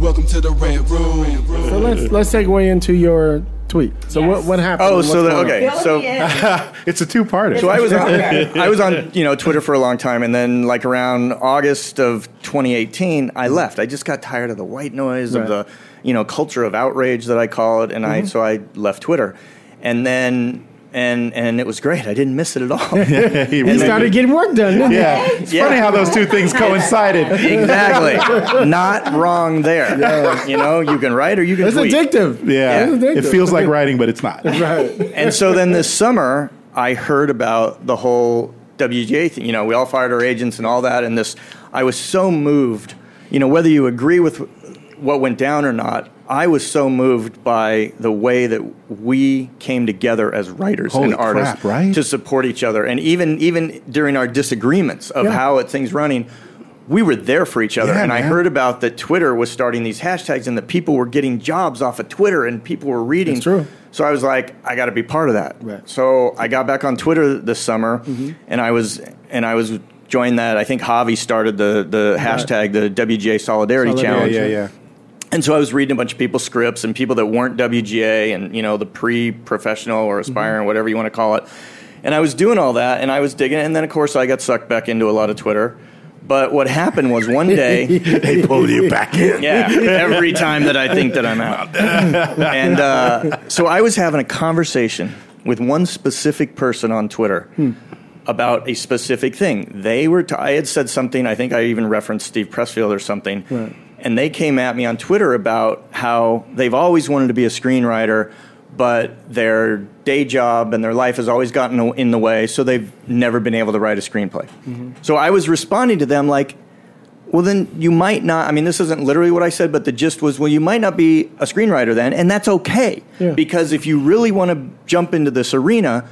Welcome to the Red Room. So let's let's segue into your tweet. So what what happened? Oh, so the, okay, so It's a two-parter. so I was on, I was on you know Twitter for a long time, and then like around August of 2018, I mm-hmm. left. I just got tired of the white noise Right. of the you know culture of outrage that I call it, and I mm-hmm. so I left Twitter, and then and and it was great. I didn't miss it at all. he You really started getting work done. Didn't you? Yeah, it's Yeah. funny how those two things coincided. exactly, not wrong there. You know, you can write or you can It's tweet. addictive. Yeah, It's it feels like writing, but it's not. right. And so then this summer, I heard about the whole WGA thing. You know, we all fired our agents and all that. And this, I was so moved. You know, whether you agree with what went down or not, I was so moved by the way that we came together as writers Holy and artists crap, right? to support each other. And even even during our disagreements of Yeah. how it, things running, we were there for each other. Yeah, and I heard about that Twitter was starting these hashtags and that people were getting jobs off of Twitter and people were reading. That's true. So I was like, I got to be part of that. Right. So I got back on Twitter this summer, mm-hmm. and I was and I was joined that. I think Javi started the the hashtag the WGA Solidarity, Solidarity, Yeah, Challenge. yeah, yeah. And so I was reading a bunch of people's scripts and people that weren't WGA and you know the pre-professional or aspiring, whatever you want to call it. And I was doing all that, and I was digging. it. And then of course I got sucked back into a lot of Twitter. But what happened was one day. They pulled you back in. Yeah, every time that I think that I'm out. and uh, so I was having a conversation with one specific person on Twitter about a specific thing. They were. T- I had said something. I think I even referenced Steve Pressfield or something. Right. And they came at me on Twitter about how they've always wanted to be a screenwriter, but their day job and their life has always gotten in the way, so they've never been able to write a screenplay. Mm-hmm. So I was responding to them like, well, then you might not. I mean, this isn't literally what I said, but the gist was, well, you might not be a screenwriter then, and that's okay. Yeah. Because if you really want to jump into this arena,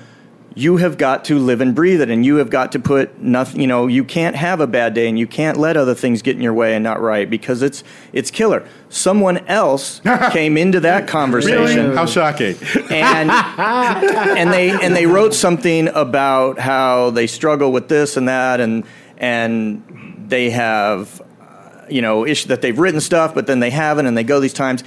you have got to live and breathe it, and you have got to put nothing. You know, you can't have a bad day, and you can't let other things get in your way and not right because it's it's killer. Someone else came into that conversation How shocking. and and they and they wrote something about how they struggle with this and that and and they have uh, you know issue that they've written stuff but then they haven't and they go these times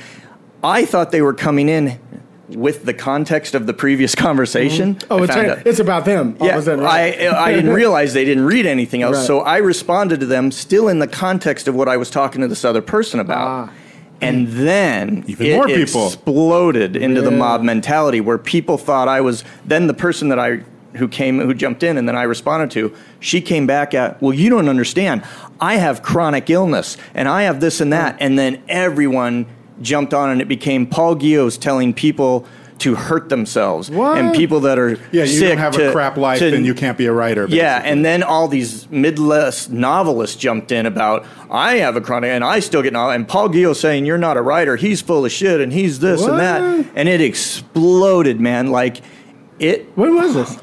i thought they were coming in with the context of the previous conversation mm-hmm. Oh, I it's, found out- it's about them. yeah, sudden, right? I, I didn't realize they didn't read anything else. Right. So I responded to them still in the context of what I was talking to this other person about. Ah. And mm. then Even it more people. exploded into the mob mentality where people thought I was then the person that I who came who jumped in and then I responded to she came back at well you don't understand I have chronic illness and I have this and that mm. and then everyone jumped on and it became Paul Guyot's telling people to hurt themselves What? and people that are Yeah, you sick don't have to- a crap life, to- then you can't be a writer. yeah, and then all these midlist novelists jumped in about I have a chronic and I still get novel. And Paul Guyot saying you're not a writer, he's full of shit and he's this and that, and it exploded, man. Like it when was this?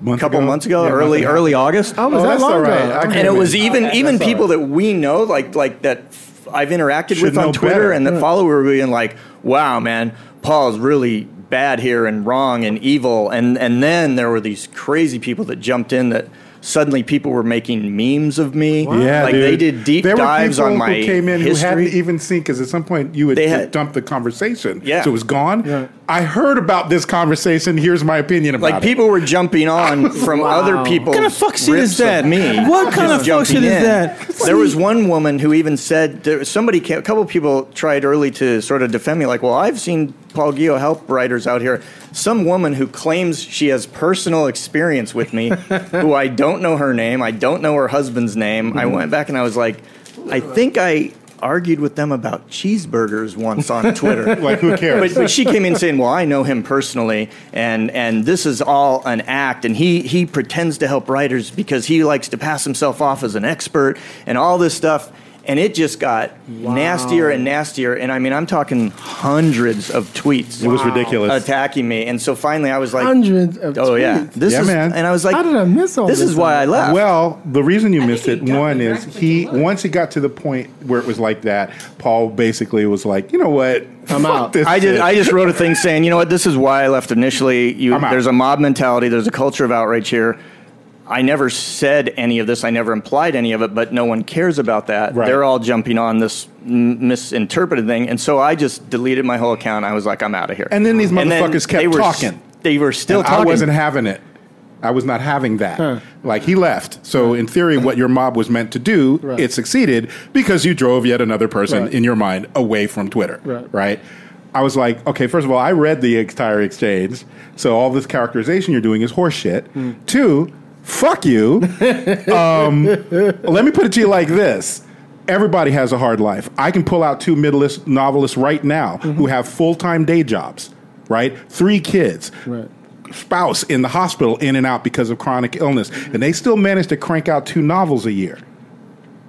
Month a couple ago? months ago, Yeah, early month ago. early August, Oh, was Oh, that that's long all right. ago? I can Okay. and it was even Okay, even people right. that we know, like like that f- I've interacted Should with on Twitter better. and the follow were being like, "Wow, man, Paul's really bad here and wrong and evil." And and then there were these crazy people that jumped in that suddenly people were making memes of me. Yeah, like dude. they did deep there dives were people on my who came in history. who hadn't even seen because at some point you would They had- dump the conversation. Yeah. so it was gone. Yeah. I heard about this conversation. Here's my opinion about like it. Like people were jumping on from other people. What kind of fuck shit is that? Me. What kind of fuck shit is that? There was one woman who even said there, somebody, came, a couple of people tried early to sort of defend me, like, "Well, I've seen Paul Guyot help writers out here. Some woman who claims she has personal experience with me, who I don't know her name, I don't know her husband's name. I mm-hmm. went back and I was like, I think I argued with them about cheeseburgers once on Twitter. Like, who cares? But, but she came in saying, "Well, I know him personally, and and this is all an act, and he he pretends to help writers because he likes to pass himself off as an expert and all this stuff." And it just got nastier and nastier, and I mean, I'm talking hundreds of tweets. It was ridiculous. attacking me, and so finally, I was like, Hundreds of "Oh yeah, this Yeah, is," man. and I was like, How did I miss all This this is why I left." Well, the reason you missed it, one is he he once he got to the point where it was like that, Paul basically was like, you know what, I'm out. This I just. I just wrote a thing saying, you know what, this is why I left initially. You, I'm out. there's a mob mentality. There's a culture of outrage here. I never said any of this. I never implied any of it, but no one cares about that. Right. They're all jumping on this m- misinterpreted thing, and so I just deleted my whole account. I was like, I'm out of here. And then these then motherfuckers kept they were s- talking. They were still And talking. I wasn't having it. I was not having that. Huh. Like he left. So in theory, what your mob was meant to do, Right. it succeeded because you drove yet another person Right. in your mind away from Twitter. Right. I was like, okay, first of all, I read the entire exchange. So all this characterization you're doing is horseshit. Hmm. Two, fuck you. um, let me put it to you like this. Everybody has a hard life. I can pull out two midlist novelists right now Mm-hmm. who have full time day jobs, right? Three kids Right. spouse in the hospital in and out because of chronic illness, and they still manage to crank out two novels a year.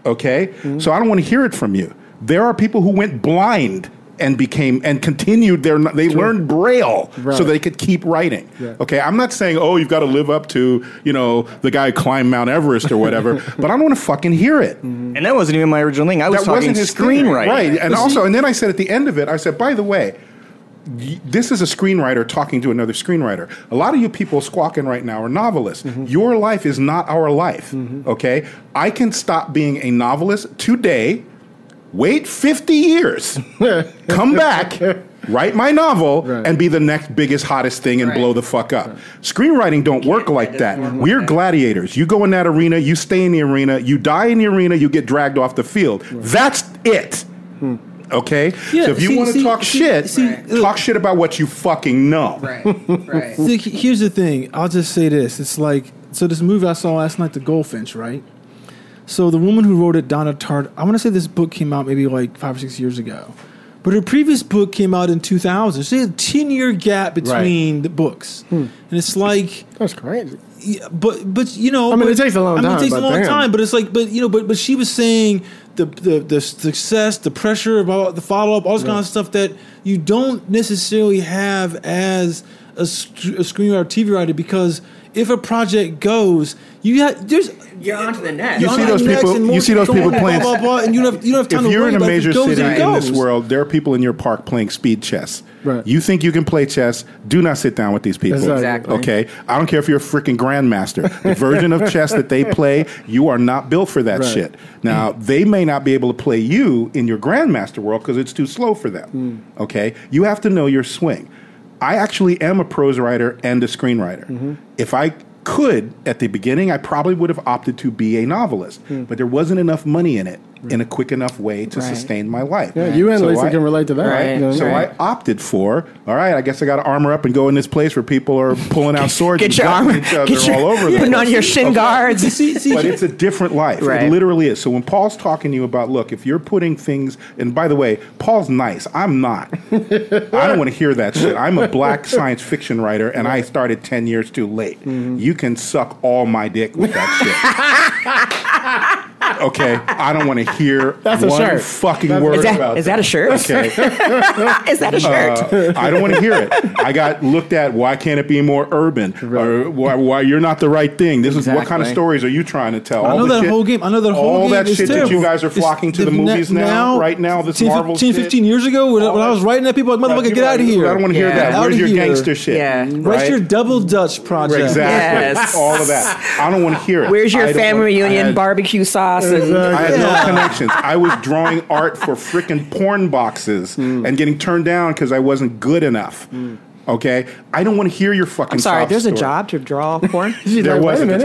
Okay? Mm-hmm. So I don't want to hear it from you. There are people who went blind and became and continued their they learned braille Right. so they could keep writing. Yeah. Okay? I'm not saying oh you've got to live up to, you know, the guy who climbed Mount Everest or whatever, but I don't want to fucking hear it. Mm-hmm. and that wasn't even my original thing. I was That talking wasn't his screenwriting. right? And also, and then I said at the end of it, I said, by the way, this is a screenwriter talking to another screenwriter. A lot of you people squawking right now are novelists. Mm-hmm. Your life is not our life. Okay, I can stop being a novelist today. Wait 50 years, come back, write my novel, Right. and be the next biggest, hottest thing and Right. blow the fuck up. Screenwriting don't work like that. We're that. gladiators. You go in that arena, you stay in the arena, you die in the arena, you get dragged off the field. That's it. Hmm. Okay? Yeah, so if you see- want to see- talk see- shit, see, talk shit about what you fucking know. Right, right. See, here's the thing. I'll just say this. It's like so. This movie I saw last night, The Goldfinch, right? So the woman who wrote it, Donna Tartt, I want to say this book came out maybe like five or six years ago, but her previous book came out in 2000. So there's a 10 year gap between the books, hmm. and it's like. That's crazy. Yeah, but but you know, I mean, but- it takes a long I mean, time, it takes a long damn. time, but it's like, but you know, but but she was saying the the, the success, the pressure about the follow up, all this kind of stuff that you don't necessarily have as a, a screenwriter, TV writer, because if a project goes, you got there's You're onto the next. You on see the those next people- you see those people playing- blah, blah, blah, and you don't have, you don't have time If to you're in a major goes city in this world, there are people in your park playing speed chess. Right. You think you can play chess? Do not sit down with these people. Exactly. Exactly. Okay. I don't care if you're a freaking grandmaster. The version of chess that they play, you are not built for that Right. shit. Now, they may not be able to play you in your grandmaster world because it's too slow for them. Hmm. Okay. You have to know your swing. I actually am a prose writer and a screenwriter. Mm-hmm. If I could at the beginning, I probably would have opted to be a novelist, Hmm. but there wasn't enough money in it in a quick enough way to Right. sustain my life. Yeah, you and So Lisa I- can relate to that. Right. You know so mean? I opted for, all right, I guess I got to armor up and go in this place where people are pulling out swords Get and your gutting armor. each other Get your, all over the putting on your shin Okay. guards. See, see, But it's a different life. Right. It literally is. So when Paul's talking to you about, look, if you're putting things, and by the way, Paul's nice. I'm not. I don't want to hear that shit. I'm a black science fiction writer, and I started 10 years too late. Mm-hmm. You can suck all my dick with that shit. Okay? I don't want to hear That's a one shirt. fucking That's- word Is that, about is that a shirt? Okay. is that a shirt? Uh, I don't want to hear it. I got looked at. Why can't it be more urban? Or why, why you're not the right thing? This is what kind of Exactly. stories are you trying to tell? I know the that shit- whole game. I know that whole game. all game that is shit that you guys are It's- flocking to the na- movies now, right now. This 10, Marvel 10, shit. 15 years ago, when, when I was writing that, people were like, motherfucker, You get out of here. I don't want to hear Yeah. that. Out Where's of your here. gangster shit? Yeah. What's your double Dutch project? Exactly. Yes. All of that. I don't want to hear it. Where's your don't family want- I reunion had- barbecue sauce? And, I had Yeah. no connections. I was drawing art for freaking porn boxes Hmm. and getting turned down because I wasn't good enough. Okay, I don't want to hear your fucking. I'm sorry, sob there's a job to draw porn? There like, was wait at a the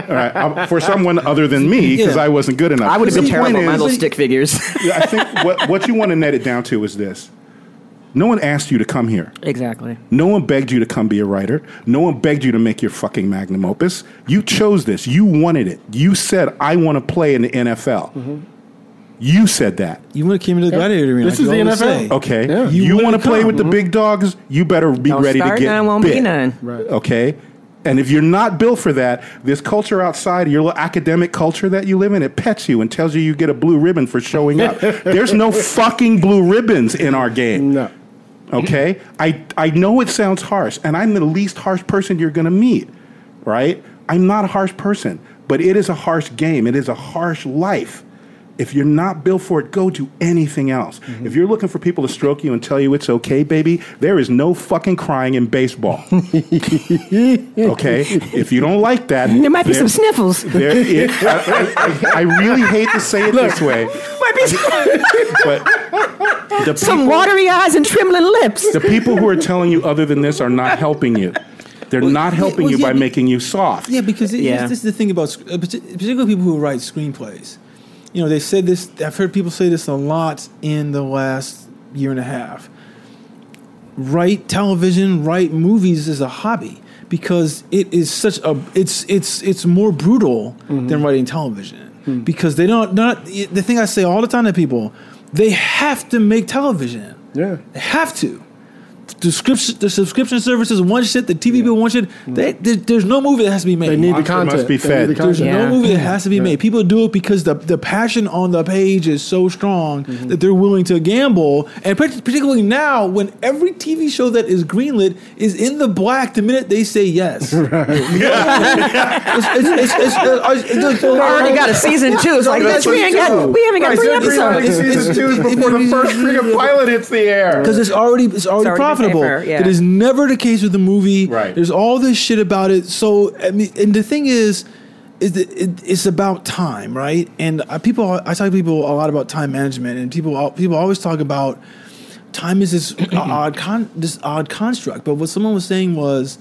time. All right, um, for someone other than me, because Yeah. I wasn't good enough. I would have been The point terrible at my little stick figures. I think what what you want to net it down to is this: No one asked you to come here. Exactly. No one begged you to come be a writer. No one begged you to make your fucking magnum opus. You chose this. You wanted it. You said, I want to play in the NFL. Mm-hmm. You said that. You want to came into the gladiator arena. This is the NFL. say. Okay. Yeah. You, You want to wanna play come. with the big dogs? You better be Don't ready to start get none, won't be bit. none. Right. Okay. And if you're not built for that, this culture outside your little academic culture that you live in, it pets you and tells you you get a blue ribbon for showing up. There's no fucking blue ribbons in our game. No. Okay? I, I know it sounds harsh, and I'm the least harsh person you're going to meet, right? I'm not a harsh person, but it is a harsh game. It is a harsh life. If you're not built for it, go do anything else. Mm-hmm. If you're looking for people to stroke you and tell you it's okay, baby, there is no fucking crying in baseball. okay? If you don't like that, There might be some sniffles. there it, I, I- I really hate to say it this way, Might be some, but the some watery eyes and trembling lips. the people who are telling you other than this are not helping you. They're not helping well, you yeah, by making you soft. Yeah, because it, Yeah. this is the thing about sc- uh, particularly people who write screenplays. You know, they said this. I've heard people say this a lot in the last year and a half. Write television, write movies is a hobby because it is such a. It's it's it's more brutal than writing television Hmm. because they don't not the thing I say all the time to people. They have to make television. Yeah. They have to. The subscription, the subscription services one shit, the TV bill one shit. Mm. They, there, there's no movie that has to be made. They need the content. must be They fed. the There's. Yeah. no movie that has to be made. People do it because the, the passion on the page is so strong mm-hmm. that they're willing to gamble. And particularly now, when every TV show that is greenlit is in the black the minute they say yes. It's- it's- it's- it's- uh, uh it's- it's- We already got a season two. It's like, bitch, we ain't got, we haven't got three episodes. Season two is before the first freaking pilot hits the air. because it's already it's already, already profitable. paper, yeah. That is never the case with the movie. Right. There's all this shit about it. So I mean, and the thing is, is that it, it's about time, right? And I, people, I talk to people a lot about time management, and people people always talk about time is this odd con, this odd construct. But what someone was saying was.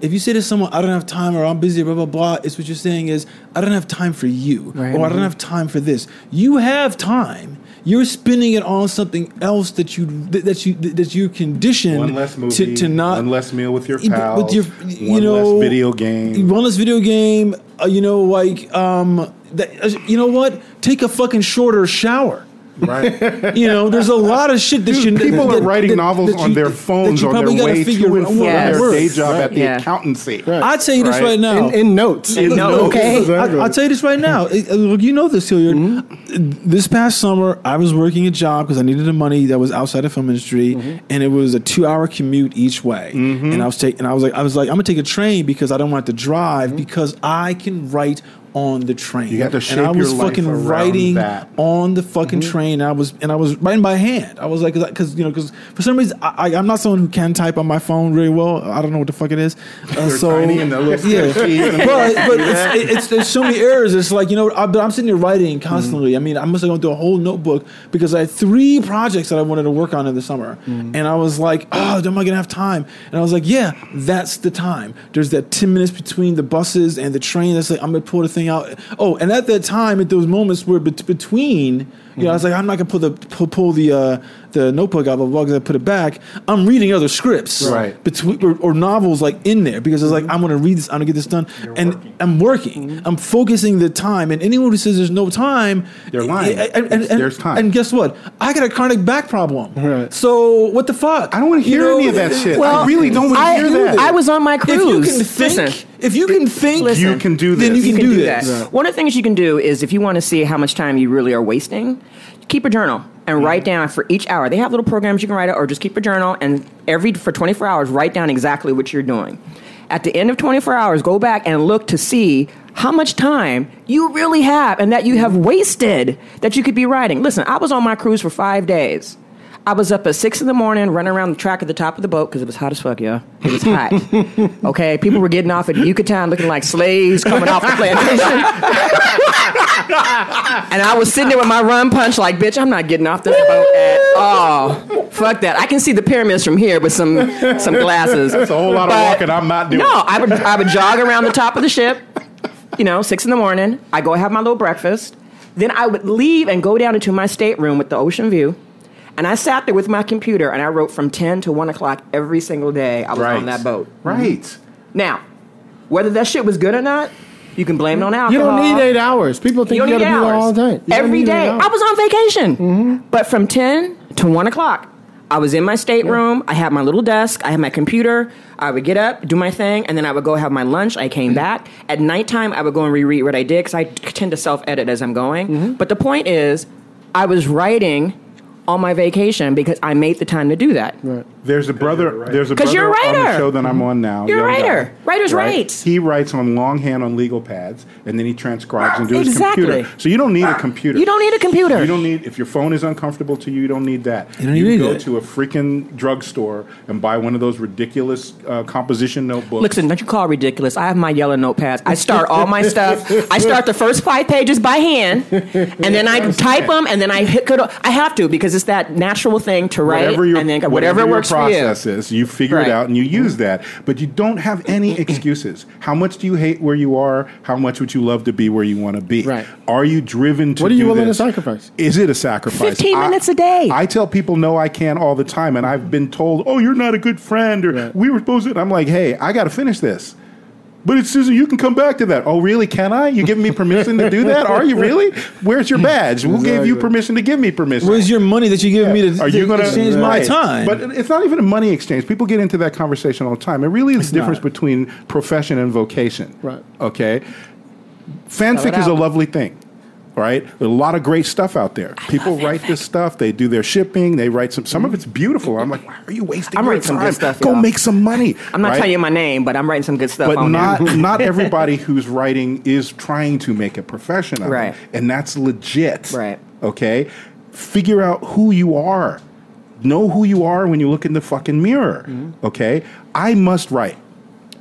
If you say to someone, I don't have time or I'm busy, blah, blah, blah, it's what you're saying is, I don't have time for you. Right. Or I don't mm-hmm. have time for this. You have time. You're spending it on something else that you that you that you're conditioned one less movie, to, to not one less meal with your pals, with your- you one know, less video game. one less video game. Uh, you know, like um, that, uh, you know what? Take a fucking shorter shower. Right? You know, there's a lot of shit that Dude, you people that- are writing that- novels that on their that phones you on probably their gotta way figure to and out from what Yes. their works, day job right? at the Yeah. accountancy. I'd tell you this Right. right now. In, in notes. In No, notes. okay. Exactly. I, I'll tell you this right now. Uh, look, you know this, Hilliard. Mm-hmm. This past summer, I was working a job because I needed the money that was outside the film industry, Mm-hmm. and it was a two-hour commute each way. And I was taking, and I was like, I was like, I'm gonna take a train because I don't want to drive Mm-hmm. because I can write on the train. You got to shape and I was your life fucking around writing that. on the fucking Mm-hmm. train. I was and I was writing by hand. I was like, because you know, because for some reason I, I'm not someone who can type on my phone really well. I don't know what the fuck it is. Uh, so tiny and they're little yeah, but but it's, it- it's there's so many errors. It's like you know, I, but I'm sitting here writing constantly. Mm-hmm. I mean, I must have gone through a whole notebook because I had three projects that I wanted to work on in the summer, Mm-hmm. and I was like, oh, am I gonna have time? And I was like, yeah, that's the time. There's that ten minutes between the buses and the train. That's like I'm gonna pull the thing out. Oh, and at that time, at those moments where bet- between. You know, I was like, I'm not gonna pull the pull, pull the uh, the notebook out, blah, blah, because I put it back. I'm reading other scripts, Right. between or, or novels like in there because I was like, mm-hmm. I'm gonna read this, I'm gonna get this done, and I'm working. Mm-hmm. I'm focusing the time. And anyone who says there's no time, They're eh, lying. Eh, and, and- and- There's time. And guess what? I got a chronic back problem. Right. So what the fuck? I don't want to You hear know, any of that eh, shit. Well, I really don't want to I, hear that. I was on my cruise. If you can think, Listen, if you can think, Listen. you can do this. then you can, you can do, do this. that. One of the things you can do is if you want to see how much time you really are wasting, keep a journal and write mm-hmm. down for each hour. They have little programs you can write it, or just keep a journal and every for 24 hours write down exactly what you're doing. At the end of 24 hours, go back and look to see how much time you really have and that you have wasted that you could be writing. Listen, I was on my cruise for five days. I was up at six in the morning, running around the track at the top of the boat because it was hot as fuck, yeah. It was hot. okay, people were getting off at Yucatan looking like slaves coming off the plantation. and I was sitting there with my rum punch, like, bitch, I'm not getting off this boat at all. Fuck that. I can see the pyramids from here with some some glasses. That's a whole lot of walking I'm not doing. No, I would I would jog around the top of the ship. You know, six in the morning. I go have my little breakfast. Then I would leave and go down into my stateroom with the ocean view. And I sat there with my computer and I wrote from 10 to 1 o'clock every single day I was right. on that boat. Right. Now, whether that shit was good or not, you can blame it on alcohol. You don't need eight hours. People think You you, got to be there all time. You Every day. I was on vacation. Mm-hmm. But from 10 to 1 o'clock, I was in my stateroom. I had my little desk. I had my computer. I would get up, do my thing, and then I would go have my lunch. I came back. At nighttime, I would go and reread what I did because I tend to self edit as I'm going. Mm-hmm. But the point is, I was writing on my vacation because I made the time to do that. Right. There's a brother. There's a brother you're a on the writer. show that I'm on now. You're a writer. guy, Writers right? write. He writes on longhand on legal pads, and then he transcribes into his computer. So you don't need a computer. You don't need a computer. You don't need if your phone is uncomfortable to you. You don't need that. You don't you need go it. to a freaking drugstore and buy one of those ridiculous uh, composition notebooks. Listen, don't you call it ridiculous. I have my yellow notepads. I start all my stuff. I start the first five pages by hand, and then I type them, and then I hit. Good, I have to because it's that natural thing to write, whatever your, and then whatever whatever, works for you. Process is, you figure Right. it out and you use that. But you don't have any excuses. How much do you hate where you are? How much would you love to be where you want to be? Right. Are you driven to What are you do willing to sacrifice? Is it a sacrifice? 15 I- minutes a day. I tell people no, I can all the time, and I've been told, "Oh, you're not a good friend," or Right. "We were supposed to." And I'm like, "Hey, I got to finish this." But it's Susan. You can come back to that. Oh, really? Can I? You giving me permission to do that? Are you really? Where's your badge? Who gave you permission to give me permission? Where's your money that you give me to, Are to you going to exchange my time? But it's not even a money exchange. People get into that conversation all the time. It really is the difference not. between profession and vocation. Right. Okay. Fanfic is a lovely thing. Right, there's a lot of great stuff out there. People write this stuff. They do their shipping. They write some. Some of it's beautiful. I'm like, why are you wasting I'm writing some good stuff, Go y'all. make some money. I'm not right? telling you my name, but I'm writing some good stuff but not not everybody who's writing is trying to make a profession of Right. it, and that's legit. Right. Okay, figure out who you are. Know who you are when you look in the fucking mirror. Mm-hmm. Okay, I must write.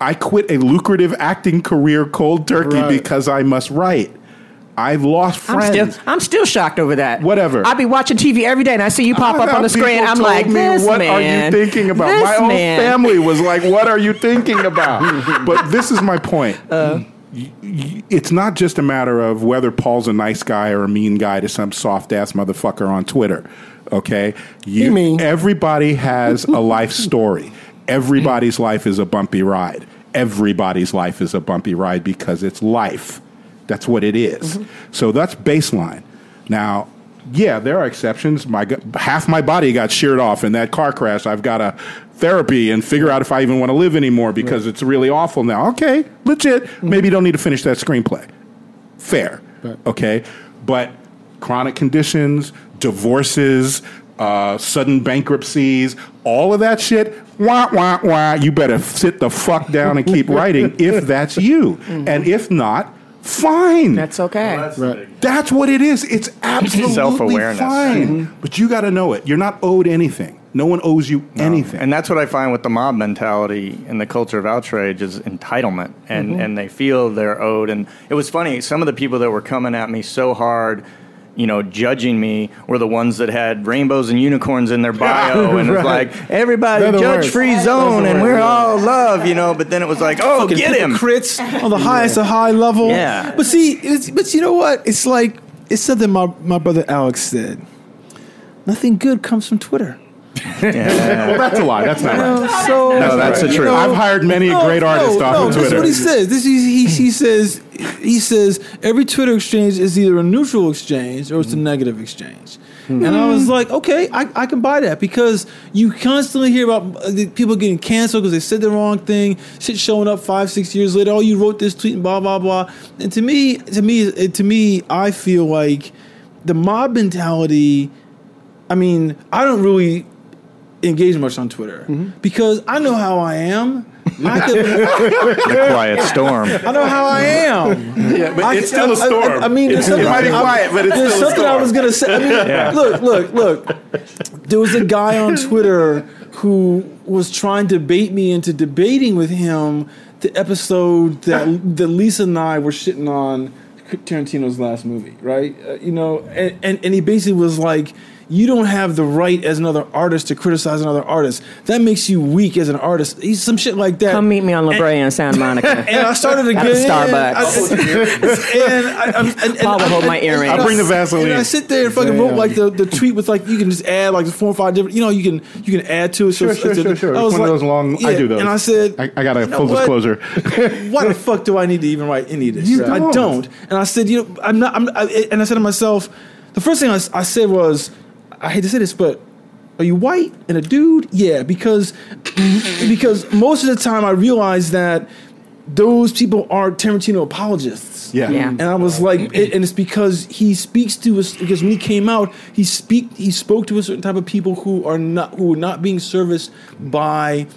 I quit a lucrative acting career cold turkey Right. because I must write. I've lost I'm friends. still, I'm still shocked over that. Whatever. I be watching TV every day, and I see you pop I've up on the screen. I'm like, me, what man. are you thinking about? My own family was like, what are you thinking about? but this is my point. Uh. It's not just a matter of whether Paul's a nice guy or a mean guy to some soft ass motherfucker on Twitter. Okay, you, He mean. everybody has a life story. Everybody's life is a bumpy ride. Everybody's life is a bumpy ride because it's life. That's what it is. Mm-hmm. So that's baseline. Now, yeah, there are exceptions. My half my body got sheared off in that car crash. I've got to therapy and figure out if I even want to live anymore because it's really awful now. Okay, legit. Mm-hmm. Maybe you don't need to finish that screenplay. Fair. Right. Okay, but chronic conditions, divorces, uh, sudden bankruptcies, all of that shit. Wah wah wah. You better sit the fuck down and keep writing if that's you, mm-hmm. and if not, fine. That's okay. that's Right. That's what it is. It's absolutely Self-awareness. fine. Mm-hmm. But you got to know it. You're not owed anything. No one owes you anything. And that's what I find with the mob mentality in the culture of outrage is entitlement, and mm-hmm. and they feel they're owed. And it was funny. Some of the people that were coming at me so hard. You know, judging me were the ones that had rainbows and unicorns in their bio, and it's Right. like everybody the judge worst. free zone, and we're all love, you know. But then it was like, oh, Fucking get him! crits on the highest of high level. Yeah. But see, it's, but you know what? It's like it's something my my brother Alex said. Nothing good comes from Twitter. Well, that's a lie. That's not right. So No, that's the truth. I've hired many a great artist off no, of This is what he says. This is, he, he says he says every Twitter exchange is either a neutral exchange or it's a negative exchange. And I was like, okay, I, I can buy that because you constantly hear about uh, the people getting canceled because they said the wrong thing, shit showing up five, six years later. Oh, you wrote this tweet and blah blah blah. And to me, to me, to me, I feel like the mob mentality. I mean, I don't really engage much on Twitter because I know how I am. I can, The quiet storm. I know how I am. Yeah, but I- it's still a I- I- storm. I mean, there's something, it might be I- quiet, but it's there's still a something I was gonna say. I mean, Look, look, look. There was a guy on Twitter who was trying to bait me into debating with him the episode that that Lisa and I were shitting on Tarantino's last movie, right? Uh, you know, and, and and he basically was like, you don't have the right as another artist to criticize another artist. That makes you weak as an artist. He's some shit like that. Come meet me on La Brea in Santa Monica. and I started to At get Starbucks. and I, I'm- and, and Paul will I- hold my and- earring. I'll bring the Vaseline. And I sit there and fucking wrote like the, the tweet with like you can just add like four or five different. You know, you can you can add to it. So Sure, sure, it's- sure, sure. I was One of those long- I do those. And I said, I, I got a know full what? disclosure. why the fuck do I need to even write any of this? You I don't. don't. And I said, you know, I'm not. I'm, I, and I said to myself, the first thing I said was, I hate to say this, but are you white and a dude? Yeah, because because most of the time I realized that those people are Tarantino apologists. Yeah. Yeah. And I was like, it, and it's because he speaks to us. Because when he came out, he speak he spoke to a certain type of people who are not who are not being serviced by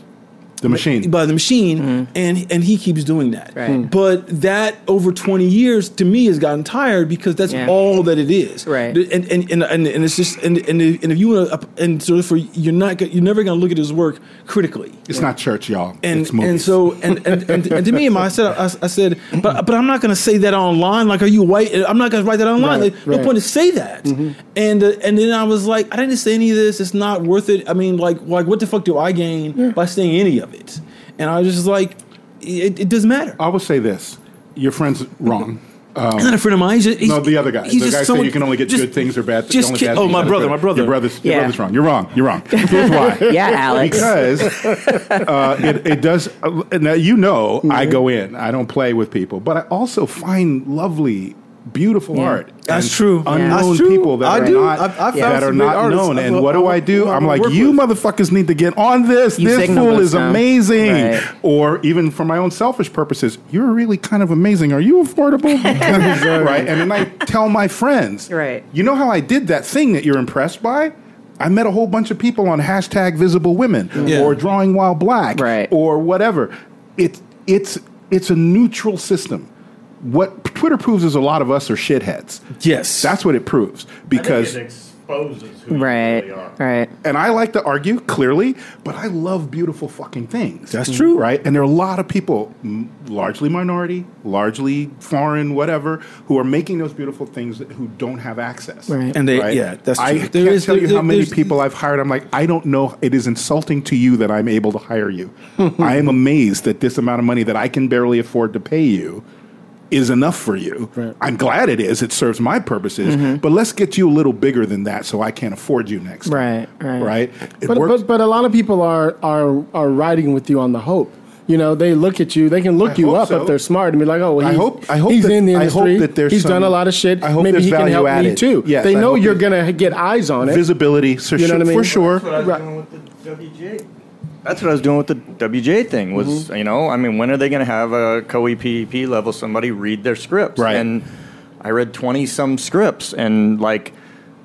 The machine. by the machine, and and he keeps doing that. Right. Mm. But that over twenty years to me has gotten tired because that's Yeah. all that it is. Right. And and and, and, and it's just and and if, and if you want to and so therefore you're not you're never going to look at his work critically. It's not church, y'all. And it's movies. and so and and, and, and to me, I said I, I said, but but I'm not going to say that online. Like, are you white? I'm not going to write that online. Right, Like, No point to say that. And uh, and then I was like, I didn't say any of this. It's not worth it. I mean, like like what the fuck do I gain by saying any of it? And I was just like, it, it doesn't matter. I will say this: your friend's wrong. He's not a friend of mine. He's just, he's, No, the other guy. he's The guy said you can only get just- good things or bad things. only bad oh, my brother, my brother. Your brother's, your brother's wrong. You're wrong. You're wrong. Here's why. yeah, Alex. because uh, it, it does. Uh, now you know, I go in. I don't play with people, but I also find lovely, beautiful Yeah. art. That's true. Yeah. Unknown That's true. people that I are do. not I've- I've found that are some not artists known. And what do I I do? I I'm like, you with. motherfuckers need to get on this. You this fool is them. amazing. Right. Or even for my own selfish purposes, you're really kind of amazing. Are you affordable? right. And then I tell my friends, Right. You know how I did that thing that you're impressed by? I met a whole bunch of people on hashtag visible women Yeah. or drawing while black Right. or whatever. It's it's it's a neutral system. What Twitter proves is a lot of us are shitheads. Yes. That's what it proves because exposes who Right. Right. and I like to argue clearly, but I love beautiful fucking things. That's true. Mm-hmm. right? And there are a lot of people, m- largely minority, largely foreign, whatever, who are making those beautiful things that, who don't have access. Right. And they- right? yeah, that's true. I true. can't There is- tell you there- how many people I've hired. I'm like, I don't know. It is insulting to you that I'm able to hire you. I am amazed that this amount of money that I can barely afford to pay you is enough for you. Right. I'm glad it is. It serves my purposes. Mm-hmm. But let's get you a little bigger than that so I can't afford you next time. Right, right. Right? It But, works. but but a lot of people are are are riding with you on the hope. You know, they look at you. They can look I you up so. if they're smart and be like, "Oh, well, I he's, hope- I hope he's that- in the I hope industry. that there's he's done a lot of shit. I hope Maybe there's he can value help me added. too." Yes, they know you're gonna get eyes on it. visibility, so You know sure- what I mean? for sure. That's what I was Right. doing with the WJ. That's what I was doing with the WJ thing. Was mm-hmm. you know, I mean, when are they going to have a co EPP level somebody read their scripts? Right. And I read twenty some scripts, and like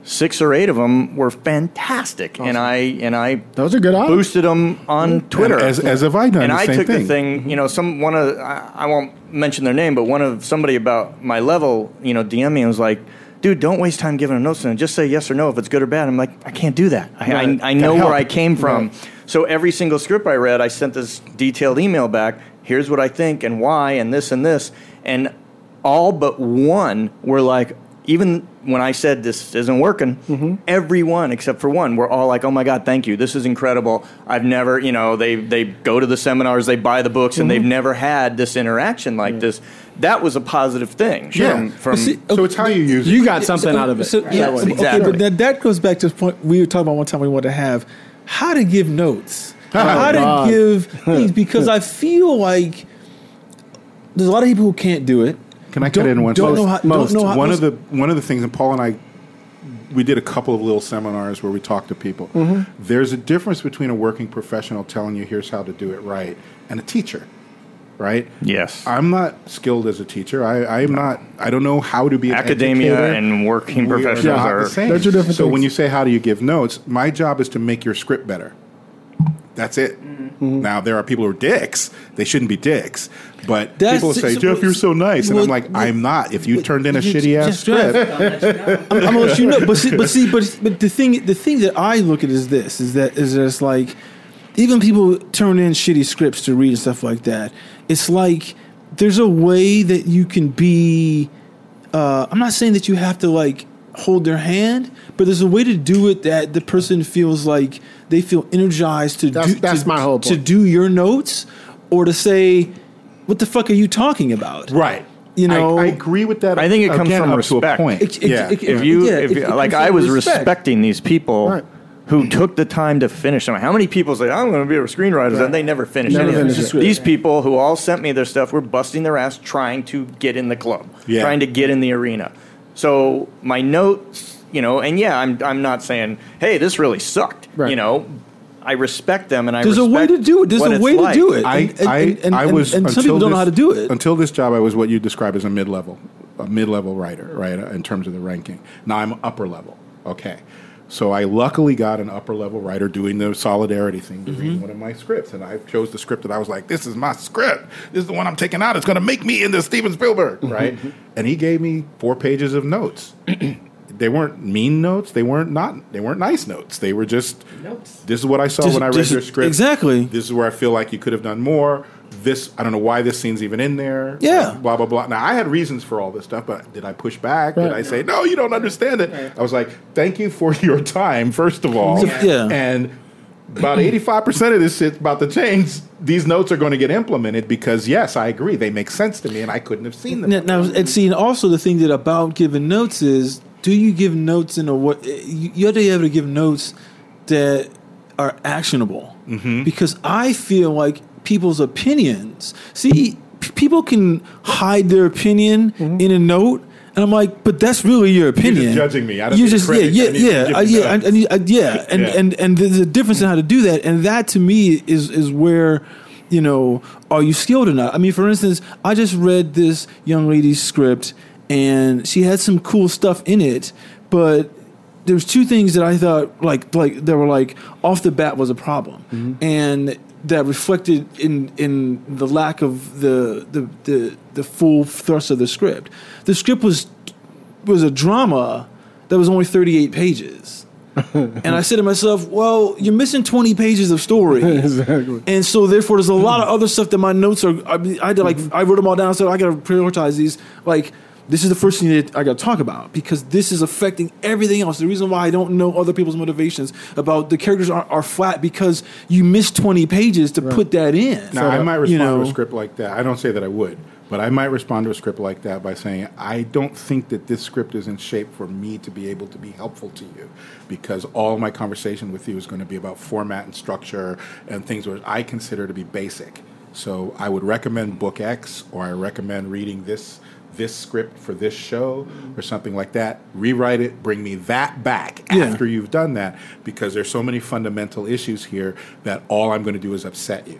six or eight of them were fantastic, and I and I Those are good odds. boosted them on Twitter. as- as have I done And I took thing. the thing, mm-hmm. you know, some one of I, I won't mention their name, but one of somebody about my level, you know, DM me and was like. Dude, don't waste time giving a notes and just say yes or no if it's good or bad. I'm like, I can't do that. I. I, I know where I came from. Right. So every single script I read, I sent this detailed email back. Here's what I think and why and this and this. And all but one were like, even when I said this isn't working, Mm-hmm. everyone except for one were all like, "Oh my god, thank you! This is incredible. I've never, you know, they they go to the seminars, they buy the books, and Mm-hmm. they've never had this interaction like this." That was a positive thing. Yeah. From, from see, So it's how you use You it. got something out of it. So, yeah, That way. okay, Exactly. but that, that goes back to the point we were talking about one time we wanted to have how to give notes, how to give things, because I feel like there's a lot of people who can't do it. Can I cut Don't, in one don't second? know how. Most. Don't know how. one of the one of the things, and Paul and I, we did a couple of little seminars where we talked to people. Mm-hmm. There's a difference between a working professional telling you here's how to do it right and a teacher, right? yes, I'm not skilled as a teacher. I, I'm not. I don't know how to be an academia educator. and working We are professionals not are the same. They're two different so things. when you say how do you give notes, my job is to make your script better. That's it. Mm-hmm. Now there are people who are dicks. They shouldn't be dicks. But That's- people say, so- Jeff, you're so nice, and well, I'm like, I'm not. If you turned in a you- shitty ass just script, I'm, I'm gonna let you know, but see, but see, but but the thing, the thing that I look at is this: is that is just like even people turn in shitty scripts to read and stuff like that. It's like there's a way that you can be. Uh, I'm not saying that you have to like hold their hand, but there's a way to do it that the person feels like they feel energized to That's- do that's to, my whole point. to do your notes or to say, "What the fuck are you talking about?" Right. You know, I, I agree with that. I think it comes again, from up to a respect. point. It- it- yeah. it- if you, Yeah, if it- like comes I was respect. respecting these people Right. Who took the time to finish them. How many people say I'm going to be a screenwriter and they never finish Never anything? finish it. These people who all sent me their stuff were busting their ass trying to get in the club, Yeah. trying to get in the arena. So my notes, you know, and yeah, I'm I'm not saying, hey, this really sucked. Right. You know, I respect them and I there's a way to do it. There's a way like. to do it. I, And- and- I, and- I was and some until people don't know how to do it. Until this job, I was what you describe as a mid level, a mid level writer, right? In terms of the ranking. Now I'm upper level. Okay, so I luckily got an upper level writer doing the solidarity thing, to Mm-hmm. read one of my scripts, and I chose the script that I was like, "This is my script. This is the one I'm taking out. It's going to make me into Steven Spielberg, Mm-hmm. right?" and he gave me four pages of notes. they weren't mean notes. They weren't not. They weren't nice notes. They were just Notes. This is what I saw Just- when I read just- your script. exactly. This is where I feel like you could have done more. This I don't know why this scene's even in there. Yeah. Blah blah blah. Now I had reasons for all this stuff, but did I push back? Did I say no? You don't understand it. I was like, thank you for your time, first of all. Yeah. And about eighty-five percent of this shit's about to change. These notes are going to get implemented because yes, I agree. They make sense to me, and I couldn't have seen them. Now, now and see, and also the thing that about giving notes is, do you give notes in a way? You, you have to be able to give notes that are actionable. Mm-hmm. Because I feel like people's opinions. See, p- people can hide their opinion in a note. And I'm like, but that's really your opinion. You're judging me. I don't You need just yeah credit. yeah I need you to yeah uh, me yeah I. I need, uh, yeah and Yeah. and and there's a difference in how to do that. And that to me is is where you know are you skilled or not? I mean, for instance, I just read this young lady's script and she had some cool stuff in it, but there's two things that I thought like like that were like off the bat was a problem, and that reflected in in the lack of the the the, the full thrust of the script. The script was was a drama that was only 38 pages. and I said to myself, well, you're missing 20 pages of story. Exactly. And so therefore there's a lot of other stuff that my notes are I, I had to like I wrote them all down so I got to prioritize these like this is the first thing that I got to talk about because this is affecting everything else. The reason why I don't know other people's motivations about the characters are, are flat because you missed 20 pages to put that in. Now, I might you respond to know. a script like that. I don't say that I would, but I might respond to a script like that by saying, I don't think that this script is in shape for me to be able to be helpful to you because all my conversation with you is going to be about format and structure and things which I consider to be basic. So I would recommend book X or I recommend reading this this script for this show or something like that. Rewrite it, bring me that back Yeah. after you've done that because there's so many fundamental issues here that all I'm going to do is upset you.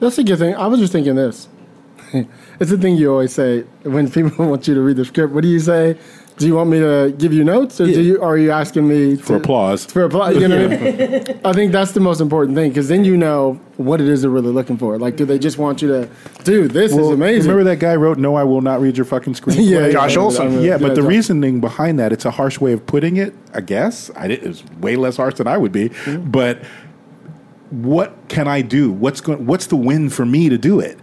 That's a good thing. I was just thinking this. it's the thing you always say when people want you to read the script. What do you say? Do you want me to give you notes, or do you, are you asking me For applause. For applause, you know what I mean? I think that's the most important thing because then you know what it is they're really looking for. Like, do they just want you to, dude? This is amazing. Remember that guy wrote, "No, I will not read your fucking screenplay." Yeah, yeah, Josh Olson. that. Yeah, remember- but the Josh- reasoning behind that, it's a harsh way of putting it, I guess. I did, it was way less harsh than I would be. Mm-hmm. But what can I do? What's going what's the win for me to do it?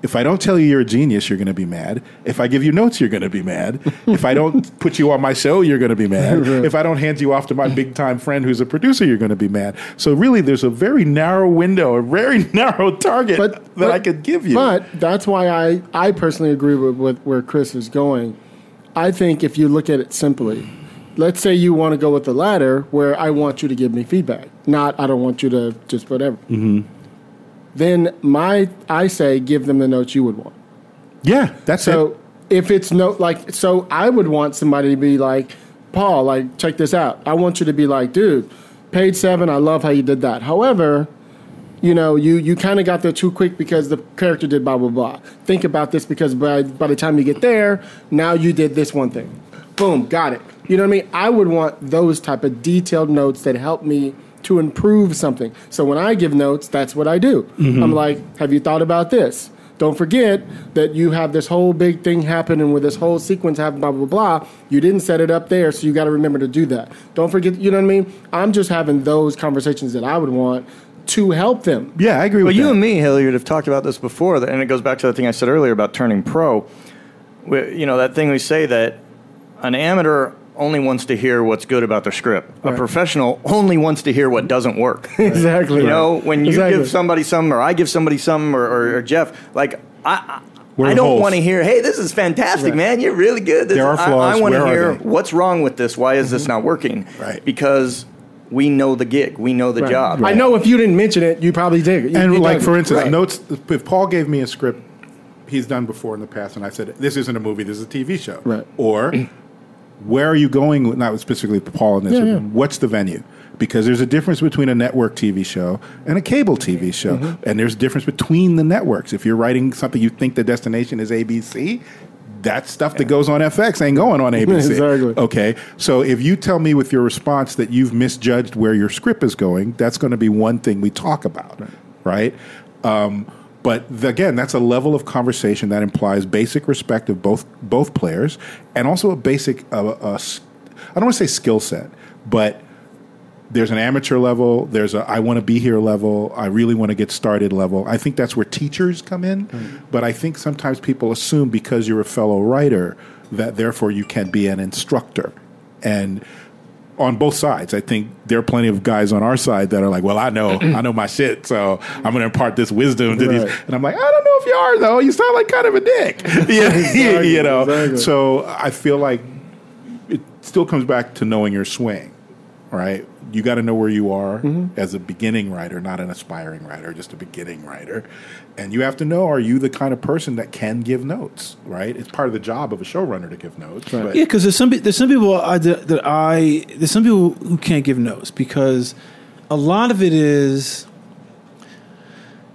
If I don't tell you you're a genius, you're going to be mad. If I give you notes, you're going to be mad. if I don't put you on my show, you're going to be mad. If I don't hand you off to my big time friend who's a producer, you're going to be mad. So really, there's a very narrow window, a very narrow target but, that but- I could give you. But that's why I, I personally agree with, with where Chris is going. I think if you look at it simply, let's say you want to go with the latter, where I want you to give me feedback, not I don't want you to just whatever. Mm-hmm. Then my I say give them the notes you would want. yeah, that's it. So if it's no like so I would want somebody to be like, Paul, like check this out. I want you to be like, dude, page seven, I love how you did that. However, you know, you you kind of got there too quick because the character did blah blah blah. Think about this because by by the time you get there, now you did this one thing. Boom, got it. You know what I mean? I would want those type of detailed notes that help me to improve something. So when I give notes, that's what I do. Mm-hmm. I'm like, have you thought about this? Don't forget that you have this whole big thing happening with this whole sequence happening, blah, blah, blah. You didn't set it up there, so you got to remember to do that. Don't forget, you know what I mean? I'm just having those conversations that I would want to help them. yeah, I agree Well, with you that. and me, Hilliard, have talked about this before, and it goes back to the thing I said earlier about turning pro. We, you know, that thing we say that an amateur only wants to hear what's good about their script. A professional only wants to hear what doesn't work. exactly. You know, when you Exactly. give somebody something, or I give somebody something, or, or, or Jeff, like I, Where I, are I don't want to hear, "Hey, this is fantastic, man! You're really good." This There are is- I- flaws. I, want Where to are hear what's wrong with this. Why is this mm-hmm. not working? Right. Because we know the gig, we know the Right. job. I know if you didn't mention it, you probably did. You- and you like for instance, Right. notes. If Paul gave me a script he's done before in the past, and I said, "This isn't a movie. This is a TV show." Right. Or, where are you going? with- Not specifically Paul in this. Yeah, yeah. What's the venue? Because there's a difference between a network TV show and a cable TV show, Mm-hmm. and there's a difference between the networks. If you're writing something you think the destination is ABC. That stuff that goes on FX ain't going on ABC. Exactly. Okay. So if you tell me with your response that you've misjudged where your script is going, that's going to be one thing we talk about, right? Um, but th- again, that's a level of conversation that implies basic respect of both both players, and also a basic, uh, uh, I don't want to say skill set, but there's an amateur level, there's a I want to be here level, I really want to get started level. I think that's where teachers come in, but I think sometimes people assume because you're a fellow writer that therefore you can be an instructor. And on both sides, I think there are plenty of guys on our side that are like, "Well, I know, I know my shit, so I'm going to impart this wisdom to these." And I'm like, "I don't know if you are though. You sound like kind of a dick, yeah, Exactly, you know." exactly. So I feel like it still comes back to knowing your swing, right? You got to know where you are Mm-hmm. as a beginning writer, not an aspiring writer, just a beginning writer. And you have to know are you the kind of person that can give notes, right? It's part of the job of a showrunner to give notes. But Yeah, because there's some there's some people I, that I there's some people who can't give notes because a lot of it is,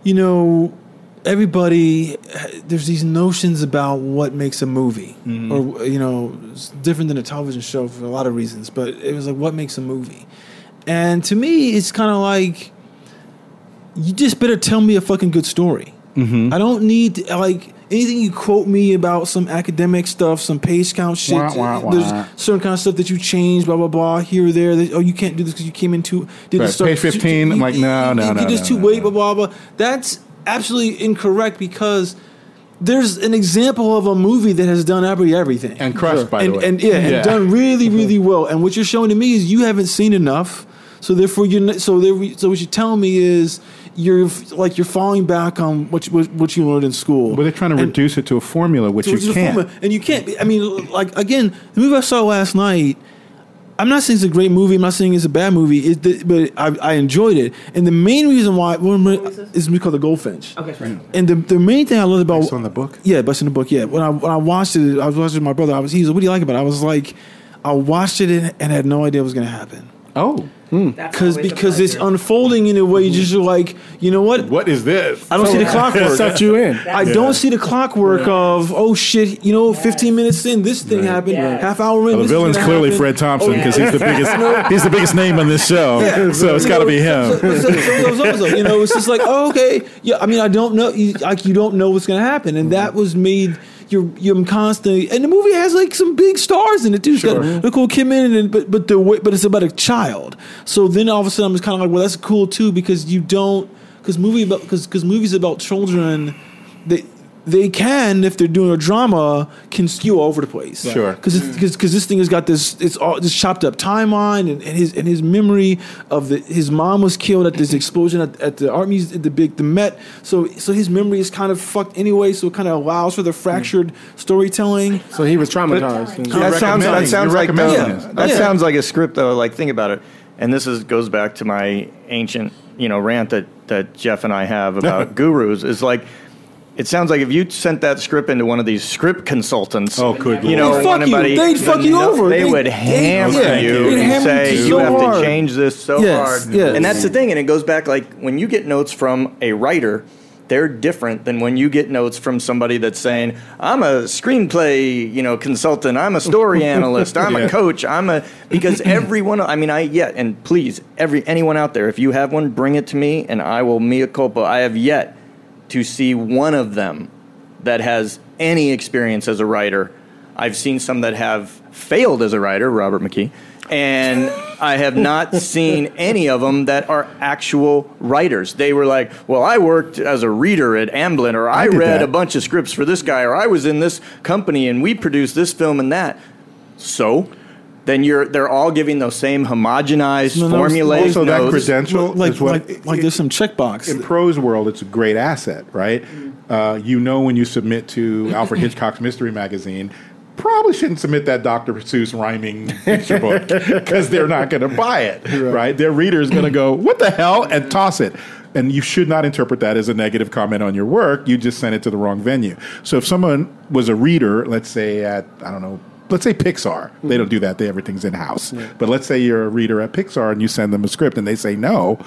you know, everybody there's these notions about what makes a movie, mm-hmm. or you know, it's different than a television show for a lot of reasons. But it was like what makes a movie, and to me, it's kind of like you just better tell me a fucking good story. Mm-hmm. I don't need to, like anything you quote me about some academic stuff, some page count shit. Wah, wah, wah. There's certain kind of stuff that you change blah blah blah, here or there. Oh, you can't do this because you came into did Right, this stuff. page 15, I'm like, no, no, you, no, You just no, too no, wait, no. blah blah blah. That's absolutely incorrect because there's an example of a movie that has done every everything And crushed, by and, the way. and yeah, and done really, really well. And what you're showing to me is you haven't seen enough. So therefore, you're not, so there. So what you're telling me is you're like you're falling back on what you, what, what you learned in school. But they're trying to And- reduce it to a formula, which so you it's can't. formula. and you can't. be- I mean, like again, the movie I saw last night. I'm not saying it's a great movie. I'm not saying it's a bad movie. It, the, but I, I enjoyed it, and the main reason why well, is because the Goldfinch. Okay, sorry. And the, the main thing I loved about Based on the book? yeah, based on the book. Yeah, when I when I watched it, I was watching with my brother. I was he's like, "What do you like about it?" I was like, I watched it and, and had no idea what was going to happen Oh, hmm. because because it's unfolding in a way you just like, you know what? what is this? I don't see the clockwork. sucked you in. I don't see the clockwork of oh shit, you know, 15 minutes in this thing happened, Yes. half hour in. Well, the this is villain's gonna clearly happen. Fred Thompson Oh, because he's the biggest. he's the biggest name on this show, so it's got to be him. So, so, so, so, so, you know, it's just like, oh, okay, yeah. I mean, I don't know, you, like, you don't know what's going to happen, and mm-hmm. that was made. You're, you're constantly, and the movie has like some big stars in it too. It's got Nicole Kidman, and but but the but it's about a child. So then all of a sudden, I'm just kind of like, well, that's cool too because you don't because movie about because because movies about children, they they can if they're doing a drama can skew all over the place. Sure. because because mm. this thing has got this it's all this chopped up timeline and, and his and his memory of the his mom was killed at this explosion at, at the art museum the big the Met so so his memory is kind of fucked anyway so it kind of allows for the fractured mm. storytelling. So he was traumatized. and- that sounds that sounds like the, recommending this. that Yeah. sounds like a script though. Like think about it, and this is goes back to my ancient you know rant that that Jeff and I have about gurus. Is like. It sounds like if you sent that script into one of these script consultants, Oh, good you know, They'd fuck you. They'd fuck you no, over. They They- would they- hammer yeah, you they'd and hammer say you you so have hard." to change this so Yes, hard. yes. And that's the thing, and it goes back like when you get notes from a writer, they're different than when you get notes from somebody that's saying, "I'm a screenplay, you know, consultant. I'm a story analyst. I'm Yeah. a coach. I'm a because everyone. I mean, I yeah, and please, every anyone out there, if you have one, bring it to me, and I will mea culpa. I have yet to see one of them that has any experience as a writer. I've seen some that have failed as a writer, Robert McKee, and I have not seen any of them that are actual writers. They were like, "Well, I worked as a reader at Amblin, or I, did read that. a bunch of scripts for this guy, or I was in this company and we produced this film and that." So, then you're they're all giving those same homogenized, No, no, formulaic also, that credential like is what like, like there's some checkbox. in prose world, it's a great asset, right? Uh, you know when you submit to Alfred Hitchcock's Mystery Magazine, probably shouldn't submit that Dr. Seuss rhyming picture book because they're not going to buy it, right? Their reader is going to go, "What the hell?" and toss it. And you should not interpret that as a negative comment on your work. You just sent it to the wrong venue. So if someone was a reader, let's say at I don't know let's say Pixar. They don't do that. They everything's in house. But let's say you're a reader at Pixar and you send them a script and they say no.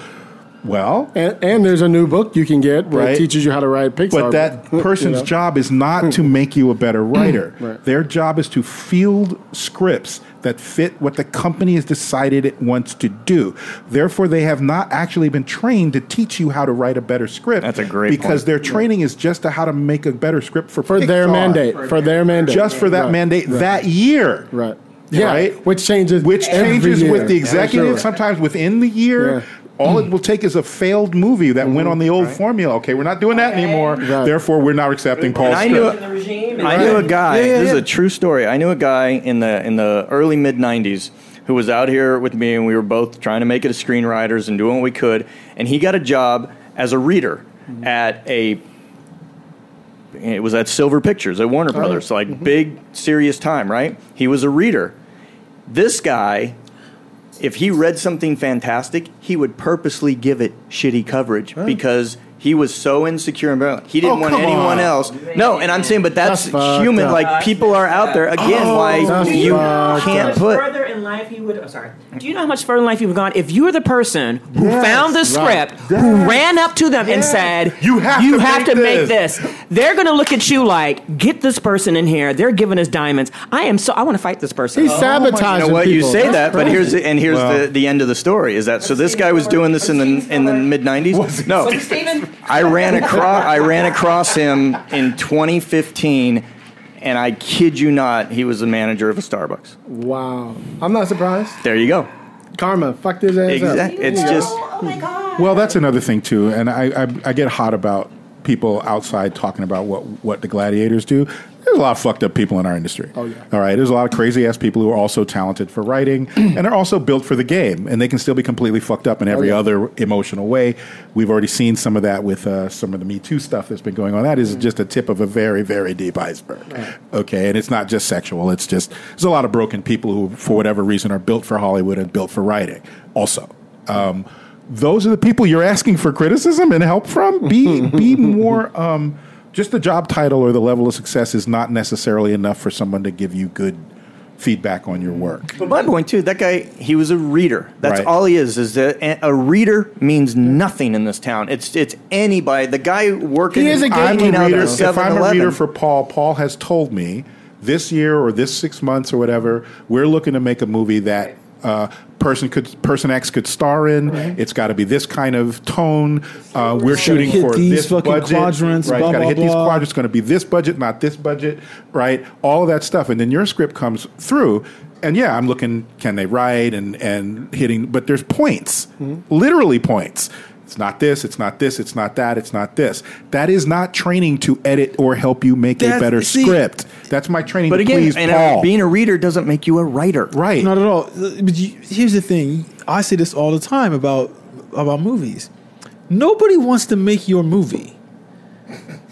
Well, And, and there's a new book you can get that Right. teaches you how to write Pixar. but that you person's know? job is not to make you a better writer. Right. Their job is to field scripts that fit what the company has decided it wants to do. Therefore, they have not actually been trained to teach you how to write a better script. That's a great because point. their training is just to how to make a better script for for their mandate. For their mandate. just for that Right. mandate Right. that year. Right. Yeah. Right? Which changes. which changes year. with the Yeah, executive sure. sometimes within the year. Yeah. All it will take is a failed movie that went on the old formula. Okay, we're not doing that anymore. Right. Therefore, we're not accepting Paul's I knew, script. the regime. I knew a guy. Yeah, yeah, this is a true story. I knew a guy in the in the early mid '90s who was out here with me, and we were both trying to make it as screenwriters and doing what we could. And he got a job as a reader mm-hmm. at a. It was at Silver Pictures at Warner oh. Brothers, so like mm-hmm. big serious time, right? He was a reader. This guy, if he read something fantastic, he would purposely give it shitty coverage because he was so insecure and he didn't Oh, want anyone on. else. No, and I'm saying, but that's, That's human. up. Like people are out there again. Oh, why you can't up. put? Further in life he would. Oh, sorry. Do you know how much further in life you've gone? If you were the person who Yes, found the right. script, who ran up to them and said, You have you to have make to make this." this," they're going to look at you like, "Get this person in here. They're giving us diamonds. I am so. I want to fight this person." He's oh, sabotaging You know what? people. You say That's that, but here's the, and here's Well- the, the end of the story. Is that so? This guy was doing this in the in the mid '90s. No, I ran across I ran across him in 2015, and I kid you not, he was the manager of a Starbucks. Wow. I'm not surprised. There you go. Karma fucked his ass Exact- up. It's just oh Well, that's another thing too, and I, I I get hot about people outside talking about what what the gladiators do. There's a lot of fucked up people in our industry. Oh, yeah. All right. There's a lot of crazy ass people who are also talented for writing and they're also built for the game, and they can still be completely fucked up in every Oh, yeah. other emotional way. We've already seen some of that with uh, some of the Me Too stuff that's been going on. That is Mm. just a tip of a very very deep iceberg. Okay, and it's not just sexual. It's just there's a lot of broken people who, for whatever reason, are built for Hollywood and built for writing. Also. Um, those are the people you're asking for criticism and help from. Be be more. Um, just the job title or the level of success is not necessarily enough for someone to give you good feedback on your work. But my point too, that guy, he was a reader. That's Right. all he is. Is that a a reader means nothing in this town. It's it's anybody. The guy working. He is a I'm a out reader. at If I'm a reader for Paul, Paul has told me this year or this six months or whatever, we're looking to make a movie that. Uh, person could person X could star in. It's got to be this kind of tone. Uh, we're shooting hit for these this fucking budget. quadrants, right? blah, got to blah, hit these quadrants. It's going to be this budget, not this budget. Right? All of that stuff, and then your script comes through. And yeah, I'm looking. Can they write and and hitting? But there's points, literally points. It's not this. It's not this. It's not that. It's not this. That is not training to edit or help you make a better see- script. That's my training But to again, please and, uh, Paul. being a reader doesn't make you a writer. right. Not at all. But you, here's the thing. I say this all the time about about movies. Nobody wants to make your movie.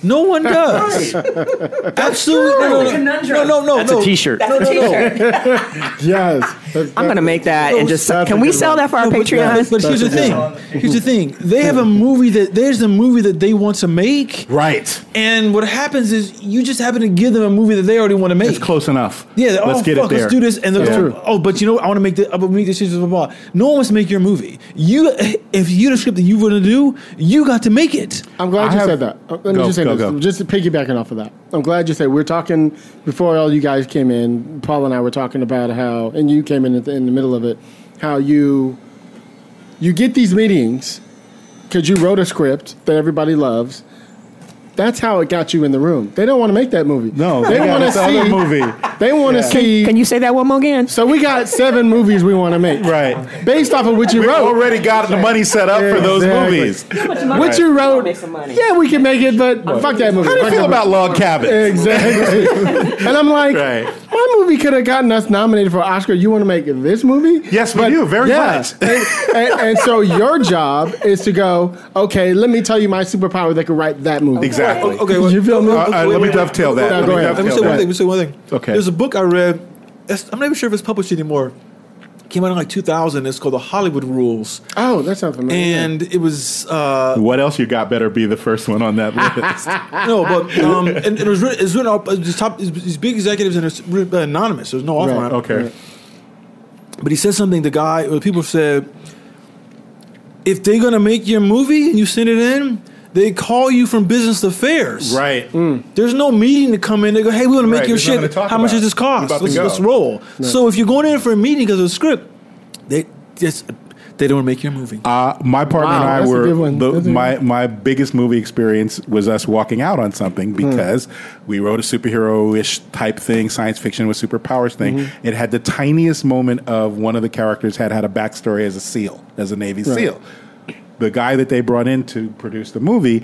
No one does. Absolutely. No, no, no, no, no, no. That's no. a T-shirt. No, no, no. Yes. I'm going to make that and just. Can we sell that for our No, Patreon? But here's the thing. Here's the thing. They have a movie that there's a movie that they want to make, Right. and what happens is you just happen to give them a movie that they already want to make. It's close enough. Yeah, let's oh, get fuck, it there. let's do this, and they're Yeah. oh, oh, but you know, what? I want to make this, I want to make this, blah, blah, blah. No one wants to make your movie. You, if you the script that you want to do, you got to make it. I'm glad I you have- said that. Uh, Let me Go, just say go, this. go. Just piggybacking off of that. I'm glad you said we're talking before all you guys came in. Paul and I were talking about how, and you came in the, in the middle of it, how you you get these meetings because you wrote a script that everybody loves. That's how it got you in the room. They don't want to make that movie. No, they, they want to this see other movie. They want to see. Can you say that one more again? so we got seven movies we want to make, Right. Based off of what you wrote. We wrote. already got the money set up for those Exactly. movies. What you wrote? Make some money. Yeah, we can make it, but fuck that movie. How do you Fuck feel about movie. log cabins? Exactly. and I'm like, Right. My movie could have gotten us nominated for Oscar. You want to make this movie? Yes, we do, very much. and, and, and so your job is to go. Okay, let me tell you my superpower that could write that movie. Exactly. Okay, well, you feel me? Uh, uh, let me dovetail that. No, Let go me ahead. Let me dovetail say one that. thing. Let me say one thing. Okay. There's a book I read. I'm not even sure if it's published anymore. Came out in like 2000. It's called The Hollywood Rules, Oh, that sounds familiar. and it was uh, What else you got? Better be the first one on that list. no, but um, and, and it was written, it's written up uh, these top these big executives and it's written, uh, anonymous. There's no author Right. on it. okay. But he said something. The guy, or the people said, if they're gonna make your movie and you send it in, they call you from business affairs. Right. There's no meeting to come in. They go, hey, we want to make Right, your there's shit. to talk How much does this cost? About Let's, go. let's roll. So if you're going in for a meeting because of the script, they just they don't want to make your movie. Uh, my partner Wow, and I that's a were good one. the, That's a- my my biggest movie experience was us walking out on something Hmm. because we wrote a superhero ish type thing, science fiction with superpowers thing. Mm-hmm. It had the tiniest moment of one of the characters had had a backstory as a SEAL, as a Navy Right. SEAL. The guy that they brought in to produce the movie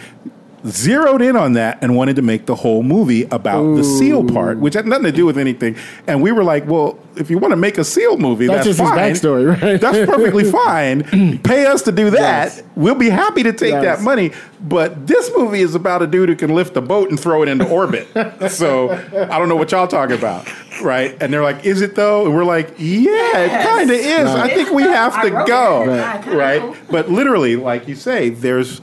zeroed in on that and wanted to make the whole movie about the SEAL part, which had nothing to do with anything. And we were like, well, if you want to make a SEAL movie, That's that's, just his fine. backstory, right? That's perfectly fine. Pay us to do that. Yes. We'll be happy to take Yes. that money. But this movie is about a dude who can lift a boat and throw it into orbit. so I don't know what y'all talking about, right? And they're like, "Is it though?" And we're like, "Yeah, it kind of is. I think we have to go, right?" But literally, like you say, there's.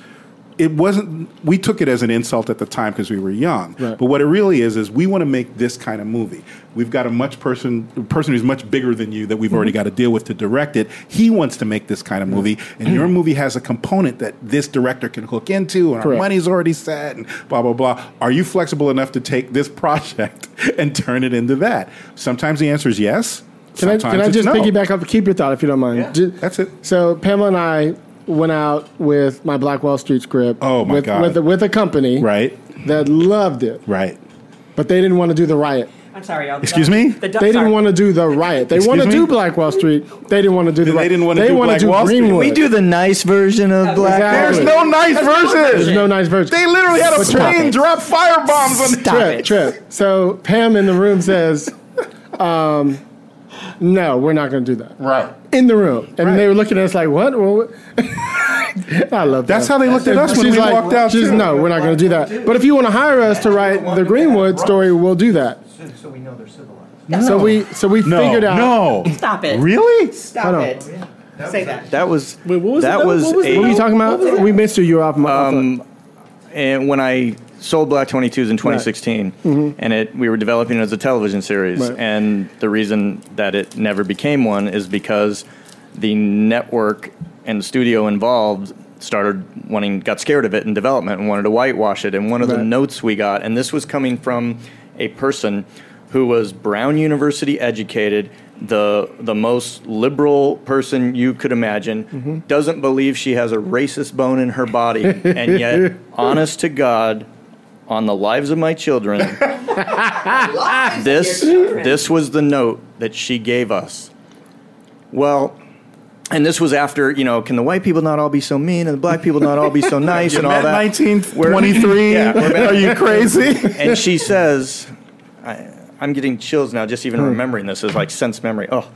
It wasn't. We took it as an insult at the time because we were young. Right. But what it really is is we want to make this kind of movie. We've got a much person person who's much bigger than you that we've already mm-hmm. got to deal with to direct it. He wants to make this kind of movie, and your movie has a component that this director can hook into, and our money's already set, and blah blah blah. Are you flexible enough to take this project and turn it into that? Sometimes the answer is yes. Can I, Sometimes can I just no. piggyback up? Keep your thought if you don't mind. Ju- that's it. So Pamela and I went out with my Black Wall Street script. Oh, my with, God. With, a- with a company Right, that loved it, right. but they didn't want to do the riot. I'm sorry, y'all. Excuse me? The, They didn't want to do the riot. They want to do Black Wall Street. They didn't want to do the. They riot. didn't wanna They do wanna Black do Wall Street. We do the nice version of Black. Exactly. There's no nice version. There's no nice version. They literally had a But Trip- plane drop firebombs on the Stop Trip, it. trip. So Pam in the room says, um, "No, we're not going to do that." Right. In the room, and Right. they were looking at us like, "What?" Well. I love that. That's how they looked at us when She's we like, walked out, She's too. no, we're not going to do that. But if you want to hire us to write the Greenwood story, we'll do that. So we know they're civilized. So we so we No, figured out. no. Stop it. Really? Stop Hold on. it. Say that. That was Wait, what was that it? was, What was a What were you talking about? We missed you. You were off my. um, and when I sold Black 22s in 2016, and it we were developing it as a television series, Mm-hmm. Right. and the reason that it never became one is because the network and the studio involved started wanting got scared of it in development and wanted to whitewash it. And one of the notes we got, and this was coming from a person who was Brown University educated. The the most liberal person you could imagine Mm-hmm. doesn't believe she has a racist bone in her body, and yet, honest to God, on the lives of my children, this this was the note that she gave us. Well, and this was after you know, can the white people not all be so mean and the black people not all be so nice and all that? 1923. Yeah, we're. Are you crazy? and she says, I, I'm getting chills now just even remembering this is like sense memory. Oh,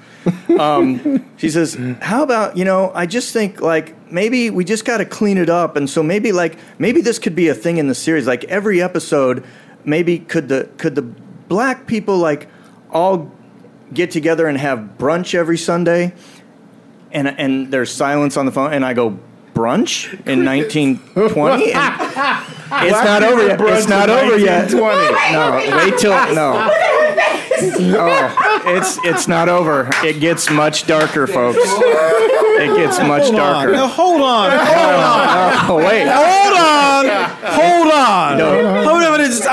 um, she says, how about you know? I just think like maybe we just got to clean it up, and so maybe like maybe this could be a thing in the series. Like every episode, maybe could the could the black people like all get together and have brunch every Sunday, and and there's silence on the phone, and I go. Brunch in 1920? And it's not over yet. It's not over yet. 1920. No, wait till no. Oh, it's it's not over. It gets much darker, folks. It gets much Hold on. Now, darker. hold on. Hold on. Oh wait. Hold on. Hold on. Hold on.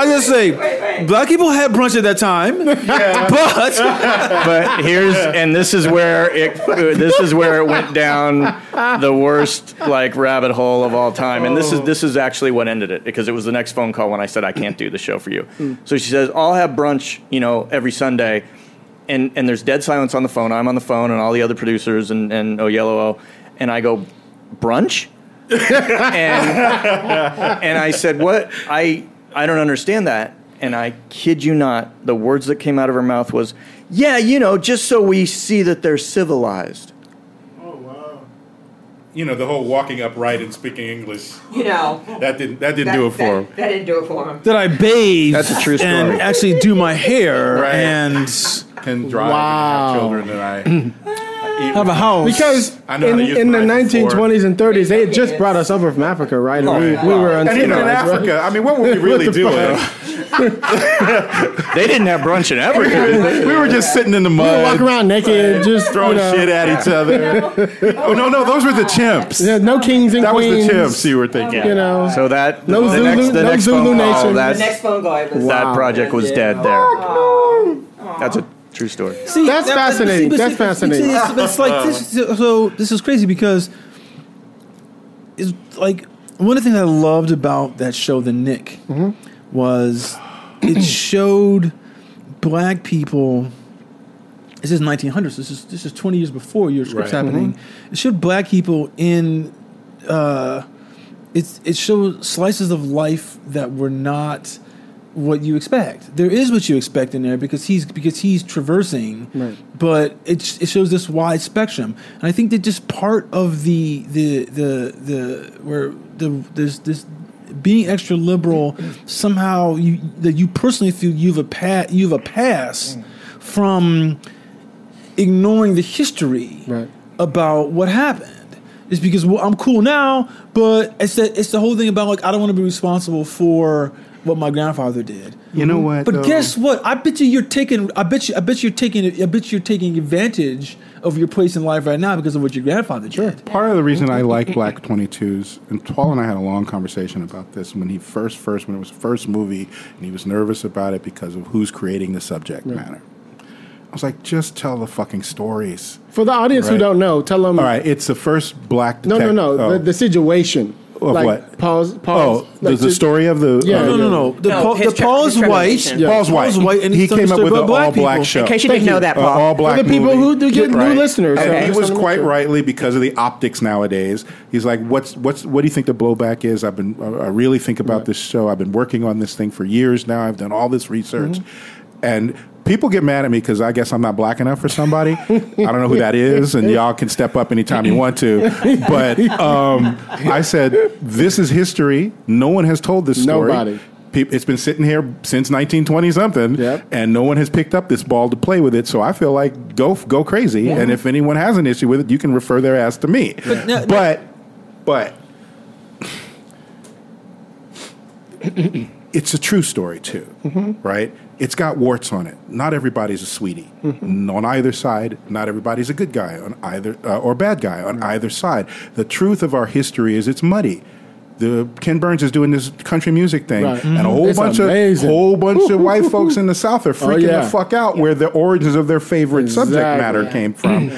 I just, I just say, black people had brunch at that time, but But here's and this is where it this is where it went down the worst like rabbit hole of all time. And this is this is actually what ended it because it was the next phone call when I said I can't do the show for you. So she says I'll have brunch, you know, every Sunday. And and there's dead silence on the phone. I'm on the phone and all the other producers and and oh yellow oh and I go brunch and and I said, "What? I I don't understand that." and I kid you not, the words that came out of her mouth was, "Yeah, you know, just so we see that they're civilized." Oh wow! You know, the whole walking upright and speaking English. You know, That didn't that didn't do it for him. That didn't do it for him. That I bathe. That's a true story. And actually do my hair Right. and Can drive Wow. and have children and I have a house. Because I know in, in the my before. 1920s and 30s, they had just brought us over from Africa, right? And we, we were and even in uncivilized, right? Africa, I mean, what were we really What the doing? They didn't have brunch in Africa. we were just sitting in the We mud, walk around naked, just throwing you know, shit at each other. oh no, no, those were the chimps. Yeah, no kings and that was the chimps you were thinking. You know, So that No the Zulu- next, the no next Zulu phone call, Nation. that's, The next phone guy was that project was dead there. That's a true story. See, That's that- fascinating. but That's see, fascinating. It's, it's like this. So this is crazy because it's like one of the things I loved about that show, The Knick, Mm-hmm. was it showed black people. This is 1900s. This is this is 20 years before your script's Right. happening. It showed black people in. Uh, it's it showed slices of life that were not what you expect. There is what you expect in there because he's because he's traversing, Right. but it it shows this wide spectrum, and I think that just part of the the the the where the there's this being extra liberal somehow you that you personally feel you've a pa- you've a pass mm. from ignoring the history Right. about what happened. It's because well, I'm cool now, but it's the it's the whole thing about like I don't want to be responsible for what my grandfather did. You know what? But though? guess what? I bet you you're taking. I bet you. I bet you're taking. I bet you're taking advantage of your place in life right now because of what your grandfather did. Part of the reason I like Black 22s, and Paul and I had a long conversation about this when he first, first, when it was first movie, and he was nervous about it because of who's creating the subject matter. I was like, just tell the fucking stories. for the audience who don't know, tell them. All right, it's the first black. No, no, no. oh. The, the oh. situation. Of like, what? Paul's. Paul's oh, like, the, the story of the. Yeah. of No, no, no. The, No, Paul, the Paul's his white. Yeah. Paul's white. Paul's white, and he came up with an black all black show. In case you Thank didn't know you. that, Uh, all black For the people movie. who do get Right. new listeners. so And I he was quite rightly because of the optics nowadays. He's like, "What's what's what do you think the blowback is?" I've been I really think about this show. I've been working on this thing for years now. I've done all this research, Mm-hmm. and people get mad at me because I guess I'm not black enough for somebody. I don't know who that is, and y'all can step up anytime you want to. But um, I said, "This is history. No one has told this story." Nobody. Peop- It's been sitting here since 1920 something, Yep. and no one has picked up this ball to play with it. So I feel like go go crazy. And if anyone has an issue with it, you can refer their ass to me. But now- but, it's a true story too, right? It's got warts on it. Not everybody's a sweetie on either side. Not everybody's a good guy on either uh, or bad guy on either side. The truth of our history is it's muddy. The Ken Burns is doing this country music thing, Right. and a whole It's bunch amazing. of whole bunch of white folks in the South are freaking yeah. the fuck out where the origins of their favorite subject Exactly. matter came from.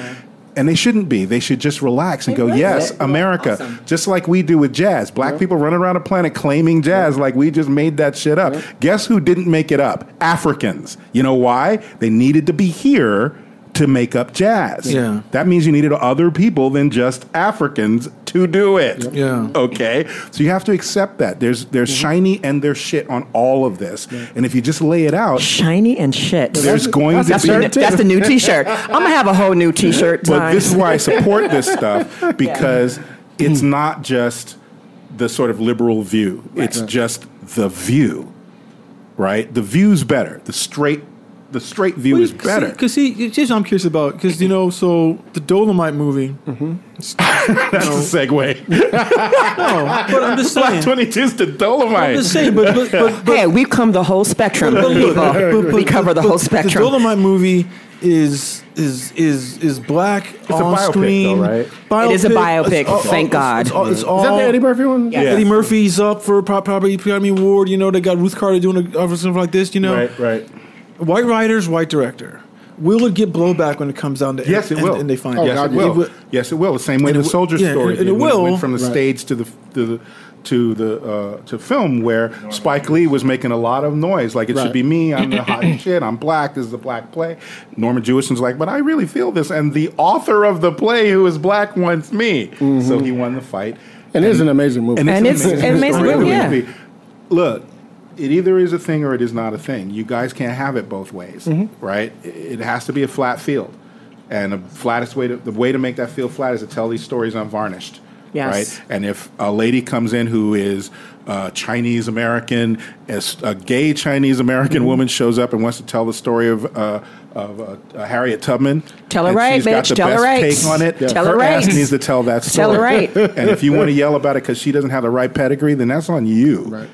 And they shouldn't be. They should just relax and go, yes, America. Just like we do with jazz. Black people running around the planet claiming jazz like we just made that shit up. Guess who didn't make it up? Africans. You know why? They needed to be here to make up jazz. Yeah. That means you needed other people than just Africans to do it. Yeah. Okay. So you have to accept that. There's there's mm-hmm. shiny and there's shit on all of this. And if you just lay it out, Shiny and shit. there's going to That's, be the, that's the new T-shirt. I'm gonna have a whole new T-shirt. but this is why I support this stuff because it's mm. not just the sort of liberal view. It's just the view, right? The view's better. The straight, the straight view is better. Because see, here's what I'm curious about. Because you know, so the Dolemite movie. Mm-hmm. That's a segue. No, but I'm just saying. Twenty two's to I'm just saying. But but but, but hey, we come the whole spectrum, But look, people. but- but- we cover the but whole The. Dolemite movie is is is is black a on biopic, screen. though, right? It is a biopic, It's all- thank it's- God. It's, all, it's all, Is that the Eddie Murphy one? Yeah. Eddie Murphy's up for pro- probably Academy Award. You know, they got Ruth Carter doing a, or something like this. You know, Right, right. White writers, white director. Will it get blowback when it comes down to Yes, it and, will. And they find Oh, yes, God, it will. will. Yes, it will. The same way And the it will- soldier yeah, story and did it when will. went from the Right. stage to the to the to the uh, to film where Spike Lee was making a lot of noise. Like it Right. should be me. I'm the hot shit. I'm black. This is a black play. Norman Jewison's like, but I really feel this. And the author of the play, who is black, wants me. So he won the fight. And it is an amazing movie. And it's- an an amazing story of movie, yeah. movie. Look, it either is a thing or it is not a thing. You guys can't have it both ways, Mm-hmm. right? It has to be a flat field, and the flattest way to the way to make that field flat is to tell these stories unvarnished, Yes. right? And if a lady comes in who is uh, Chinese American, a gay Chinese American Mm-hmm. woman shows up and wants to tell the story of. Uh, of uh, uh, Harriet Tubman. Tell her right, she's got bitch. the Tell her right. take on it. Tell her ass right. needs to tell that story. Tell her right. and if you want to yell about it because she doesn't have the right pedigree, then that's on you. Right.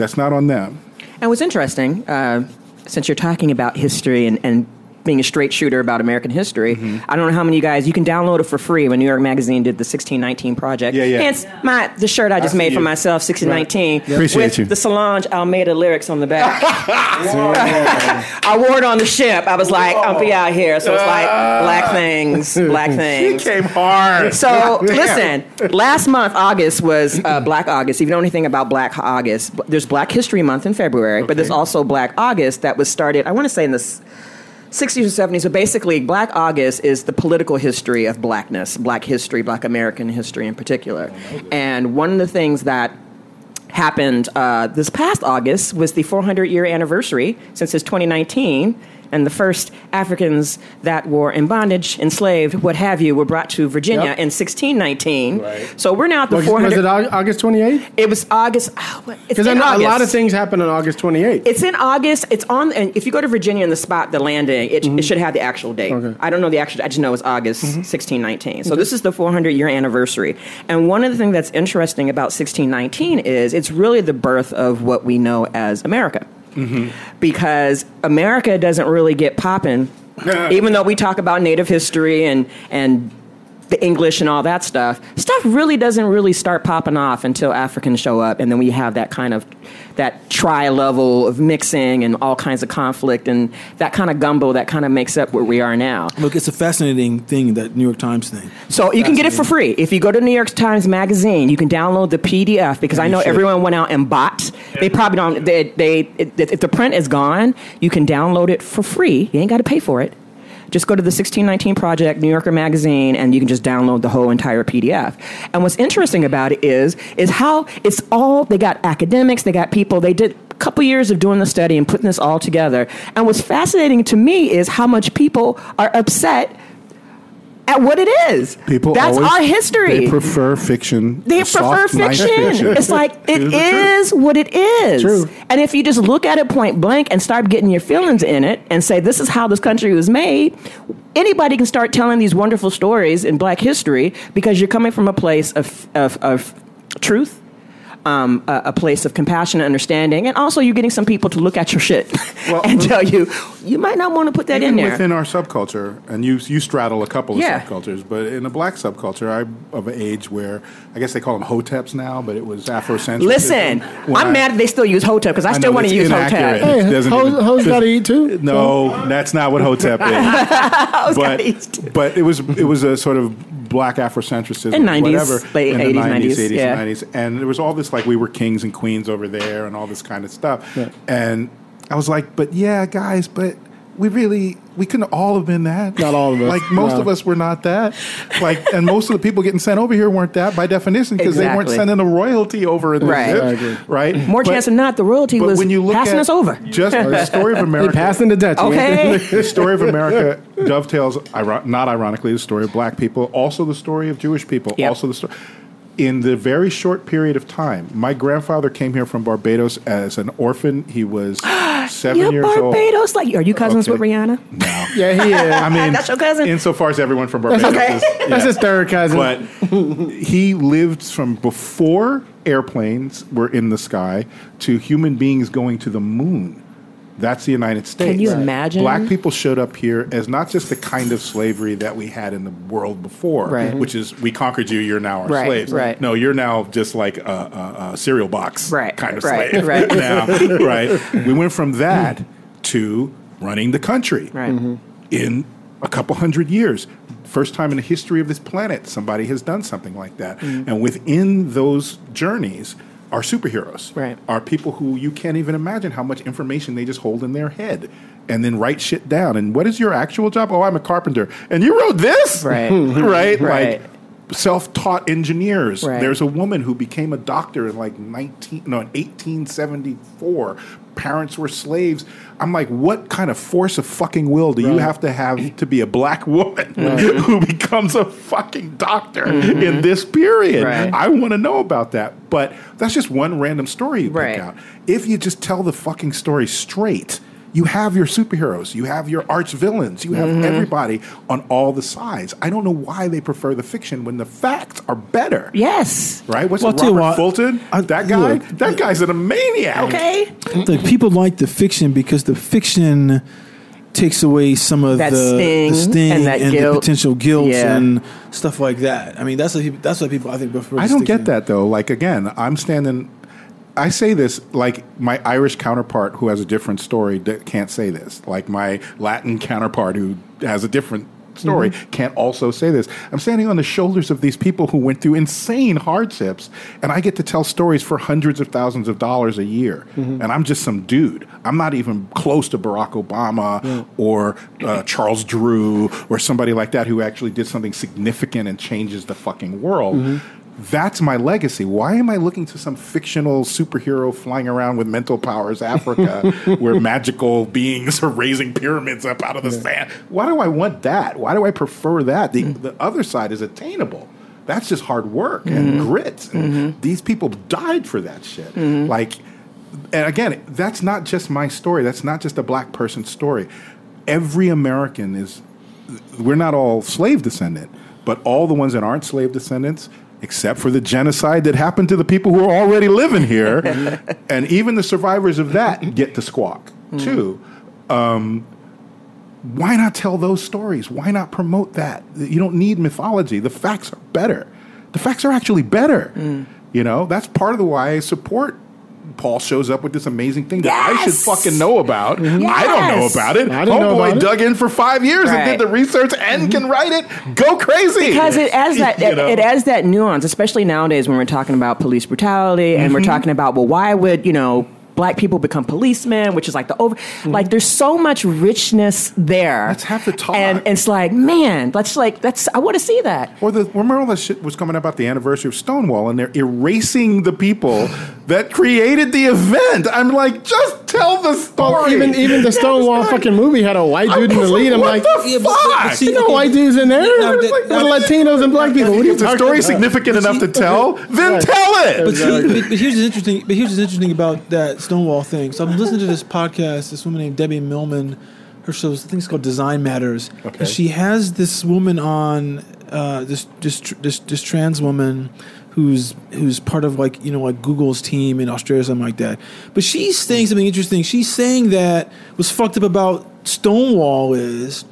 That's not on them. And what's interesting, uh, since you're talking about history and, and being a straight shooter about American history, Mm-hmm. I don't know how many of you guys you can download it for free when New York Magazine did the 1619 project. Yeah, yeah. Hence my the shirt I just see made for you. myself, 1619, Appreciate with you. the Solange Almeida lyrics on the back. I wore it on the ship. I was like, I'm be out here, so it's like black things, black things. He came hard. So listen, last month August was uh, Black August. If you know anything about Black August, there's Black History Month in February, but there's also Black August that was started. I want to say in the s- 60s or 70s. So basically, Black August is the political history of blackness, Black history, Black American history in particular. And one of the things that happened uh, this past August was the 400 year anniversary since it's 2019. And the first Africans that were in bondage, enslaved, what have you, were brought to Virginia Yep. in 1619. Right. So we're now at the Was, 400. was it August 28th? It was August. Oh, it's Because know a lot of things happen on August 28th. It's in August. It's on, and if you go to Virginia in the spot, the landing, it, mm-hmm. it should have the actual date. Okay. I don't know the actual. I just know it's August mm-hmm. 1619. So this is the 400 year anniversary. And one of the things that's interesting about 1619 is it's really the birth of what we know as America, because America doesn't really get popping, even though we talk about Native history and and the English and all that stuff, stuff really doesn't really start popping off until Africans show up, and then we have that kind of that tri level of mixing and all kinds of conflict and that kind of gumbo that kind of makes up where we are now. Look, it's a fascinating thing that New York Times thing. So you can get it for free if you go to New York Times Magazine. You can download the PDF because I know should. everyone went out and bought. They probably don't. They, they if the print is gone, you can download it for free. You ain't got to pay for it. Just go to the 1619 Project, New Yorker Magazine, and you can just download the whole entire PDF. And what's interesting about it is is how it's all they got academics, they got people, they did a couple years of doing the study and putting this all together. And what's fascinating to me is how much people are upset at what it is. People That's always- our history. They prefer fiction. They the prefer soft, nice fiction. It's like it to the truth. is what it is. True. And if you just look at it point blank and start getting your feelings in it and say this is how this country was made, anybody can start telling these wonderful stories in Black history because you're coming from a place of of, of truth. Um, a, a place of compassion and understanding, and also you're getting some people to look at your shit Well, and tell you you might not want to put that Even in there. within our subculture, and you you straddle a couple of Yeah. subcultures, but in the black subculture, I'm of an age where I guess they call them hoteps now, but it was Afrocentrism. Listen, I'm I- mad they still use Hotep because I, I still know want to use inaccurate. Hotep. Hey, doesn't hoes, even- hoes got to eat too. No, that's not what Hotep is. but gotta eat. but it was it was a sort of black Afrocentrism, In 90s, whatever, late in the 90s, 90s, 80s, yeah. 90s, and there was all this like we were kings and queens over there, and all this kind of stuff, and I was like, but yeah, guys, but. We really, we couldn't all have been that. Not all of us, Like most no. of us were not that. Like, and most of the people getting sent over here weren't that by definition because they weren't sending a royalty over in the Right. zip, right? More But- chance than not, the royalty was when you look passing at us over. just the story of They America, passing the Dutch. Okay. the story of America dovetails, not ironically, the story of black people, also the story of Jewish people, Yep. also the story. In the very short period of time, my grandfather came here from Barbados as an orphan. He was seven You're years old. Barbados. Like, are you cousins Okay. with Rihanna? No. yeah, he is. I mean, That's your cousin? Insofar as everyone from Barbados Okay. is, That's his third cousin. But he lived from before airplanes were in the sky to human beings going to the moon. That's the United States. Can you Right. imagine? Black people showed up here as not just the kind of slavery that we had in the world before, Right. which is we conquered you, you're now our Right, slaves. right. No, you're now just like a, a, a cereal box Right, kind of right, slave right. now, right? We went from that to running the country Right. in a couple hundred years. First time in the history of this planet, somebody has done something like that. Mm-hmm. And within those journeys are superheroes. Right. Are people who you can't even imagine how much information they just hold in their head and then write shit down. And what is your actual job? Oh, I'm a carpenter. And you wrote this? Right. right? Right. Like self-taught engineers. Right. There's a woman who became a doctor in like 19 no, in 1874. Parents were slaves. I'm like, what kind of force of fucking will do you have to have to be a black woman who becomes a fucking doctor in mm-hmm. this period? Right. I want to know about that. But that's just one random story you Right. pick out. If you just tell the fucking story straight, you have your superheroes, you have your arch villains, you have Mm-hmm. everybody on all the sides. I don't know why they prefer the fiction when the facts are better. Yes. Right? What's Well, it, I'll Robert what, Fulton? I- that guy? look, that guy's a maniac. Okay. like people like the fiction because the fiction takes away some of That the, sting the sting and that the potential guilt Yeah. and stuff like that. I mean, that's what people, that's what people I think. prefer I don't get that though. Like again, I'm standing. I say this like my Irish counterpart who has a different story that can't say this. Like my Latin counterpart who has a different story mm-hmm. can't also say this. I'm standing on the shoulders of these people who went through insane hardships, and I get to tell stories for hundreds of thousands of dollars a year. Mm-hmm. And I'm just some dude. I'm not even close to Barack Obama or uh, Charles Drew or somebody like that who actually did something significant and changes the fucking world. Mm-hmm. That's my legacy. Why am I looking to some fictional superhero flying around with mental powers, Africa, where magical beings are raising pyramids up out of the sand? Why do I want that? Why do I prefer that? The, mm. the other side is attainable. That's just hard work and mm-hmm. grit. And mm-hmm. These people died for that shit. Mm-hmm. Like, and again, that's not just my story. That's not just a black person's story. Every American is we're not all slave descendant, but all the ones that aren't slave descendants, except for the genocide that happened to the people who are already living here, and even the survivors of that get to squawk too. Um, why not tell those stories? Why not promote that? You don't need mythology. The facts are better. The facts are actually better. You know, that's part of the why I support. Paul shows up with this amazing thing that I should fucking know about. I don't know about it. I didn't know Homeboy about it. dug in for five years and did the research and can write it. Go crazy because it adds that You know? it, adds that nuance, especially nowadays when we're talking about police brutality and Mm-hmm. we're talking about well, why would you know black people become policemen, which is like the over like there's so much richness there. Let's have the talk. and it's like man, that's like that's I want to see that. Or the remember all that shit was coming up about the anniversary of Stonewall, and they're erasing the people that created the event. I'm like, just tell the story. Well, even even the Stonewall story. fucking movie had a white dude in the was lead. I'm what like, the Yeah, but- but- but fuck? see- you know, okay, white dudes in there. No, It's that- like, that- Latinos and black people. What are you if the talking story's about? significant enough to tell, then Right. tell it. But, see, but, but here's what's interesting. But here's what's interesting about that Stonewall thing. So I'm listening to this podcast. This woman named Debbie Millman. Her show, I think it's called Design Matters. Okay. And she has this woman on uh, this, this this this trans woman who's who's part of like you know like Google's team in Australia or something like that. But she's saying something interesting. She's saying that what's fucked up about Stonewall is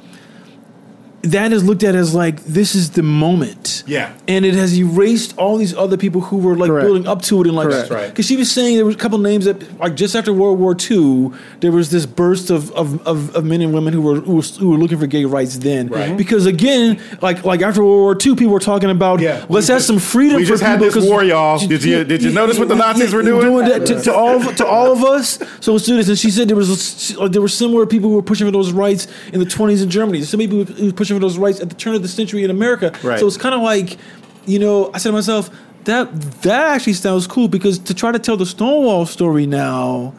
that is looked at as like this is the moment. Yeah. And it has erased all these other people who were like Correct. building up to it and like Correct. Right. because she was saying there was a couple names that like just after World War II there was this burst of of, of, of men and women who were, who were who were looking for gay rights then. Right. Because again, like like after World War II, people were talking about Yeah. let's We have just- some freedom. we for just had people this 'cause- war, y'all. Did you- did you notice what the Nazis were doing? that to, to all of, to all of us. So let's do this. And she said there was like, there were similar people who were pushing for those rights in the 20s in Germany. Some people who were pushing for those rights at the turn of the century in America. Right. So it's kind of like, you know, I said to myself, that that actually sounds cool because to try to tell the Stonewall story now,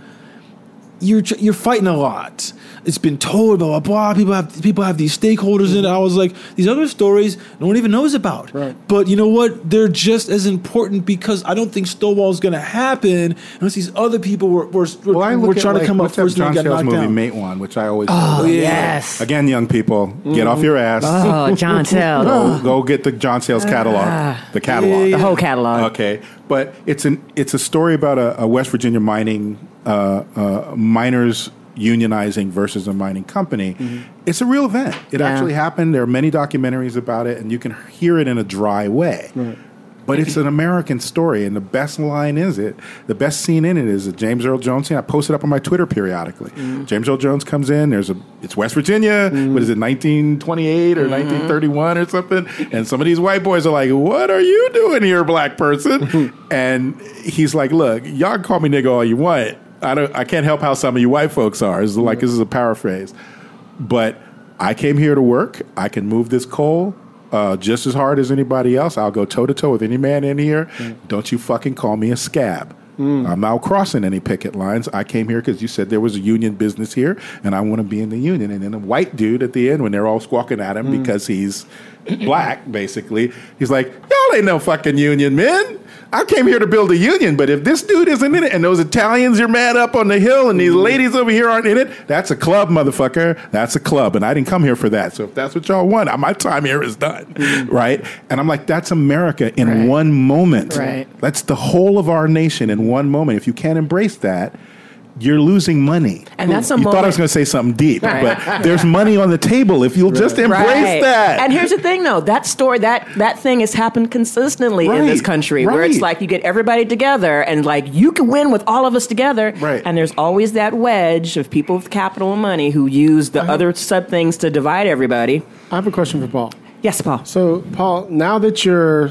you're you're fighting a lot. It's been told, blah blah blah. People have people have these stakeholders in it. I was like, these other stories no one even knows about. Right. But you know what? They're just as important because I don't think Stonewall is going to happen unless these other people were were, were, Well, were trying like, to come up what's that first John and they got knocked movie, down. Matewan, which I always Oh, yeah. Yes. Again, young people, get off your ass. Mm-hmm. Oh, John Tell. Go, go get the John Sayles catalog, ah. the catalog. Yeah, The whole catalog. Okay, but it's an it's a story about a, a West Virginia mining uh, uh, miners unionizing versus a mining company. It's a real event. It Yeah. actually happened. There are many documentaries about it, and you can hear it in a dry way. But it's an American story, and the best line is it. The best scene in it is a James Earl Jones scene. I post it up on my Twitter periodically. James Earl Jones comes in. There's a. It's West Virginia. What is it? 1928 or 1931 or something. And some of these white boys are like, "What are you doing here, black person?" and he's like, "Look, y'all call me nigga all you want. I don't. I can't help how some of you white folks are. It's like this is a paraphrase, but I came here to work. I can move this coal." uh, just as hard as anybody else. I'll go toe to toe with any man in here. Mm. Don't you fucking call me a scab. Mm. I'm not crossing any picket lines. I came here because you said there was a union business here, and I want to be in the union. And then a white dude at the end, when they're all squawking at him mm. because he's black, basically, he's like, "Y'all ain't no fucking union men. I came here to build a union, but if this dude isn't in it, and those Italians you're mad up on the hill, and these mm-hmm. ladies over here aren't in it, that's a club, motherfucker. That's a club, and I didn't come here for that. So if that's what y'all want, my time here is done, mm-hmm. right? And I'm like, that's America in Right. one moment. Right. That's the whole of our nation in one moment. If you can't embrace that, you're losing money. And that's a you thought I was going to say something deep, but there's money on the table if you'll just embrace Right. that. And here's the thing, though. That story, that that thing has happened consistently in this Right, country, where it's like you get everybody together, and like you can win with all of us together. Right. And there's always that wedge of people with capital and money who use the other sub things to divide everybody. I have a question for Paul. Yes, Paul. So, Paul, now that you're,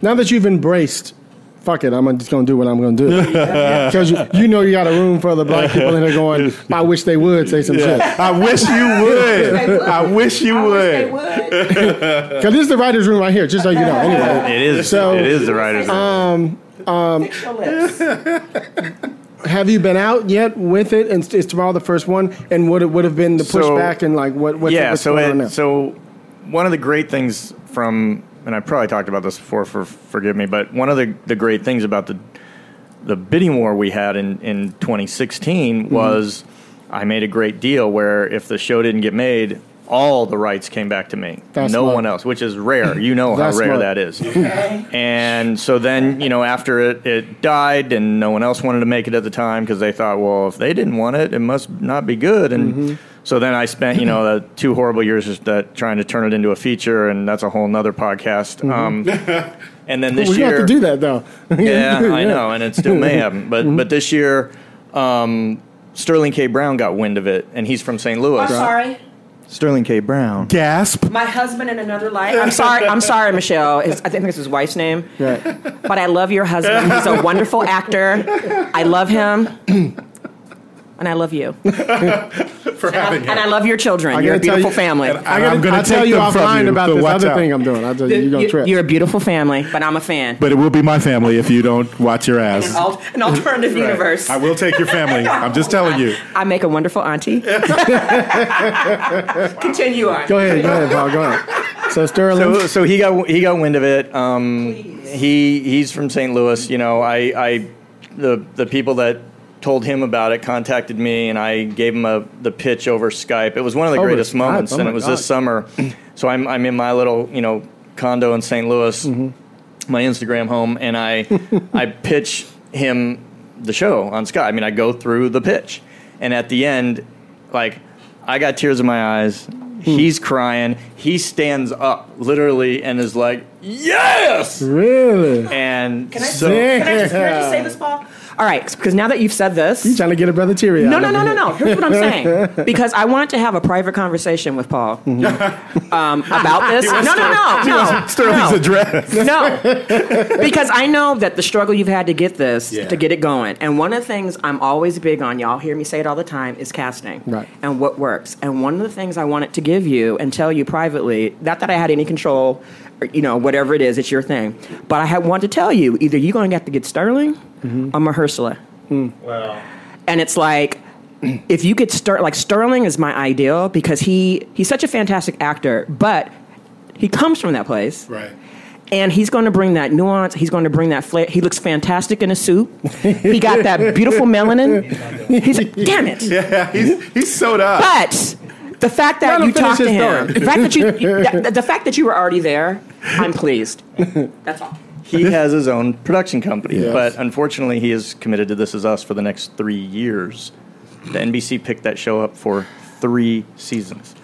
now that you've embraced, fuck it, I'm just gonna do what I'm gonna do because you, you know you got a room for the black people in there going. I wish they would say some shit I wish you would. I wish you would. because this is the writers' room right here. Just so you know. Anyway, It is. So- it is the writers. room. Um, um, have you been out yet with it? And is tomorrow the first one? And what it would have been the So- pushback and like what? What's, yeah. what's So going on now? it, so one of the great things from and I probably talked about this before. For forgive me, but one of the the great things about the the bidding war we had in in 2016 Mm-hmm. was I made a great deal where if the show didn't get made. All the rights came back to me. That's no smart. one else, which is rare. You know how rare smart. that is. And so then, you know, after it, it died and no one else wanted to make it at the time because they thought, well, if they didn't want it, it must not be good. And Mm-hmm. so then I spent, you know, the two horrible years just that trying to turn it into a feature, and that's a whole nother podcast. Um, and then this year we year, have to do that though. yeah, I know, and it still may happen. But Mm-hmm. but this year, um, Sterling K. Brown got wind of it, and he's from St. Louis. sorry. Sterling K. Brown. Gasp. My husband in another life. I'm sorry. I'm sorry, Michelle. His, I think it's his wife's name. Right. But I love your husband. He's a wonderful actor. I love him. And I love you. For having And I love your children. I You're a gotta tell beautiful you- family. And I gotta, I'm gonna I'll tell take you them from offline you, about so this watch other out. thing I'm doing. I'll tell you, you're gonna You- trip. You're a beautiful family, but I'm a fan. But it will be my family if you don't watch your ass. An, al- an alternative universe. I will take your family. I'm just telling you. I make a wonderful auntie. Continue on. Go ahead, go ahead, Paul. Go ahead. So Sterling, So, so he got he got wind of it. Um, he he's from St. Louis. You know, I, I the the people that told him about it contacted me, and I gave him a the pitch over Skype. It was one of the Over greatest Skype? moments, Oh and it was God. this summer. So I'm I'm in my little you know condo in St. Louis, Mm-hmm. my Instagram home, and I I pitch him the show on Skype. I mean, I go through the pitch, and at the end, like I got tears in my eyes. Hmm. He's crying. He stands up literally and is like, "Yes!" really? And Can I, so can, I just, can I just say this, Paul? All right, because now that you've said this, You trying to get a brother teary No, no, no, no, no. Here's what I'm saying. Because I wanted to have a private conversation with Paul um, about this. No, no, no, no. Sterling's no. address. No, because I know that the struggle you've had to get this, Yeah. to get it going. And one of the things I'm always big on, y'all hear me say it all the time, is casting. Right. And what works. And one of the things I wanted to give you and tell you privately, not that I had any control, or, you know, whatever it is, it's your thing. But I had wanted to tell you, either you're going to have to get Sterling mm-hmm. or Mahershala. Hmm. Wow! And it's like, if you could start like Sterling is my ideal because he he's such a fantastic actor, but he comes from that place. Right. And he's going to bring that nuance. He's going to bring that flair. He looks fantastic in a suit. He got that beautiful melanin. He's like, damn it. Yeah, he's, he's sewed up. But the fact that you talked to him, story. the fact that you, you the, the fact that you were already there, I'm pleased. That's all. he has his own production company, Yes. but unfortunately, he is committed to This Is Us for the next three years. The NBC picked that show up for three seasons.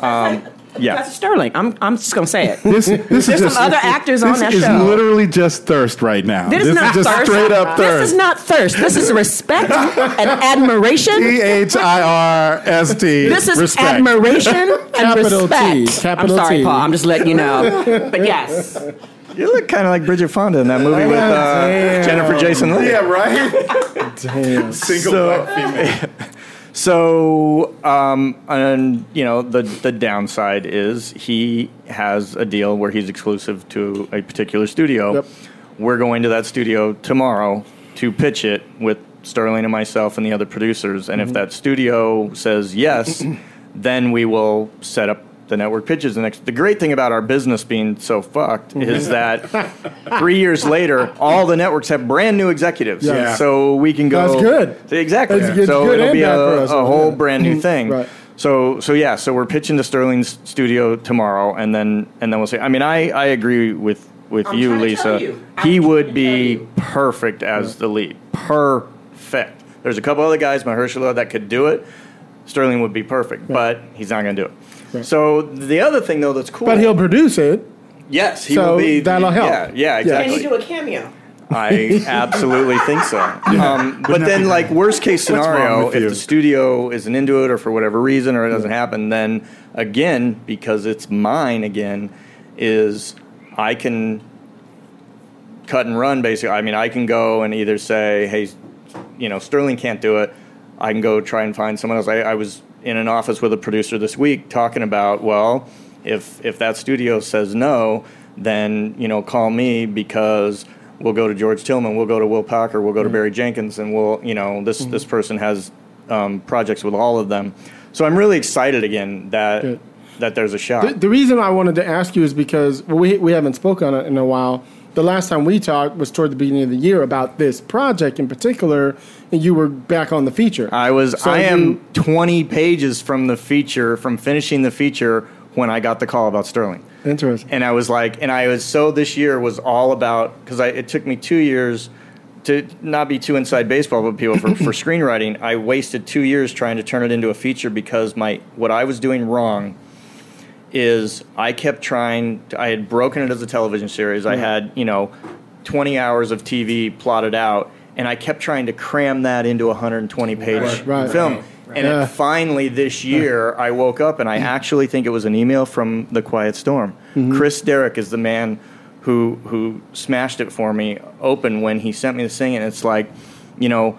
Um, yeah. That's Sterling. I'm, I'm just going to say it. This, this There's is some just, other actors on that show. this that is show. literally just thirst right now. This, this is not just thirst. straight up thirst. This is not thirst. This is respect and admiration. T H I R S T. This is respect. admiration and Capital respect. T, capital I'm sorry, T. Paul. I'm just letting you know. But yes, You look kind of like Bridget Fonda in that movie with uh, Jennifer Jason Leigh. Yeah, right. Damn. Single So- black female. So, um, and you know, the the downside is he has a deal where he's exclusive to a particular studio. Yep. We're going to that studio tomorrow to pitch it with Sterling and myself and the other producers. And if that studio says yes, then we will set up the network pitches. The next, the great thing about our business being so fucked mm-hmm. is that three years later, all the networks have brand new executives. Yeah. So we can go. That's good. Exactly. That's good- so good it'll and be a, bad for us. a whole Yeah. brand new mm-hmm. thing. Right. So so yeah, so we're pitching to Sterling's studio tomorrow, and then and then we'll see. I mean, I I agree with with I'm you, trying to Lisa. tell you. He I'm would trying to be you. perfect as the lead. Perfect. There's a couple other guys, Mahershala, that could do it. Sterling would be perfect, but he's not going to do it. So the other thing though that's cool, But he'll produce it. yes, he so will be. that'll help. Yeah, yeah, Yeah. Can exactly. you do a cameo? I absolutely think so. Um, but then, like worst case scenario, if you? the studio isn't into it or for whatever reason or it doesn't happen, then again, because it's mine again, is I can cut and run. Basically, I mean, I can go and either say, "Hey, you know, Sterling can't do it." I can go try and find someone else. I, I was in an office with a producer this week talking about, well, if if that studio says no, then you know, call me because we'll go to George Tillman, we'll go to Will Packer, we'll go to Barry Jenkins, and we'll, you know, this this person has um, projects with all of them. So I'm really excited again that Good. that there's a shot. The, the reason I wanted to ask you is because we we haven't spoken on it in a while. The last time we talked was toward the beginning of the year about this project in particular, you were back on the feature. I was. So I am you- 20 pages from the feature, from finishing the feature when I got the call about Sterling. Interesting. And I was like, and I was so this year was all about because it took me two years to not be too inside baseball with people for, for screenwriting. I wasted two years trying to turn it into a feature because my what I was doing wrong is I kept trying. To, I had broken it as a television series. I mm-hmm. had you know 20 hours of TV plotted out, and I kept trying to cram that into a 120 page Right, right. film. And Yeah. it finally this year, I woke up and I actually think it was an email from The Quiet Storm. Mm-hmm. Chris Derrick is the man who who smashed it for me open when he sent me the thing, and it's like, you know,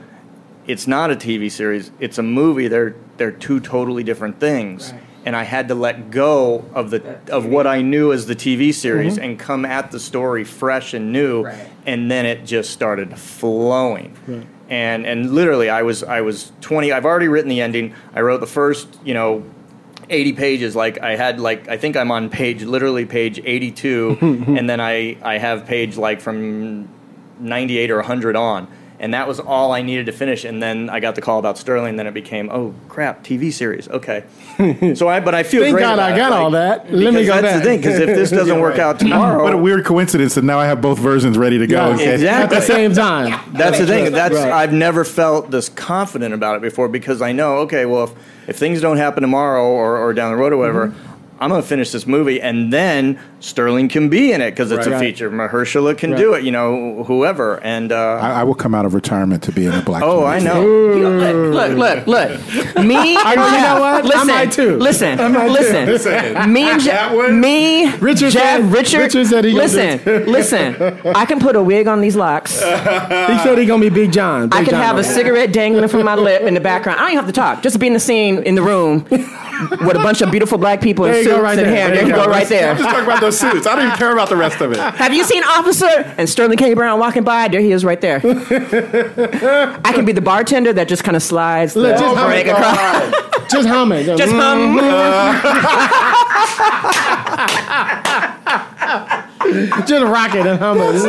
it's not a TV series; it's a movie. They're they're two totally different things. And I had to let go of the of what I knew as the TV series and come at the story fresh and new, Right. And then it just started flowing. And and literally, I was I was twenty. I've already written the ending. I wrote the first, you know, 80 pages like i had like i think i'm on page literally page 82 and then i i have page like from 98 or 100 on and that was all i needed to finish and then i got the call about sterling and then it became oh crap tv series okay so i but i feel Thank God I it, got like, all that. Let me go that's back. the thing because if this doesn't work out tomorrow What a weird coincidence that now I have both versions ready to go. Yeah, case- At the same time. That's the thing. That's Right. I've never felt this confident about it before because I know, okay, well, if, if things don't happen tomorrow or, or down the road or whatever, Mm-hmm. I'm going to finish this movie and then Sterling can be in it because it's a Right. feature. Mahershala can do it, you know, whoever. And uh, I, I will come out of retirement to be in a black. oh, Panther. I know. Look, look, look, look. Me I, know, you know what? I Listen, might too. listen, I might too. listen. Me and Jeff. Me, Richard Jeff, said- Richard. Richard said he listen, listen. I can put a wig on these locks. He said he gonna be Big John. Big I can John have a cigarette dangling from my lip in the background. I don't even have to talk. Just be in the scene in the room with a bunch of beautiful black people in There you suits go right and there. hair. There There you you go. go, right there. I'm just talking about those suits. I don't even care about the rest of it. Have you seen Officer and Sterling K. Brown walking by? There he is, right there. I can be the bartender that just kind of slides the Look, just hum across. Just hum it. Just hum. Just rock it and hum it.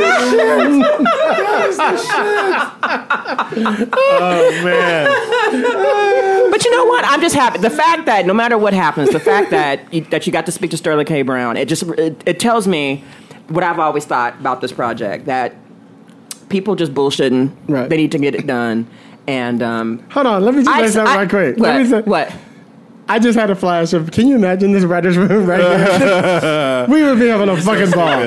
Oh man, But you know what? I'm just happy. The fact that no matter what happens, the fact that you, that you got to speak to Sterling K. Brown, it just it, it tells me what I've always thought about this project that people just bullshitting. Right. They need to get it done. And um, Hold on, let me just I, say something right quick. What? Let me say, what? I just had a flash of. Can you imagine this writers' room right here? we would be having a fucking ball.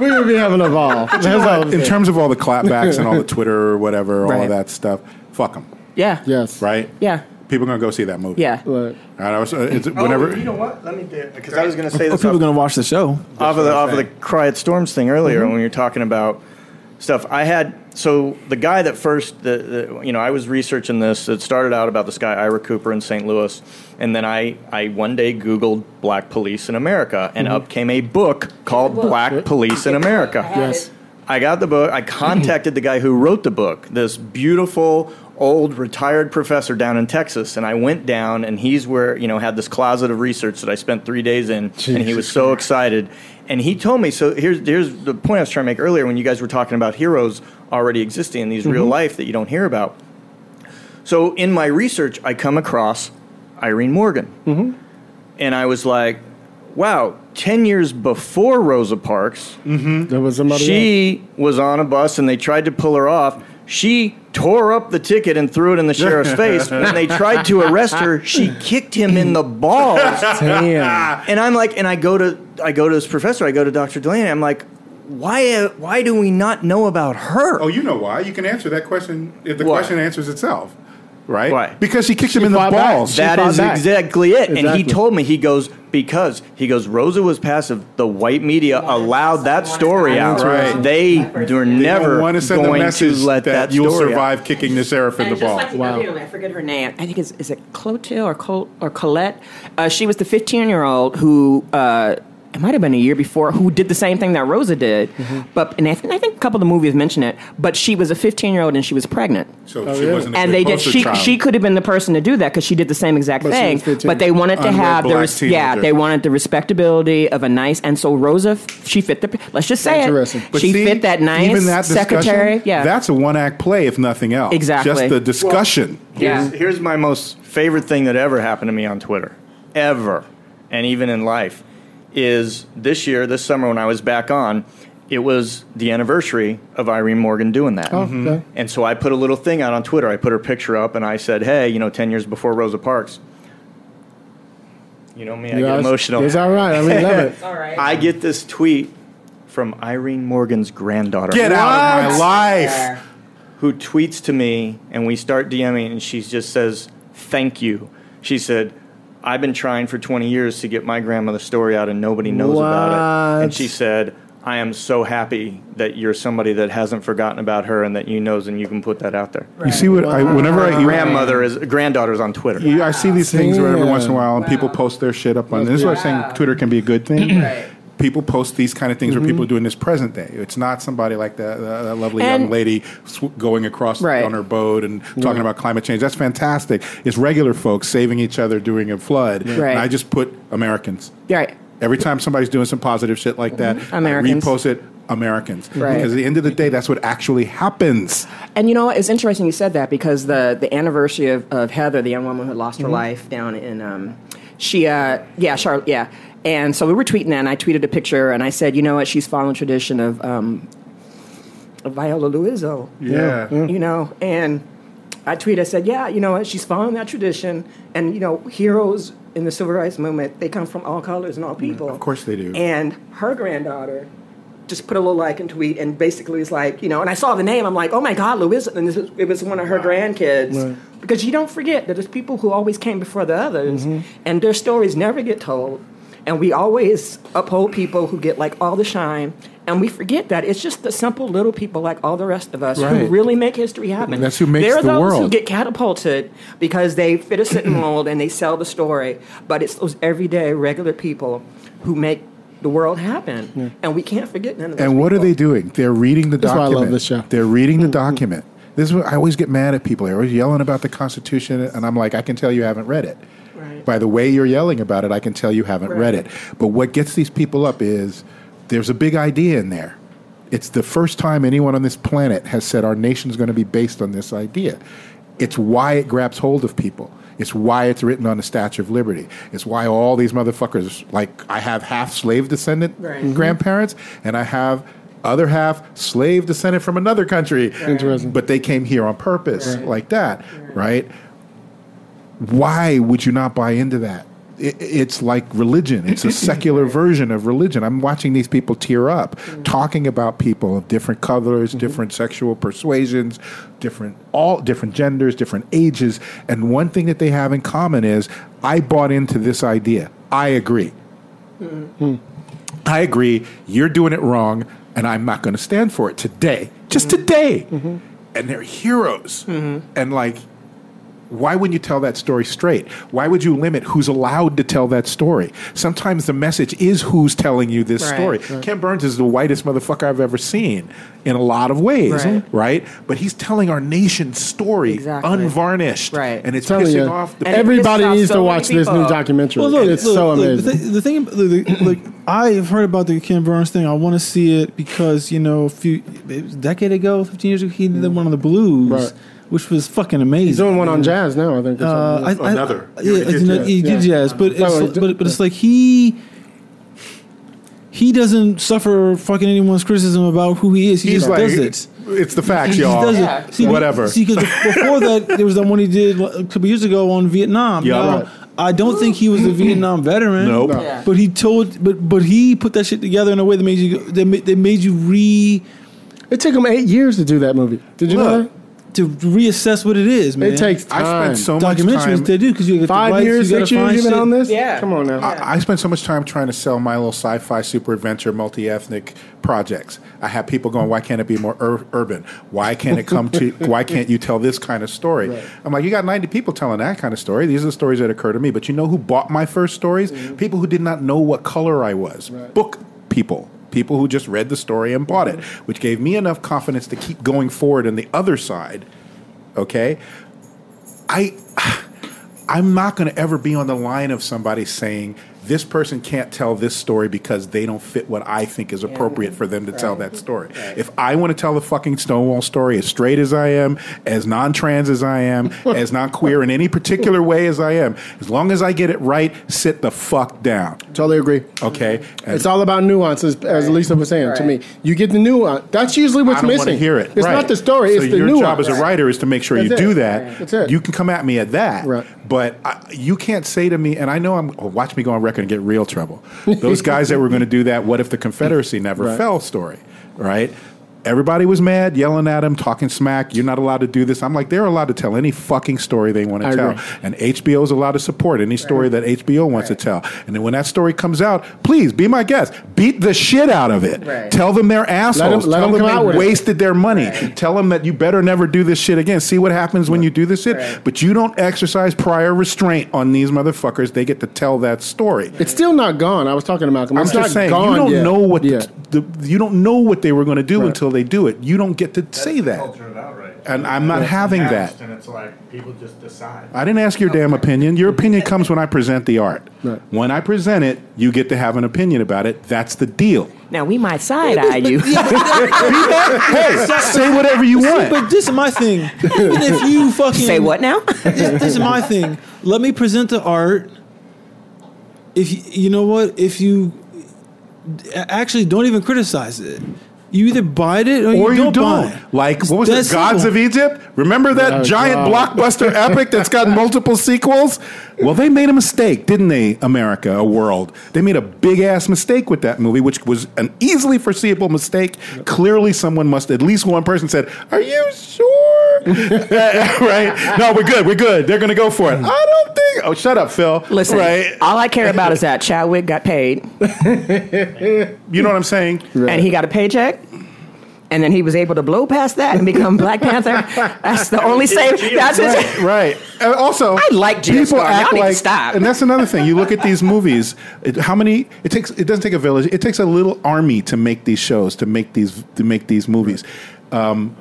We would be having a ball. That's all in terms of all the clapbacks and all the Twitter or whatever, all Right. of that stuff, fuck them, Yeah. yes. right? Yeah. People are gonna go see that movie. Yeah. Look, All right, I was, uh, it's, whenever. Oh, you know what? Let me because I was going to say Or this people off, are going to watch the show. off of the what I'm off of the saying. Quiet Storms thing earlier when you're talking about stuff. I had so the guy that first, the, the you know, I was researching this. It started out about this guy Ira Cooper in St. Louis, and then I I one day Googled Black Police in America, and up came a book called Black Police in America. Yes. I got the book. I contacted the guy who wrote the book, this beautiful old retired professor down in Texas, and I went down, and he's where you know had this closet of research that I spent three days in, and he was so excited. And he told me, so here's here's the point I was trying to make earlier when you guys were talking about heroes already existing in these real life that you don't hear about. So in my research, I come across Irene Morgan, and I was like, wow, ten years before Rosa Parks. There was somebody. else. She was on a bus and they tried to pull her off. She tore up the ticket and threw it in the sheriff's face. When they tried to arrest her, she kicked him in the balls. Damn. And I'm like, and I go to I go to this professor, I go to Dr. Dulaney, I'm like, why uh, why do we not know about her? Oh, you know why? You can answer that question if the Why? question answers itself, right? Why? Because he kicked him in the fought back. balls. She That fought is back. exactly it. And he told me, he goes, because he goes, Rosa was passive. The white media allowed that story out. Right. They were never want to send the going to let that, that, you'll story out. survive kicking the sheriff in the ball. like Wow. other I forget her name. I think it's is it Clotilde or Col- or Colette. Uh, she was the 15 year old who. Uh, it might have been a year before who did the same thing that Rosa did, Mm-hmm. but and I, think, I think a couple of the movies mention it. But she was a 15 year old and she was pregnant, So Oh, she yeah. wasn't and good they did. She child. she could have been the person to do that because she did the same exact But thing. But they wanted to have the res- yeah they wanted the respectability of a nice and so Rosa she fit the let's just say Interesting. it But she see, fit that nice even that secretary yeah That's a one act play, if nothing else. Exactly. Just the discussion. yeah. Here's, here's my most favorite thing that ever happened to me on Twitter, ever, and even in life, is this year, this summer when I was back on, it was the anniversary of Irene Morgan doing that. Oh, okay. Mm-hmm. And so I put a little thing out on Twitter. I put her picture up and I said, hey, you know, 10 years before Rosa Parks. You know me, I Yeah, get it's- emotional. It's all right. I mean, love it. all right I get this tweet from Irene Morgan's granddaughter. Get out of my life. who tweets to me and we start DMing and she just says, Thank you. She said, I've been trying for 20 years to get my grandmother's story out and nobody knows about it. And she said, I am so happy that you're somebody that hasn't forgotten about her and that you knows and you can put that out there. You see what I whenever I you, Grandmother is granddaughter's on Twitter. you, I see these things where every once in a while and people post their shit up on this is why I'm saying Twitter can be a good thing. Right. People post these kind of things where people are doing this present day. It's not somebody like that, that, lovely And- young lady sw- going across Right. on her boat and talking about climate change. That's fantastic. It's regular folks saving each other during a flood. Right. And I just put Americans. right Every time somebody's doing some positive shit like that, Americans. I repost it. Americans, Right. because at the end of the day, that's what actually happens. And you know what? It's interesting you said that because the the anniversary of, of Heather, the young woman who lost her life down in um, she uh yeah Charlotte yeah, and so we were tweeting that, and I tweeted a picture, and I said, you know what? She's following tradition of um, of Viola Liuzzo. Yeah. you know, and I tweeted, I said, yeah, you know what? She's following that tradition, and you know, heroes in the civil rights movement, they come from all colors and all people. Of course they do. And her granddaughter just put a little like and tweet, and basically it's like, you know, and I saw the name, I'm like, oh my God, Louis, and this was, it was one of her grandkids. Because you don't forget that there's people who always came before the others, and their stories never get told. And we always uphold people who get like all the shine, and we forget that it's just the simple little people like all the rest of us who really make history happen. That's who makes There are the those who get catapulted because they fit a certain mold and they sell the story, but it's those everyday regular people who make the world happen, and we can't forget none of those And what are they doing? They're reading the That's why I love document. this show. They're reading the mm-hmm. document. This is what I always get mad at people. They're always yelling about the Constitution, and I'm like, I can tell you haven't read it. Right. By the way you're yelling about it, I can tell you haven't read it. But what gets these people up is there's a big idea in there. It's the first time anyone on this planet has said our nation's going to be based on this idea. It's why it grabs hold of people. It's why it's written on the Statue of Liberty. It's why all these motherfuckers, like I have half slave descendant Right. Mm-hmm. grandparents, and I have other half slave descendant from another country. Interesting. But they came here on purpose, like that, right? Why would you not buy into that? It's like religion. It's a secular version of religion. I'm watching these people tear up, mm. talking about people of different colors, mm-hmm. different sexual persuasions, different all different genders, different ages, and one thing that they have in common is I bought into this idea. I agree. Mm-hmm. Hmm. I agree. You're doing it wrong, and and I'm not going to stand for it today, just Mm-hmm. today. Mm-hmm. And they're heroes. And like, why wouldn't you tell that story straight? Why would you limit who's allowed to tell that story? Sometimes the message is who's telling you this Right. story. Ken Burns is the whitest motherfucker I've ever seen in a lot of ways, Right. right? But he's telling our nation's story Exactly. unvarnished. Right. And it's telling pissing you, off the And everybody needs so to watch this new documentary. Well, look, it's look, so look, amazing. The, thing, the thing, look, look, I've heard about the Ken Burns thing. I want to see it because you know, a few a decade ago, fifteen years ago, he did one of the blues, Right. Which was fucking amazing. He's doing one on jazz now, I think. or Uh. I, I, Another. Yeah, already it's did not- jazz. he did Yeah. jazz, but it's, he but, but it's like he he doesn't suffer fucking anyone's criticism about who he is. He He's just like, does it. it's the facts, He y'all. does it. Yeah. See, Whatever. See, because before that, there was that one he did a couple years ago on Vietnam. Yeah. Now, Right. I don't think he was a Vietnam veteran. Nope. No. Yeah. But he told, but but he put that shit together in a way that made you that made, that made you re it took him eight years to do that movie. Did you know that? To reassess what it is, man. It takes I time. spent so much documentaries time. they do because you get the Five rights, years, you gotta six years find you've been on this? Yeah. Come on now. I, I spent so much time trying to sell my little sci-fi super adventure multi-ethnic projects. I have people going, "Why can't it be more ur- urban? Why can't it come to? Why can't you tell this kind of story?" Right. I'm like, "You got 90 people telling that kind of story. These are the stories that occur to me." But you know who bought my first stories? People who did not know what color I was. Mm-hmm. Right. Book people. People who just read the story and bought it, which gave me enough confidence to keep going forward on the other side. Okay, I I'm not going to ever be on the line of somebody saying this person can't tell this story because they don't fit what I think is appropriate for them to tell that story. If I want to tell the fucking Stonewall story as straight as I am, as non-trans as I am, as non-queer in any particular way as I am, as long as I get it right, sit the fuck down. Totally agree. Okay? And It's all about nuances, as Lisa was saying to me. You get the nuance. That's usually what's I don't missing. hear it. It's Right. not the story. So it's the your nuance. job as a writer is to make sure you That's do it. that. That's it. You can come at me at that. Right. But I, you can't say to me, and I know I'm. Oh, watch me go on record and get real trouble. Those guys that were going to do that. What if the Confederacy never Right. fell? Story. Right. Everybody was mad, yelling at him, talking smack. You're not allowed to do this. I'm like, they're allowed to tell any fucking story they want to I tell, agree. and HBO is allowed to support any story that HBO wants to tell. And then when that story comes out, please be my guest. Beat the shit out of it. Right. Tell them they're assholes. let tell them them they with it. wasted their money. Tell them that you better never do this shit again. See what happens when you do this shit. Right. But you don't exercise prior restraint on these motherfuckers. They get to tell that story. It's still not gone. I was talking to Malcolm. I'm just not saying gone you don't yet. know what Yeah. the, the, you don't know what they were going to do Right. Until they do it. You don't get to say that. Culture it outright. And I'm not having that. And it's like people just decide. I didn't ask your damn opinion. Your opinion comes when I present the art. Right. When I present it, you get to have an opinion about it. That's the deal. Now we might side eye you. hey, say whatever you want. But this is my thing. Even if you fucking Say what now? this, this is my thing. Let me present the art. If you, you know what, if you actually don't even criticize it, you either buy it or, or you you don't. don't. buy it. Like what was That's it? Gods simple. of Egypt. Remember that Oh, giant God. blockbuster epic that's got multiple sequels? Well, they made a mistake, didn't they? America, a world. They made a big ass mistake with that movie, which was an easily foreseeable mistake. Clearly, someone must. At least one person said, "Are you sure?" right? No, we're good. We're good. They're going to go for it. I don't think. Oh, shut up, Phil. Listen, Right? all I care about is that Chadwick got paid You know what I'm saying? and he got a paycheck. And then he was able to blow past that and become Black Panther. That's the only save. That's his. Right. And also, I like Gio people Scar. act Y'all need to like, stop. and that's another thing. You look at these movies. It, how many? It takes. It doesn't take a village. It takes a little army to make these shows, to make these, to make these movies. Um,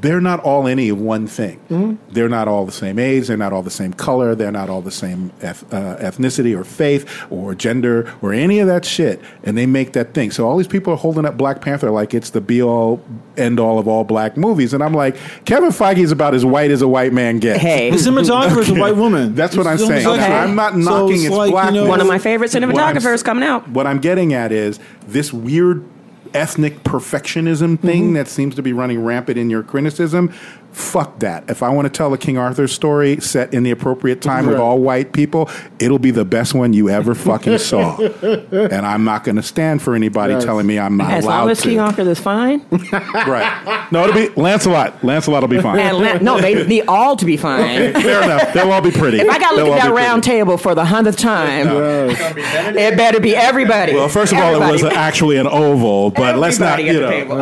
they're not all any of one thing. Mm-hmm. They're not all the same age. They're not all the same color. They're not all the same eth- uh, ethnicity or faith or gender or any of that shit. And they make that thing. So all these people are holding up Black Panther like it's the be all, end all of all black movies. And I'm like, Kevin Feige is about as white as a white man gets. Hey, The cinematographer is a white woman. That's what I'm saying. Okay. I'm not So knocking it's its like, you black. know- one of my favorite cinematographers coming out. What I'm getting at is this weird ethnic perfectionism thing Mm-hmm. that seems to be running rampant in your criticism. Fuck that. If I want to tell a King Arthur story set in the appropriate time with all white people, it'll be the best one you ever fucking saw. and I'm not going to stand for anybody Yes. telling me I'm not As allowed long as to. King Arthur is fine, right. No, it'll be Lancelot. Lancelot will be fine. and La- no, they need all to be fine. Fair enough. They'll all be pretty. If I got to They'll look at that round pretty. table for the hundredth time, It's gonna be Benedict. it better be everybody. Well, first of all, it was actually an oval, but but let's not, Everybody you know. the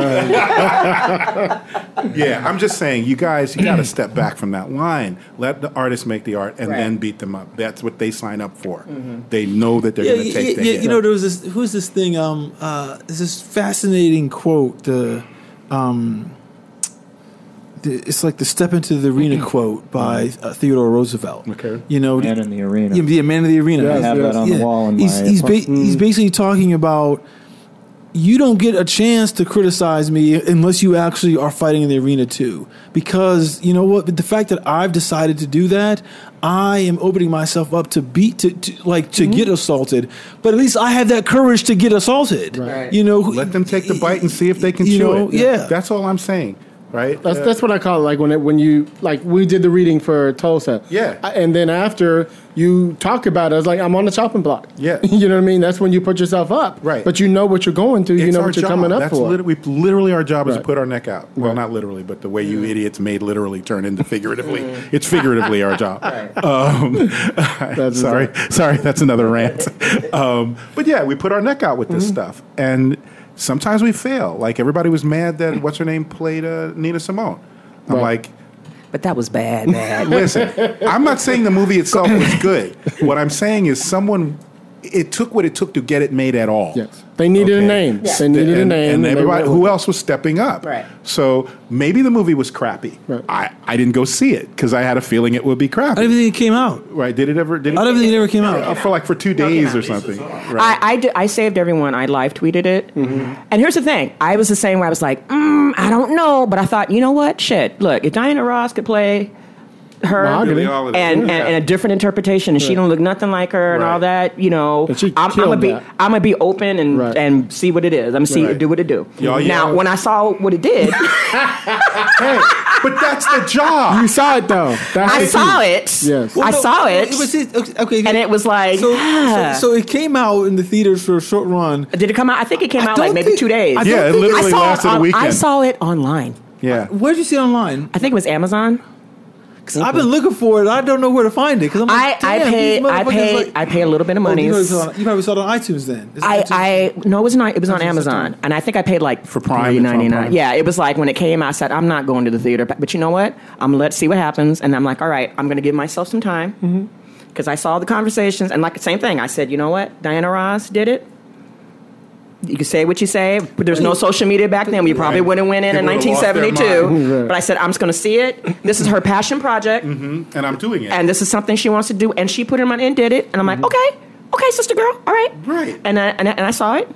table. Yeah, I'm just saying, you guys, you got to step back from that line. Let the artist make the art, and Right. then beat them up. That's what they sign up for. They know that they're going to take the hit. you know, there was this. Who's this thing? Um, uh, there's this fascinating quote. The, um, the, it's like the "Step into the Arena" quote by uh, Theodore Roosevelt. Okay. you know, Man in the arena. Yeah, yeah, man of the arena. Yes, I have yes. that on the wall in he's my he's, ba- apartment. he's basically talking about you don't get a chance to criticize me unless you actually are fighting in the arena too. Because you know what, the fact that I've decided to do that, I am opening myself up to beat to, to like to mm-hmm. get assaulted. But at least I have that courage to get assaulted. Right. You know, Let them take the bite and see if they can You chew know, it. yeah. That's all I'm saying, right? That's Uh, that's what I call it. Like when it, when you like we did the reading for Tulsa. Yeah. I- And then after you talk about it, it's like I'm on the chopping block. Yeah. you know what I mean. That's when you put yourself up. Right. But you know what you're going through. You know what you're coming up That's for. lit- we, literally, our job is to put our neck out. Well, Right. not literally, but the way you idiots made literally turn into figuratively. it's figuratively our job. Um, sorry, sorry, that's another rant. Um, but yeah, we put our neck out with this Mm-hmm. stuff, and sometimes we fail. Like everybody was mad that what's her name played uh, Nina Simone. I'm Right. like, But that was bad, bad. Listen, I'm not saying the movie itself was good. What I'm saying is someone. It took what it took to get it made at all. Yes. They needed a name. They needed a name, and and everybody, who else was stepping up? Right. So maybe the movie was crappy. Right. I, I didn't go see it because I had a feeling it would be crappy. I crappy. don't think it came out. right? Did it ever? Did it? I don't think it ever came out. for like for two days or something. Right. I, I, d- I saved everyone. I live tweeted it. And here's the thing I was the same way. I was like, mm, I don't know. But I thought, you know what? Shit. Look, if Diana Ross could play her Mahogany. And, and, and a different interpretation, and she don't look nothing like her and all that, you know, she I'm, I'm gonna be that. I'm gonna be open and Right. and see what it is. I'm gonna see Right. do what it do. Y'all now, yell- when I saw what it did, hey, but that's the job. You saw it though. That's I saw key. it. Yes. I saw it, was it- okay, okay, and it was like, so, ah. so, so it came out in the theaters for a short run. did it come out? I think it came I out like don't maybe think- two days. I Yeah, it literally I saw lasted it a weekend. I saw it online. yeah. Where did you see it online? I think it was Amazon. I've been looking for it. I don't know where to find it because I'm like, I damn, pay I pay like- I pay a little bit of Oh, money. you, probably saw it on, you probably saw it on iTunes then. Is I, iTunes? I no, it was not. It was on Amazon, and I think I paid like For Prime, three it's on ninety nine. Yeah, it was like when it came. I said I'm not going to the theater, but, but you know what? I'm gonna let's see what happens. And I'm like, all right, I'm gonna give myself some time mm-hmm. because I saw the conversations and like the same thing. I said, you know what? Diana Ross did it. You can say what you say, but there's no social media back then. We probably Right. wouldn't win in in People would've lost their 1972. mind. But I said I'm just going to see it. This is her passion project, mm-hmm. And I'm doing it. and this is something she wants to do. And she put her money and did it. And I'm like, mm-hmm. okay, okay, sister girl, all right, Right. And I, and I, and I saw it,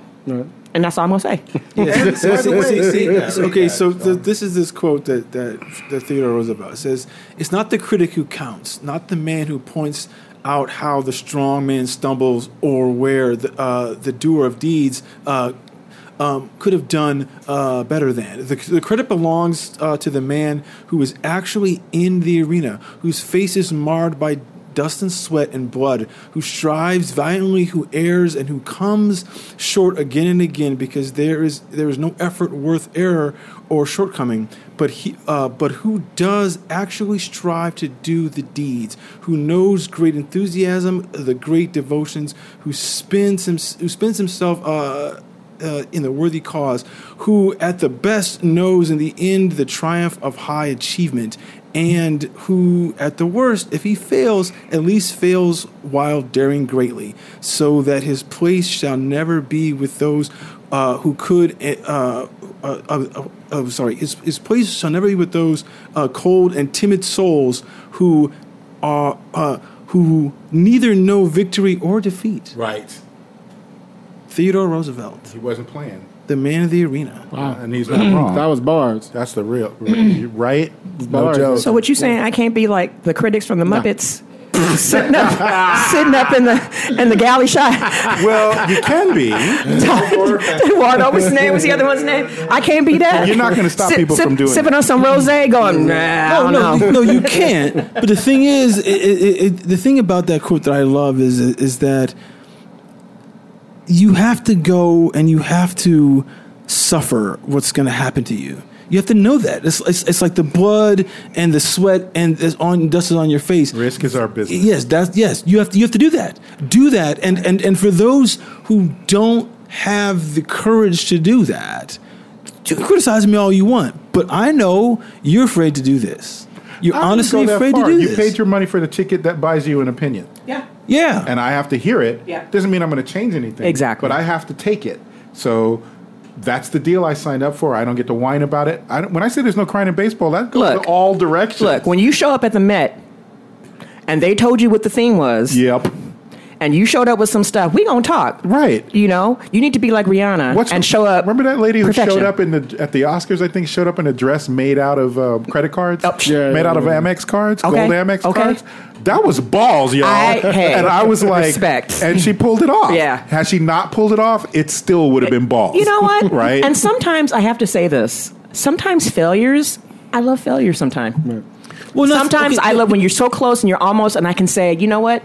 and that's all I'm going to say. Yeah, see, see, see, see, okay, so the, this is this quote that, that, that Theodore Roosevelt says, It's not the critic who counts, not the man who points out how the strong man stumbles or where the, uh, the doer of deeds uh, um, could have done uh, better than. The, the credit belongs uh, to the man who is actually in the arena, whose face is marred by dust and sweat and blood, who strives valiantly, who errs, and who comes short again and again because there is there is no effort worth error or shortcoming. But he, uh, but who does actually strive to do the deeds? Who knows great enthusiasm, the great devotions? Who spends him, who spends himself. Uh, uh, in the worthy cause, who at the best knows in the end the triumph of high achievement, and who at the worst, if he fails, at least fails while daring greatly, so that his place shall never be with those uh, who could. Uh, uh, uh, uh, uh, sorry, his, his place shall never be with those uh, cold and timid souls who are uh, who neither know victory or defeat. right. Theodore Roosevelt He wasn't playing. The man of the arena. Wow. And he's not mm. wrong. That was bars. That's the real, right? No joke. So what you saying? I can't be like the critics from the Muppets, sitting up, sitting up in the in the galley shot. well, you can be. Eduardo, what's his name? What's the other one's name? I can't be that. You're not gonna stop people from doing sipping that. on some rosé, going. Nah, I No, don't no, know. no, you can't. But the thing is, it, it, it, the thing about that quote that I love is is that you have to go and you have to suffer what's going to happen to you. You have to know that it's, it's, it's like the blood and the sweat and it's on dust is on your face. Risk is our business. Yes, that's yes. You have to you have to do that. Do that, and and and for those who don't have the courage to do that. You can criticize me all you want, but I know you're afraid to do this. You're honestly afraid to do you this. paid your money for the ticket that buys you an opinion. Yeah. yeah. and I have to hear it. Yeah. Doesn't mean I'm going to change anything. Exactly. But I have to take it. So that's the deal I signed up for. I don't get to whine about it. I don't, when I say there's no crying in baseball, that goes Look. all directions. Look, when you show up at the Met and they told you what the theme was, Yep. And you showed up with some stuff, we gonna talk. Right. You know, you need to be like Rihanna What's and show up. Remember that lady who perfection. showed up in the at the Oscars? I think showed up in a dress made out of uh, credit cards, Oh, Yeah, made yeah, out of. Amex cards, Okay, gold Amex okay. cards. That was balls, y'all. I- hey, and I was like, respect. and she pulled it off. Yeah. Had she not pulled it off, it still would have been balls. You know what? right? And sometimes I have to say this. Sometimes failures. I love failure. Sometimes. Well, no, Sometimes okay, I love when you're so close and you're almost, and I can say, you know what?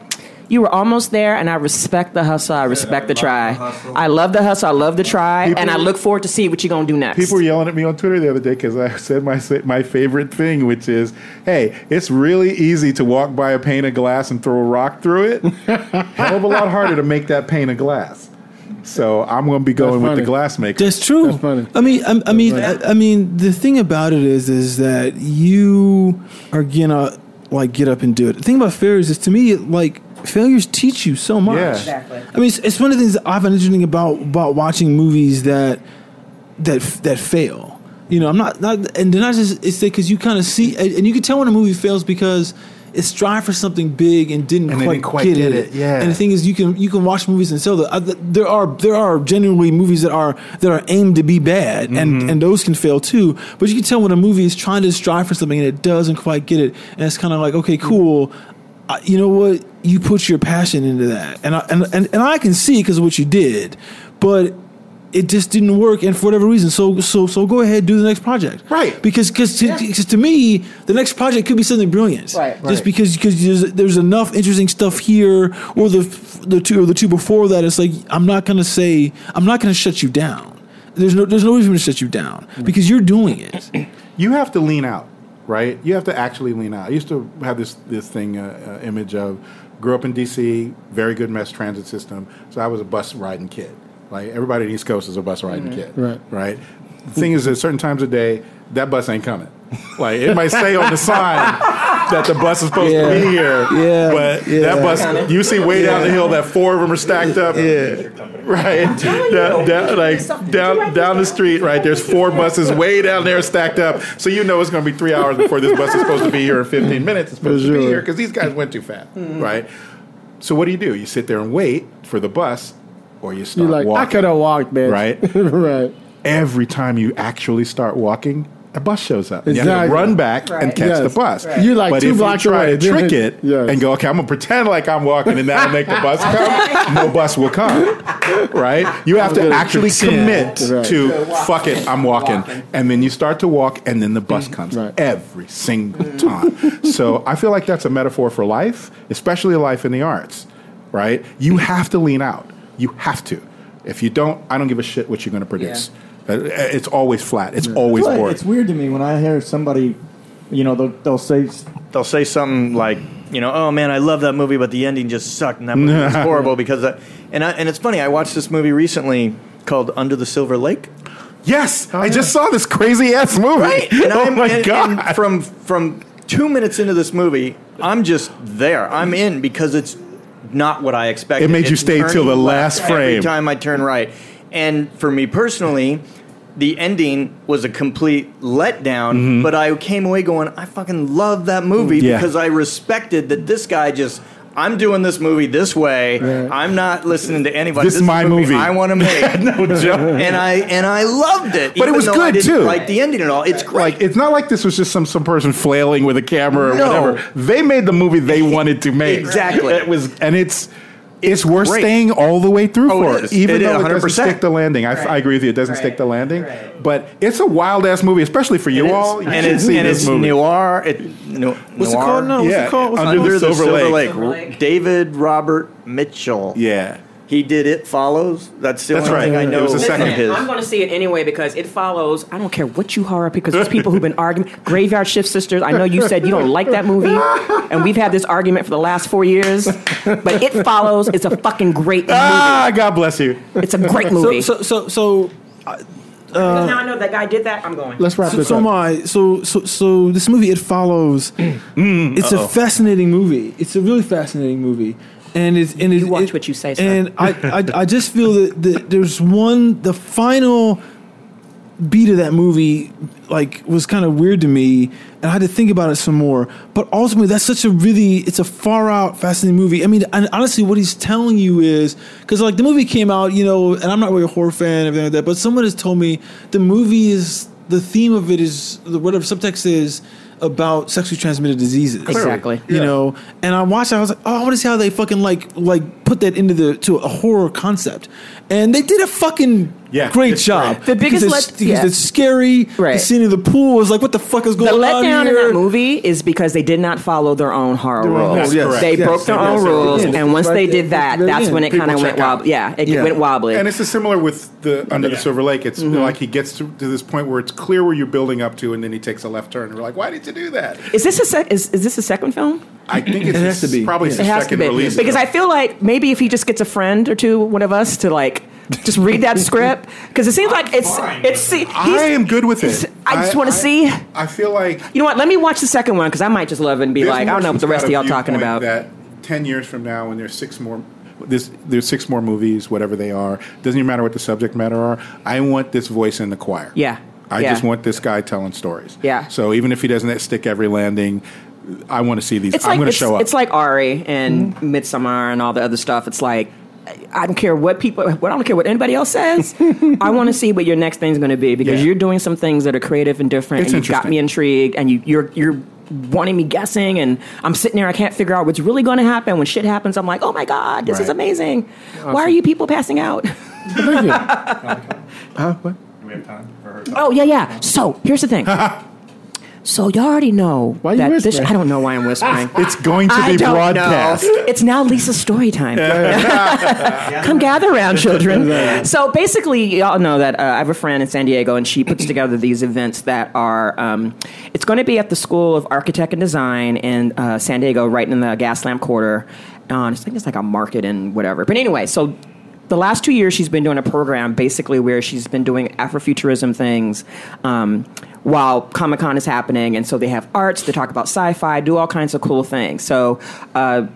You were almost there, and I respect the hustle. I respect the try. I love the hustle. I love the try, People- and I look forward to see what you're gonna do next. People were yelling at me on Twitter the other day because I said my my favorite thing, which is, "Hey, it's really easy to walk by a pane of glass and throw a rock through it. Hell of a lot harder to make that pane of glass." So I'm going to be going with the glass maker. That's true. That's funny. I mean, I, I mean, I, I mean, the thing about it is, is that you are gonna like get up and do it. The thing about failures is, to me, like failures teach you so much. Yeah. Exactly. I mean, it's, it's one of the things that I find interesting about about watching movies that that that fail. You know, I'm not not, and they're not just it's because you kind of see, and and you can tell when a movie fails because it strived for something big and didn't, And quite, didn't quite get, get it. it, yeah. And the thing is, you can you can watch movies and tell that uh, there are there are genuinely movies that are that are aimed to be bad, Mm-hmm. and and those can fail too. But you can tell when a movie is trying to strive for something and it doesn't quite get it, and it's kind of like, okay, cool. You know what? You put your passion into that, and I, and and, and I can see because of what you did, but it just didn't work, and for whatever reason, so so so go ahead, do the next project, Right. Because because to, 'cause to me, the next project could be something brilliant, Right. Just because because there's, there's enough interesting stuff here, or the the two or the two before that. It's like I'm not gonna say I'm not gonna shut you down. There's no there's no reason to shut you down because you're doing it. you have to lean out, right? You have to actually lean out. I used to have this this thing uh, uh, image of grew up in D.C. Very good mass transit system, so I was a bus riding kid. Like everybody in East Coast is a bus riding kid, Right. Right. The thing is, at certain times of day, that bus ain't coming. Like it might say on the sign that the bus is supposed to be here, Yeah. but Yeah. that bus you see way down the hill that four of them are stacked up, Yeah. right? down, down, like down down the street, right? There's four buses way down there stacked up, so you know it's going to be three hours before this bus is supposed to be here in 15 minutes. It's supposed to be here because these guys went too fast, right? So what do you do? You sit there and wait for the bus, or you start You're like, I could have walked, man. Right. right. Every time you actually start walking, a bus shows up. You have to run back and catch Yes. the bus. Right. You're like but two if blocks you try away. to trick it Yes. and go, okay, I'm gonna pretend like I'm walking, and that'll make the bus come. no bus will come. Right? You have to gonna actually pretend. commit Right. to fuck it, I'm walking, and then you start to walk, and then the bus comes Right. every single time. so I feel like that's a metaphor for life, especially life in the arts. Right? You have to lean out. You have to. If you don't, I don't give a shit what you're going to produce. Uh, Uh, it's always flat. It's always It's, like- boring. it's weird to me when I hear somebody, you know, they'll, they'll say, they'll say something like, you know, oh man, I love that movie, but the ending just sucked, and that movie was horrible because, I, and I, and it's funny. I watched this movie recently called Under the Silver Lake. Yes, oh, I just saw this crazy ass movie. Right, and oh I'm, my and, god! and from from two minutes into this movie, I'm just there. I'm in because it's not what I expected. It made you It's stay till the last frame. every time I turn right. And for me personally, the ending was a complete letdown. But I came away going, I fucking love that movie Mm-hmm. Yeah. because I respected that this guy just. I'm doing this movie this way. I'm not listening to anybody. This is my a movie. I want to make. no joke. and I and I loved it. But it was good, I didn't too. Like the ending and all. It's great. Like it's not like this was just some some person flailing with a camera or No. whatever. They made the movie they wanted to make. Exactly. It was, and it's. It's, It's worth great. staying all the way through Oh, for it it, is. even It is, though it doesn't stick the landing. I, I agree with you; it doesn't stick the landing, but it's a wild ass movie, especially for you It is. all. You and should it's see and this it's movie. noir. It, no, What's noir. it called now? What's it called? What's Under the Under the Silver Silver, Lake. Lake. David Robert Mitchell. Yeah, He did It Follows. That's the That's only thing right. I It know was the of second. his. I'm going to see it anyway because it follows. I don't care what you horror because there's people who've been arguing. Graveyard Shift Sisters. I know you said you don't like that movie, and we've had this argument for the last four years. But it follows. It's a fucking great movie. Ah, God bless you. It's a great movie. So, so, so, so, because now I know that guy did that. I'm going. Let's wrap so, this so up. am I. So, so, so this movie, it follows. it's a fascinating movie. It's a really fascinating movie, and it's and it, You watch it- what you say, sir. And I, I, I just feel that, that there's one. The final beat of that movie like was kind of weird to me and I had to think about it some more but ultimately that's such a really it's a far out fascinating movie I mean and honestly what he's telling you is because like the movie came out you know and I'm not really a horror fan and everything like that but someone has told me the movie is the theme of it is the whatever subtext is about sexually transmitted diseases. Exactly. you know? And i watched i was like oh i want to see how they fucking like like put that into the to a horror concept and they did a fucking Yeah, great it's job great. The biggest because, let- it's, because yeah. it's scary the scene in the pool was like what the fuck is The going on The letdown in here that movie is because they did not follow their own horror own rules. rules, yes. They Yes, broke their yes, own yes, rules, yes. and once Right they there, did that, that's end. when it kind of went wobbly. Yeah, it Yeah. went wobbly. And it's a similar with the Under the Silver Lake. It's Mm-hmm. like he gets to, to this point where it's clear where you're building up to, and then he takes a left turn. And we're like, why did you do that? is this a sec- is, is this a second film? I think it's It has to be. probably Yeah. It has to second be release. because I feel like maybe if he just gets a friend or two, one of us, to like just read that script because it seems like it's fine it's. See, I he's- am good with it. I just want to see. I feel like You know what? Let me watch the second one because I might just love it and be this like, I don't know what the rest of y'all talking about. That ten years from now, when there's six more, this there's six more movies, whatever they are. Doesn't even matter what the subject matter are. I want this voice in the choir. Yeah. I Yeah. just want this guy telling stories. Yeah. So even if he doesn't stick every landing, I want to see these. It's I'm like going to show up. it's like Ari and mm-hmm. Midsummer and all the other stuff. It's like I don't care what people. I don't care what anybody else says. I want to see what your next thing's going to be because Yeah. you're doing some things that are creative and different, It's and you've got me intrigued, and you, you're you're wanting me guessing, and I'm sitting there. I can't figure out what's really going to happen. When shit happens, I'm like, oh my god, this is Right. amazing. Why are you people passing out? Thank you. huh? What? Do we have time for her? Oh yeah, yeah. So here's the thing. So you already know Why you that this. I don't know why I'm whispering. it's going to I be don't broadcast. know. It's now Lisa's story time. Come gather around, children. so basically, y'all know that uh, I have a friend in San Diego, and she puts together these events that are. Um, it's going to be at the School of Architect and Design in uh, San Diego, right in the Gaslamp Quarter. Uh, I think it's like a market and whatever. But anyway, so the last two years she's been doing a program basically where she's been doing Afrofuturism things um, while Comic Con is happening, and so they have arts. They talk about sci-fi, do all kinds of cool things. So. Uh,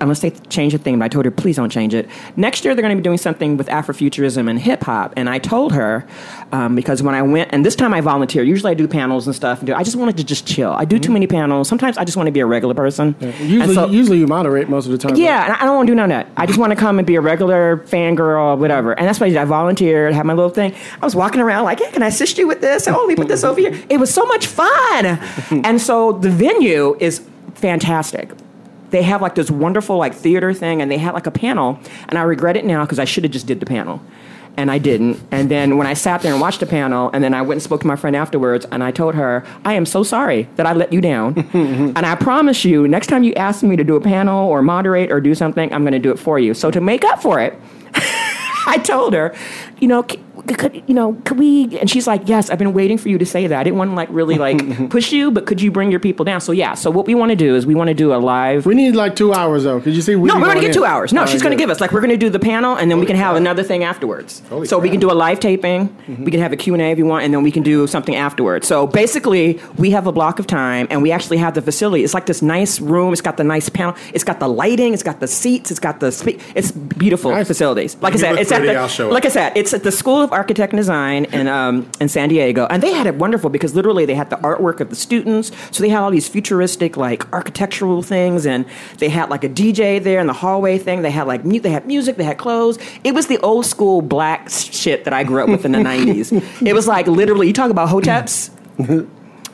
Unless they change the theme, but I told her, please don't change it. Next year, they're going to be doing something with Afrofuturism and hip hop. And I told her, um, because when I went, and this time I volunteer, usually I do panels and stuff. And do, I just wanted to just chill. I do too many panels. Sometimes I just want to be a regular person. And Usually, so- usually you moderate most of the time. yeah, and I don't want to do none of that. I just want to come and be a regular fangirl, whatever. And that's why I did. I volunteered, had my little thing. I was walking around like, hey, can I assist you with this? Oh, let me put this over here. It was so much fun. and so the venue is fantastic. They have like this wonderful like theater thing, and they had like a panel. And I regret it now because I should have just did the panel. And I didn't. And then when I sat there and watched the panel, and then I went and spoke to my friend afterwards, and I told her, I am so sorry that I let you down. and I promise you, next time you ask me to do a panel or moderate or do something, I'm going to do it for you. So to make up for it, I told her, you know, could, you know, could we? And she's like, yes, I've been waiting for you to say that. I didn't want to like really like push you, but could you bring your people down? So yeah. So what we want to do is we want to do a live. We need like two hours though. Could you see? No, we're going to get two hours. No, she's going to to give us like we're going to do the panel, and then we can have another thing afterwards. Holy so we can do a live taping. We can have a Q and A if you want, and then we can do something afterwards. So basically, we have a block of time, and we actually have the facility. It's like this nice room. It's got the nice panel. It's got the lighting. It's got the seats. It's got the. Spe- it's beautiful Nice. facilities. Like I said, it's at the. I'll show it. Like I said, it's at the School of Architect and Design in um, in San Diego, and they had it wonderful because literally they had the artwork of the students. So they had all these futuristic like architectural things, and they had like a DJ there in the hallway thing. They had like mu- they had music, they had clothes. It was the old school black shit that I grew up with in the '90s. It was like literally you talk about hoteps.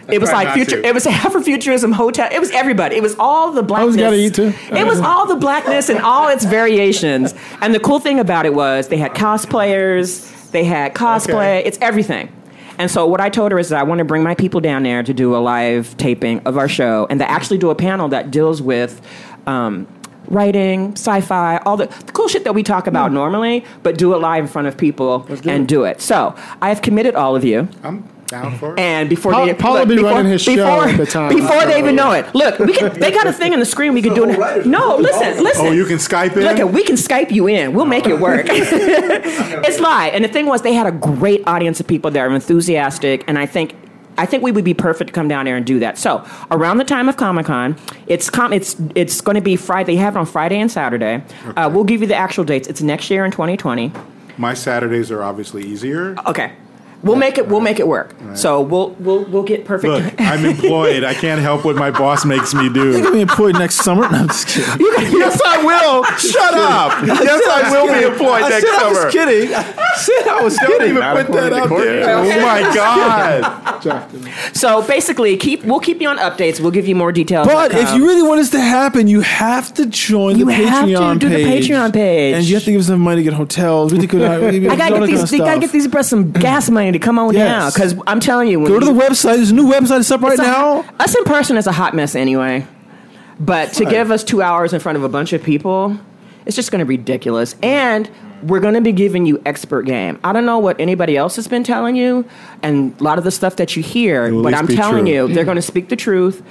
It was like future. to. It was Afrofuturism hotel. It was everybody. It was all the blackness. gotta eat too. It was all the blackness and all its variations. And the cool thing about it was they had cosplayers. They had cosplay. Okay. It's everything. And so what I told her is that I want to bring my people down there to do a live taping of our show and to actually do a panel that deals with um, writing, sci-fi, all the, the cool shit that we talk about normally, but do it live in front of people and do it. So I have committed all of you. I'm down for it. And before Paul- they Paul will be before, running his show before, at the time. before they even know it. Look, we can, they got a thing on the screen. We can do it. No, listen, listen. Oh, you can Skype in? Look, we can Skype you in. We'll make it work. it's live. And the thing was, they had a great audience of people that are enthusiastic, and I think. I think we would be perfect to come down there and do that. So around the time of Comic Con, it's com- it's it's going to be Friday. They have it on Friday and Saturday. Uh, we'll give you the actual dates. It's next year in 2020. My Saturdays are obviously easier. Okay, we'll make it. We'll make it work. So we'll we'll we'll get perfect. Look, I'm employed. I can't help what my boss makes me You're do. gonna be employed next summer. No, I'm just kidding. yes, I will. Shut up. Yes, I will be employed I next said I summer. was kidding. I said I was Don't kidding. even Not put that out Courtney. there. Oh my god. So basically, keep we'll keep you on updates. We'll give you more details. But if you really want this to happen, you have to join You the have to Patreon do the page. Patreon page. and you have to give us some money to get hotels. We have to go. we I gotta get these. You gotta get these breasts some gas money to come on Yes. down. Because I'm telling you, when Go to the website. There's a new website that's up right now. hot- us in person is a hot mess anyway. But to give us two hours in front of a bunch of people, it's just going to be ridiculous. And we're going to be giving you expert game. I don't know what anybody else has been telling you, and a lot of the stuff that you hear. It will at But I'm telling true. you, they're going to speak the truth.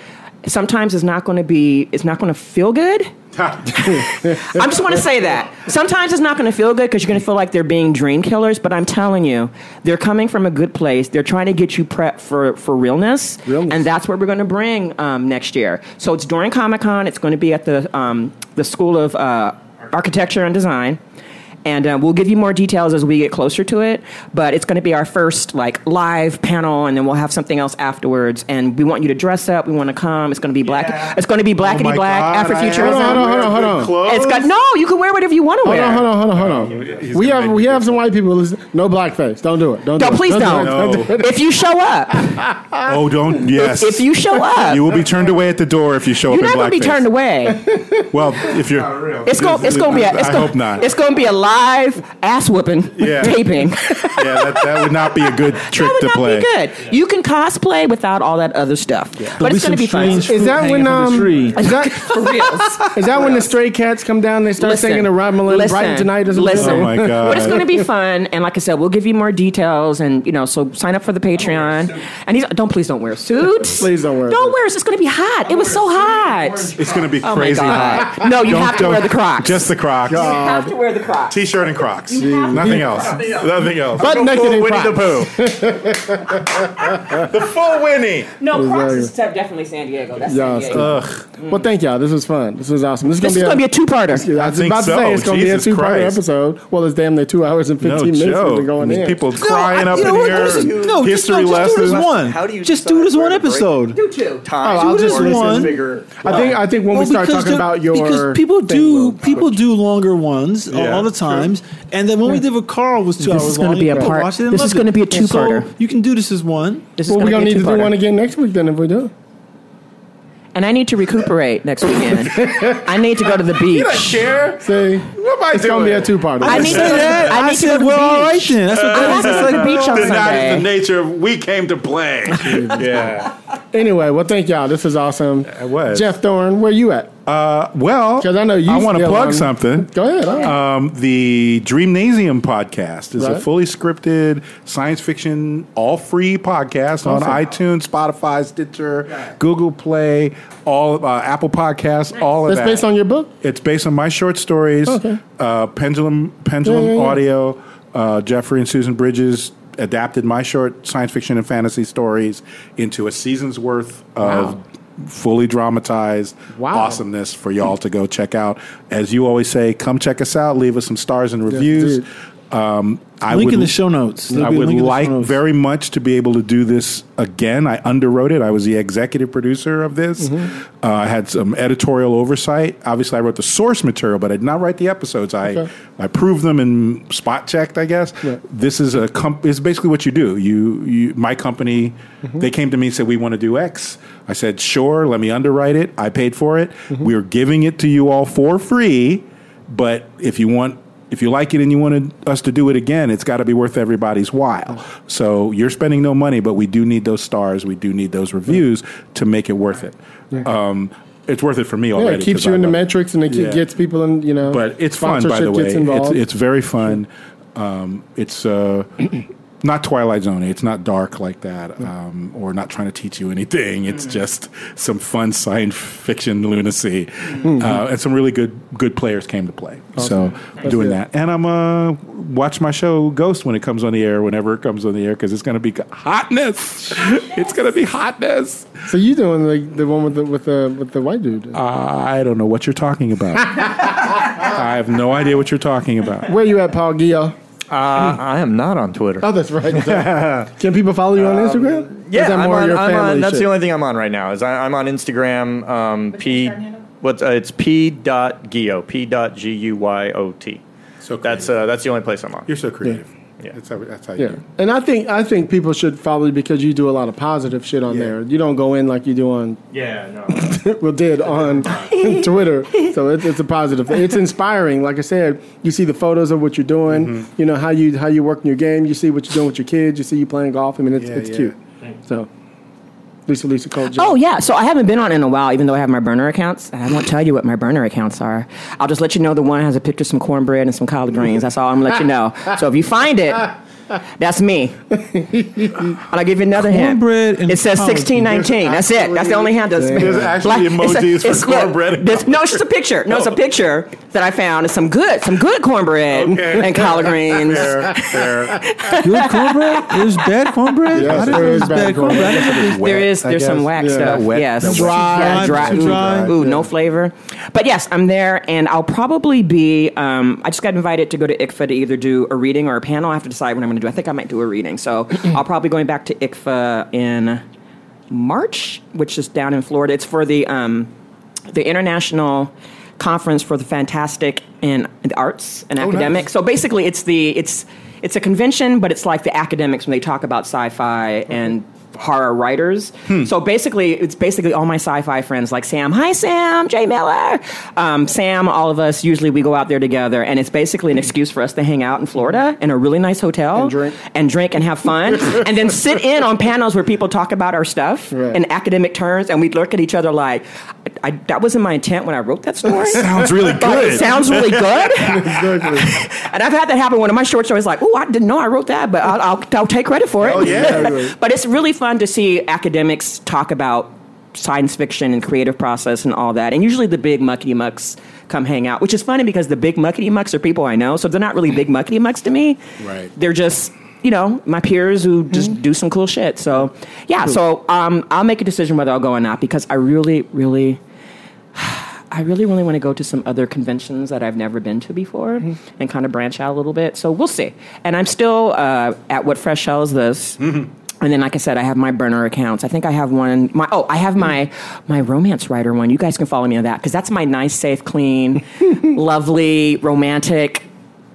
Sometimes it's not going to be. It's not going to feel good. I just want to say that. Sometimes it's not going to feel good because you're going to feel like they're being dream killers, but I'm telling you, they're coming from a good place. They're trying to get you prepped for, for realness, Realness. and that's what we're going to bring um, next year. So it's during Comic Con. It's going to be at the, um, the School of uh, Architecture and Design. And uh, we'll give you more details as we get closer to it. But it's going to be our first like live panel, and then we'll have something else afterwards. And we want you to dress up. We want to come. It's going to be black. Yeah. It's going to be blackety Oh black God, I Afrofuturism. Hold on, hold on, hold on, hold on. It's got no. You can wear whatever you want to Hold wear. on, hold on, hold on, hold on. He's We have we have some white people. Listen, no blackface. Don't do it. Don't. No, do it. please do don't. it. No. If you show up, Oh, don't. Yes. if you show up, You will be turned away at the door if you show up, you're up not in going to be turned away. Well, if you're, It's going. It's going to be. A, it's gonna, hope not. It's going to be a live ass whooping Yeah. taping. yeah, that, that would not be a good trick that would to not play. be good. You can cosplay without all that other stuff, yeah. but it's going to be fun. Is that when from the um? tree. Is that For reals. is that when the stray cats come down? They start Listen, singing the Ramelin listen, Brighton Tonight or something. listen. Oh my god! But it's going to be fun, and like I said, we'll give you more details, and you know, so sign up for the Patreon. And he's don't please don't wear suits. Please don't wear a Don't wear. It's going to be hot. It was so hot. It's going to be Oh crazy God. hot. No, you Don't- have to wear the Crocs. Just the Crocs. You have to wear the Crocs. T-shirt and Crocs. Nothing else. Nothing else. Butt Go naked full in Winnie the Pooh. the full Winnie. No, Crocs Exactly. is definitely San Diego. That's Yeah, San Diego. Ugh. Well, thank y'all. This was fun. This was awesome. This is this is gonna be be a two-parter. I was think about to so. say it's going to be a Jesus two-part Christ. episode. Well, it's damn near two hours and No fifteen minutes we've joke. going in. people crying I- up you know in what? here. Just- no, just, history no, just do it as lessons. one. How do you just decide do it as where one to break? episode. Do two. Time Oh, I'll do just this one. Figure. I think I think when we start because talking the- about your because people thing, do we'll people do longer ones all- Yeah, all the true. Times, and then when we did with Carl was two This hours is gonna long. be a people part- watched it and this is loved gonna be a two-parter. So you can do this as one. This is Well, we're going gonna to need a to do two-parter. one again next week then if we do. And I need to recuperate next weekend. I need to go to the beach. Care? See, What am I it's gonna be a two-parter. I need to. Say that. I I need to go said, to the well, all right beach. then. That's what I have to go to the beach on That is the Sunday. nature of we came to play. yeah. Anyway, well, thank y'all. This is awesome. It was. Jeff Thorne, where you at? Uh, well, 'Cause I know you I want to plug on- something. Go ahead. all right. Um, the Dreamnasium podcast is a fully scripted science fiction, all free podcast on iTunes, Spotify, Stitcher, Google Play, all uh, Apple Podcasts, all of That's that. based on your book. It's based on my short stories. Okay. Uh, Pendulum Pendulum Yeah, yeah, yeah. Audio. Uh, Jeffrey and Susan Bridges adapted my short science fiction and fantasy stories into a season's worth of Wow. Fully dramatized Wow. awesomeness for y'all to go check out. As you always say, come check us out. Leave us some stars and reviews. Um, I link would, in the show notes. There'll I would link in the show like very much to be able to do this again. I underwrote it. I was the executive producer of this. Mm-hmm. Uh, I had some editorial oversight. Obviously, I wrote the source material, but I did not write the episodes. I Okay. I proved them and spot checked. I guess this is a comp- is basically what you do. You you my company. Mm-hmm. They came to me and said we want to do X. I said sure. Let me underwrite it. I paid for it. Mm-hmm. We're giving it to you all for free. But if you want if you like it and you wanted us to do it again, it's got to be worth everybody's while. So you're spending no money, but we do need those stars. We do need those reviews to make it worth it. Um, it's worth it for me already. Yeah, it keeps you I in the metrics and it Yeah. gets people in, you know. But it's fun, by the way. It's, it's very fun. Um, it's uh, not Twilight Zone. It's not dark like that, um, or not trying to teach you anything. It's just some fun science fiction lunacy, uh, and some really good good players came to play. So doing good. that, and I'm uh, watch my show Ghost when it comes on the air, whenever it comes on the air, because it's going to be hotness. it's going to be hotness. so you doing the, the one with the with the with the white dude? I don't know what you're talking about. I have no idea what you're talking about. Where you at, Paul Guyot? Uh, I am not on Twitter. Oh, that's right. Can people follow you on Instagram? Or is Yeah, that I'm on, your I'm on. That's shit? the only thing I'm on right now. Is I, I'm on Instagram. Um, P. What's Uh, it's P. Dot Guyot. P. Dot G U Y O T. So That's uh, that's the only place I'm on. You're so creative. Yeah. That's how, that's how you Yeah, do it. and I think I think people should follow you because you do a lot of positive shit on Yeah. there. You don't go in like you do on Yeah. No. well did on Twitter. So it, it's a positive. thing. It's inspiring. Like I said, you see the photos of what you're doing. Mm-hmm. You know how you how you work in your game. You see what you're doing with your kids. You see you playing golf. I mean, it's Yeah, it's yeah. cute. So, Lisa Lisa. Oh yeah, so I haven't been on in a while, even though I have my burner accounts. I won't tell you what my burner accounts are. I'll just let you know the one has a picture of some cornbread and some collard greens. That's all I'm gonna let you know. So if you find it, that's me. and I'll give you another Cornbread hint. and It says collard sixteen nineteen. That's it. That's the only hint. That's There's actually emojis for look, cornbread and there's- No, it's just a picture. No, it's a picture that I found. It's some good, some good cornbread Okay. and collard greens. Fair, fair. Good cornbread? There's bad cornbread? Yes, I didn't there know is there's bad bad cornbread. I didn't there's There is some guess. whack Yeah. stuff. Wet- yes, no, Dry. Yeah, dry. Too Ooh, dry. Ooh, no flavor. But yes, I'm there, and I'll probably be. Um, I just got invited to go to ICFA to either do a reading or a panel. I have to decide what I'm going to do. I think I might do a reading, so I'll probably going back to ICFA in March, which is down in Florida. It's for the um, the international conference for the fantastic in the arts and academics. So basically, it's the it's it's a convention, but it's like the academics when they talk about sci-fi and horror writers. So basically, it's basically all my sci-fi friends like Sam. Hi, Sam. Jay Miller. Um, Sam. All of us usually we go out there together, and it's basically an excuse for us to hang out in Florida in a really nice hotel And drink. and drink and have fun, and then sit in on panels where people talk about our stuff Right. in academic terms, and we look at each other like, I, I, "That wasn't my intent when I wrote that story." Sounds really good. sounds really good. exactly. and I've had that happen. One of my short stories, like, oh, I didn't know I wrote that, but I'll, I'll, I'll take credit for it. Oh, yeah. but it's really fun to see academics talk about science fiction and creative process and all that. And usually the big muckety mucks come hang out, which is funny because the big muckety mucks are people I know, so they're not really big muckety mucks to me. Right. They're just you know my peers who just do some cool shit. So yeah, so um, I'll make a decision whether I'll go or not because I really, really. I really, really want to go to some other conventions that I've never been to before and kind of branch out a little bit. So we'll see. And I'm still uh, at What Fresh Hell is This. And then, like I said, I have my burner accounts. I think I have one. My oh, I have my my romance writer one. You guys can follow me on that because that's my nice, safe, clean, lovely, romantic.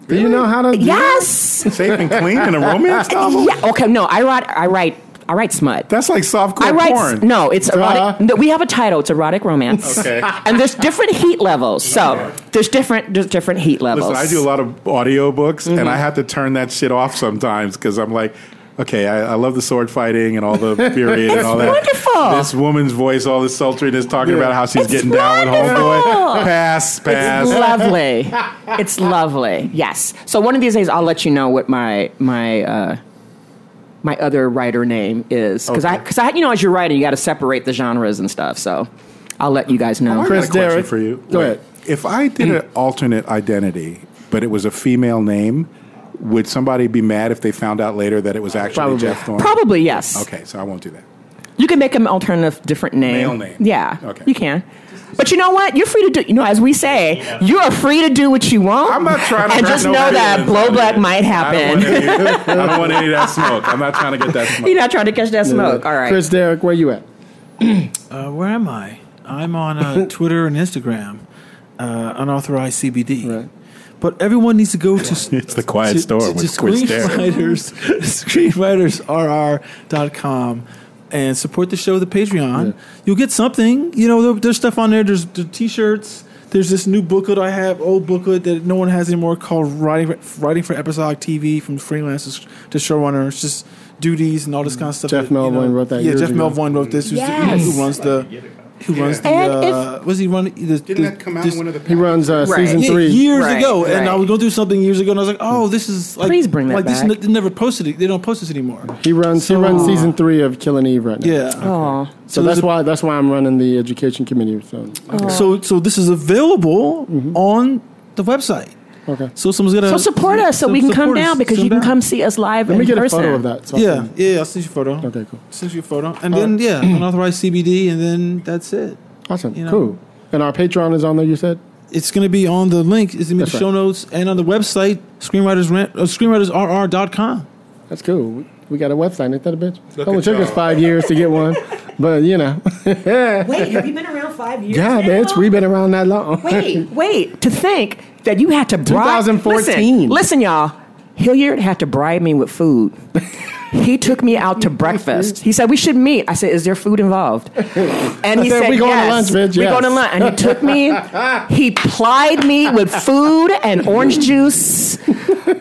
Do you know how to? do Yes. Safe and clean in a romance novel? Yeah. Okay. No, I write. I write. I write smut. That's like softcore I write porn. no, it's Duh. erotic. No, we have a title. It's erotic romance. Okay. And there's different heat levels. So there's different there's different heat levels. Listen, I do a lot of audiobooks, and Mm-hmm. I have to turn that shit off sometimes because I'm like, okay, I, I love the sword fighting and all the period and all that. wonderful. This woman's voice, all the sultriness, talking Yeah. about how she's It's getting down with wonderful. homeboy. Pass, pass. It's lovely. It's lovely. Yes. So one of these days I'll let you know what my my uh, my other writer name is because I because I you know as you're writing you got to separate the genres and stuff. So I'll let you guys know. I got Chris a question for you. Go ahead. If I did an alternate identity, but it was a female name, would somebody be mad if they found out later that it was actually Probably. Jeff Thorne? Probably yes. Okay, so I won't do that. You can make an alternative different name. Male name. Yeah. Okay. You can. But you know what? You're free to do. You know, as we say, you are free to do what you want. I'm not trying to And just no know that feelings on blowback it. might I don't, happen. want any, I don't want any of that smoke. I'm not trying to get that smoke. You're not trying to catch that smoke. All right. Chris Derrick, where are you at? Uh, where am I? I'm on uh, Twitter and Instagram, uh, unauthorized CBD. Right. But everyone needs to go to It's the quiet to, store to, with to Chris Derrick. screenwriters, screenwritersrr.com and support the show, the Patreon. You'll get something. You know, there, there's stuff on there. There's the t-shirts. There's this new booklet I have, old booklet that no one has anymore called Writing, Writing for Episodic TV from freelancers to showrunners. Just duties and all this kind of stuff. Jeff that, you know- Melvoin wrote that Yeah, Jeff ago. Melvoin wrote this. Who's the- Yes. who runs the who runs the. And Uh, was he running? The, Didn't the- that come out this- in one of the He runs uh, Right. season yeah, three. years Right, ago, and. I was going through something years ago, and I was like, "Oh, this is like Please bring that like this. back. n- They never posted it. They don't post this anymore." He runs. he So- runs season three of Killing Eve right now. Yeah. Oh, So, there's that's a- why that's why I'm running the education committee. So So so this is available on the website. Okay. So someone's gonna so support us so so we can come support down because you can down. come see us live Let in me get person. a photo of that. So I Yeah, can- yeah. I'll send you a photo. Okay. Cool. Send you a photo, and then yeah, unauthorized CBD, and then that's it. Awesome. You know. Cool. And our Patreon is on there. You said. It's going to be on the link. It's going to be That's the show right. notes and on the website, screenwriters rant, uh, screenwritersrr.com. That's cool. We, we got a website. Ain't that a bitch? Look oh, Only took us y'all. five years to get one, but you know. Wait, have you been around five years? yeah, now? bitch. We've been around that long. Wait, wait. To think that you had to bribe. 2014. Listen, listen, y'all. Hilliard had to bribe me with food. He took me out to breakfast. He said we should meet. I said, "Is there food involved?" And he said, said, "We going to lunch, bitch, We yes." going to lunch." And he took me. He plied me with food and orange juice,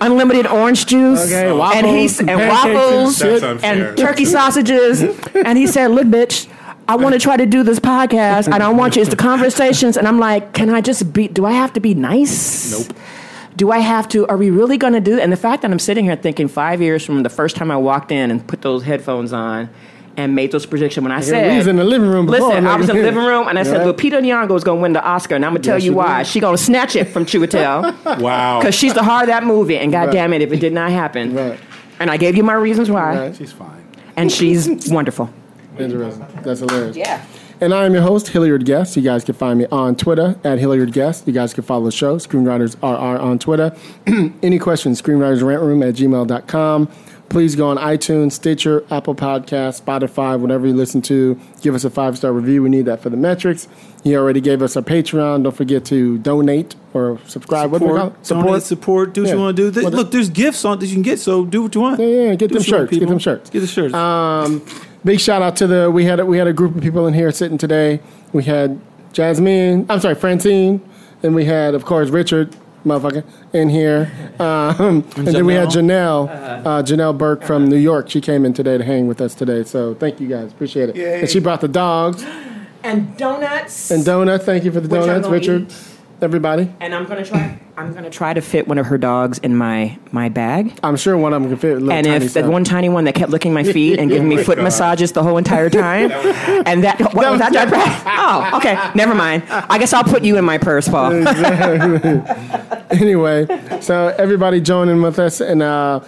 unlimited orange juice, Okay, and waffles, and pancakes and waffles shit. That's unfair. and turkey sausages. And he said, "Look, bitch." I want to try to do this podcast, and I want you. It's the conversations, and I'm like, can I just be? Do I have to be nice? Nope. Do I have to? Are we really going to do? And the fact that I'm sitting here thinking five years from the first time I walked in and put those headphones on and made those predictions when I said we was in the living room before, Listen, I was in the living room and I said Right. Lupita Nyong'o is going to win the Oscar, and I'm going to tell Yes, you she why. did. She going to snatch it from Chiwetel Wow. because she's the heart of that movie. And God damn it, if it did not happen, Right. and I gave you my reasons why, Right. She's fine. and she's wonderful. Interesting. That's hilarious. Yeah. And I am your host, Hilliard Guess. You guys can find me on Twitter at Hilliard Guess. You guys can follow the show, Screenwriters RR on Twitter. Any questions, screenwritersrantroom at gmail.com. Please go on iTunes, Stitcher, Apple Podcasts, Spotify, whatever you listen to. Give us a five star review. We need that for the metrics. He already gave us a Patreon. Don't forget to donate or subscribe. What do we call it? Support, donate, support, do what Yeah. you want to do. Look, there's gifts on that you can get, so do what you want. Yeah, yeah, get Do them shirts. Get them shirts. Get the shirts. Um, big shout out to the we had a, we had a group of people in here sitting today. We had Jasmine, I'm sorry, Francine, and we had of course Richard, motherfucker, in here, um, and, then we had Janelle, uh, Janelle Burke from New York. She came in today to hang with us today. So thank you guys, appreciate it. Yay. And she brought the dogs And donuts. and donuts. Thank you for the Which donuts, Richard. eat. Everybody, and I'm gonna try. I'm gonna try to fit one of her dogs in my my bag. I'm sure one of them can fit. little And tiny if that stuff. one tiny one that kept licking my feet and giving me foot massages the whole entire time, and that what was that? oh, okay, never mind. I guess I'll put you in my purse, Paul. anyway, so everybody joining with us, and uh,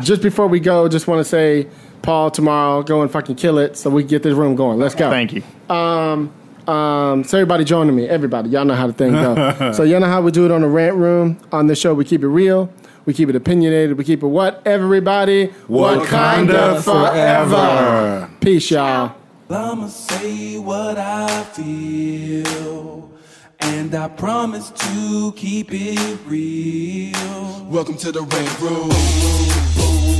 just before we go, just want to say, Paul, tomorrow go and fucking kill it, so we can get this room going. Let's go. Thank you. Um, um, so everybody joining me, everybody, y'all know how the thing go. so y'all know how we do it on the rant room. On this show, we keep it real, we keep it opinionated, we keep it what? Everybody, What kind of forever. Peace, y'all. I'ma say what I feel. And I promise to keep it real. Welcome to the Red Room.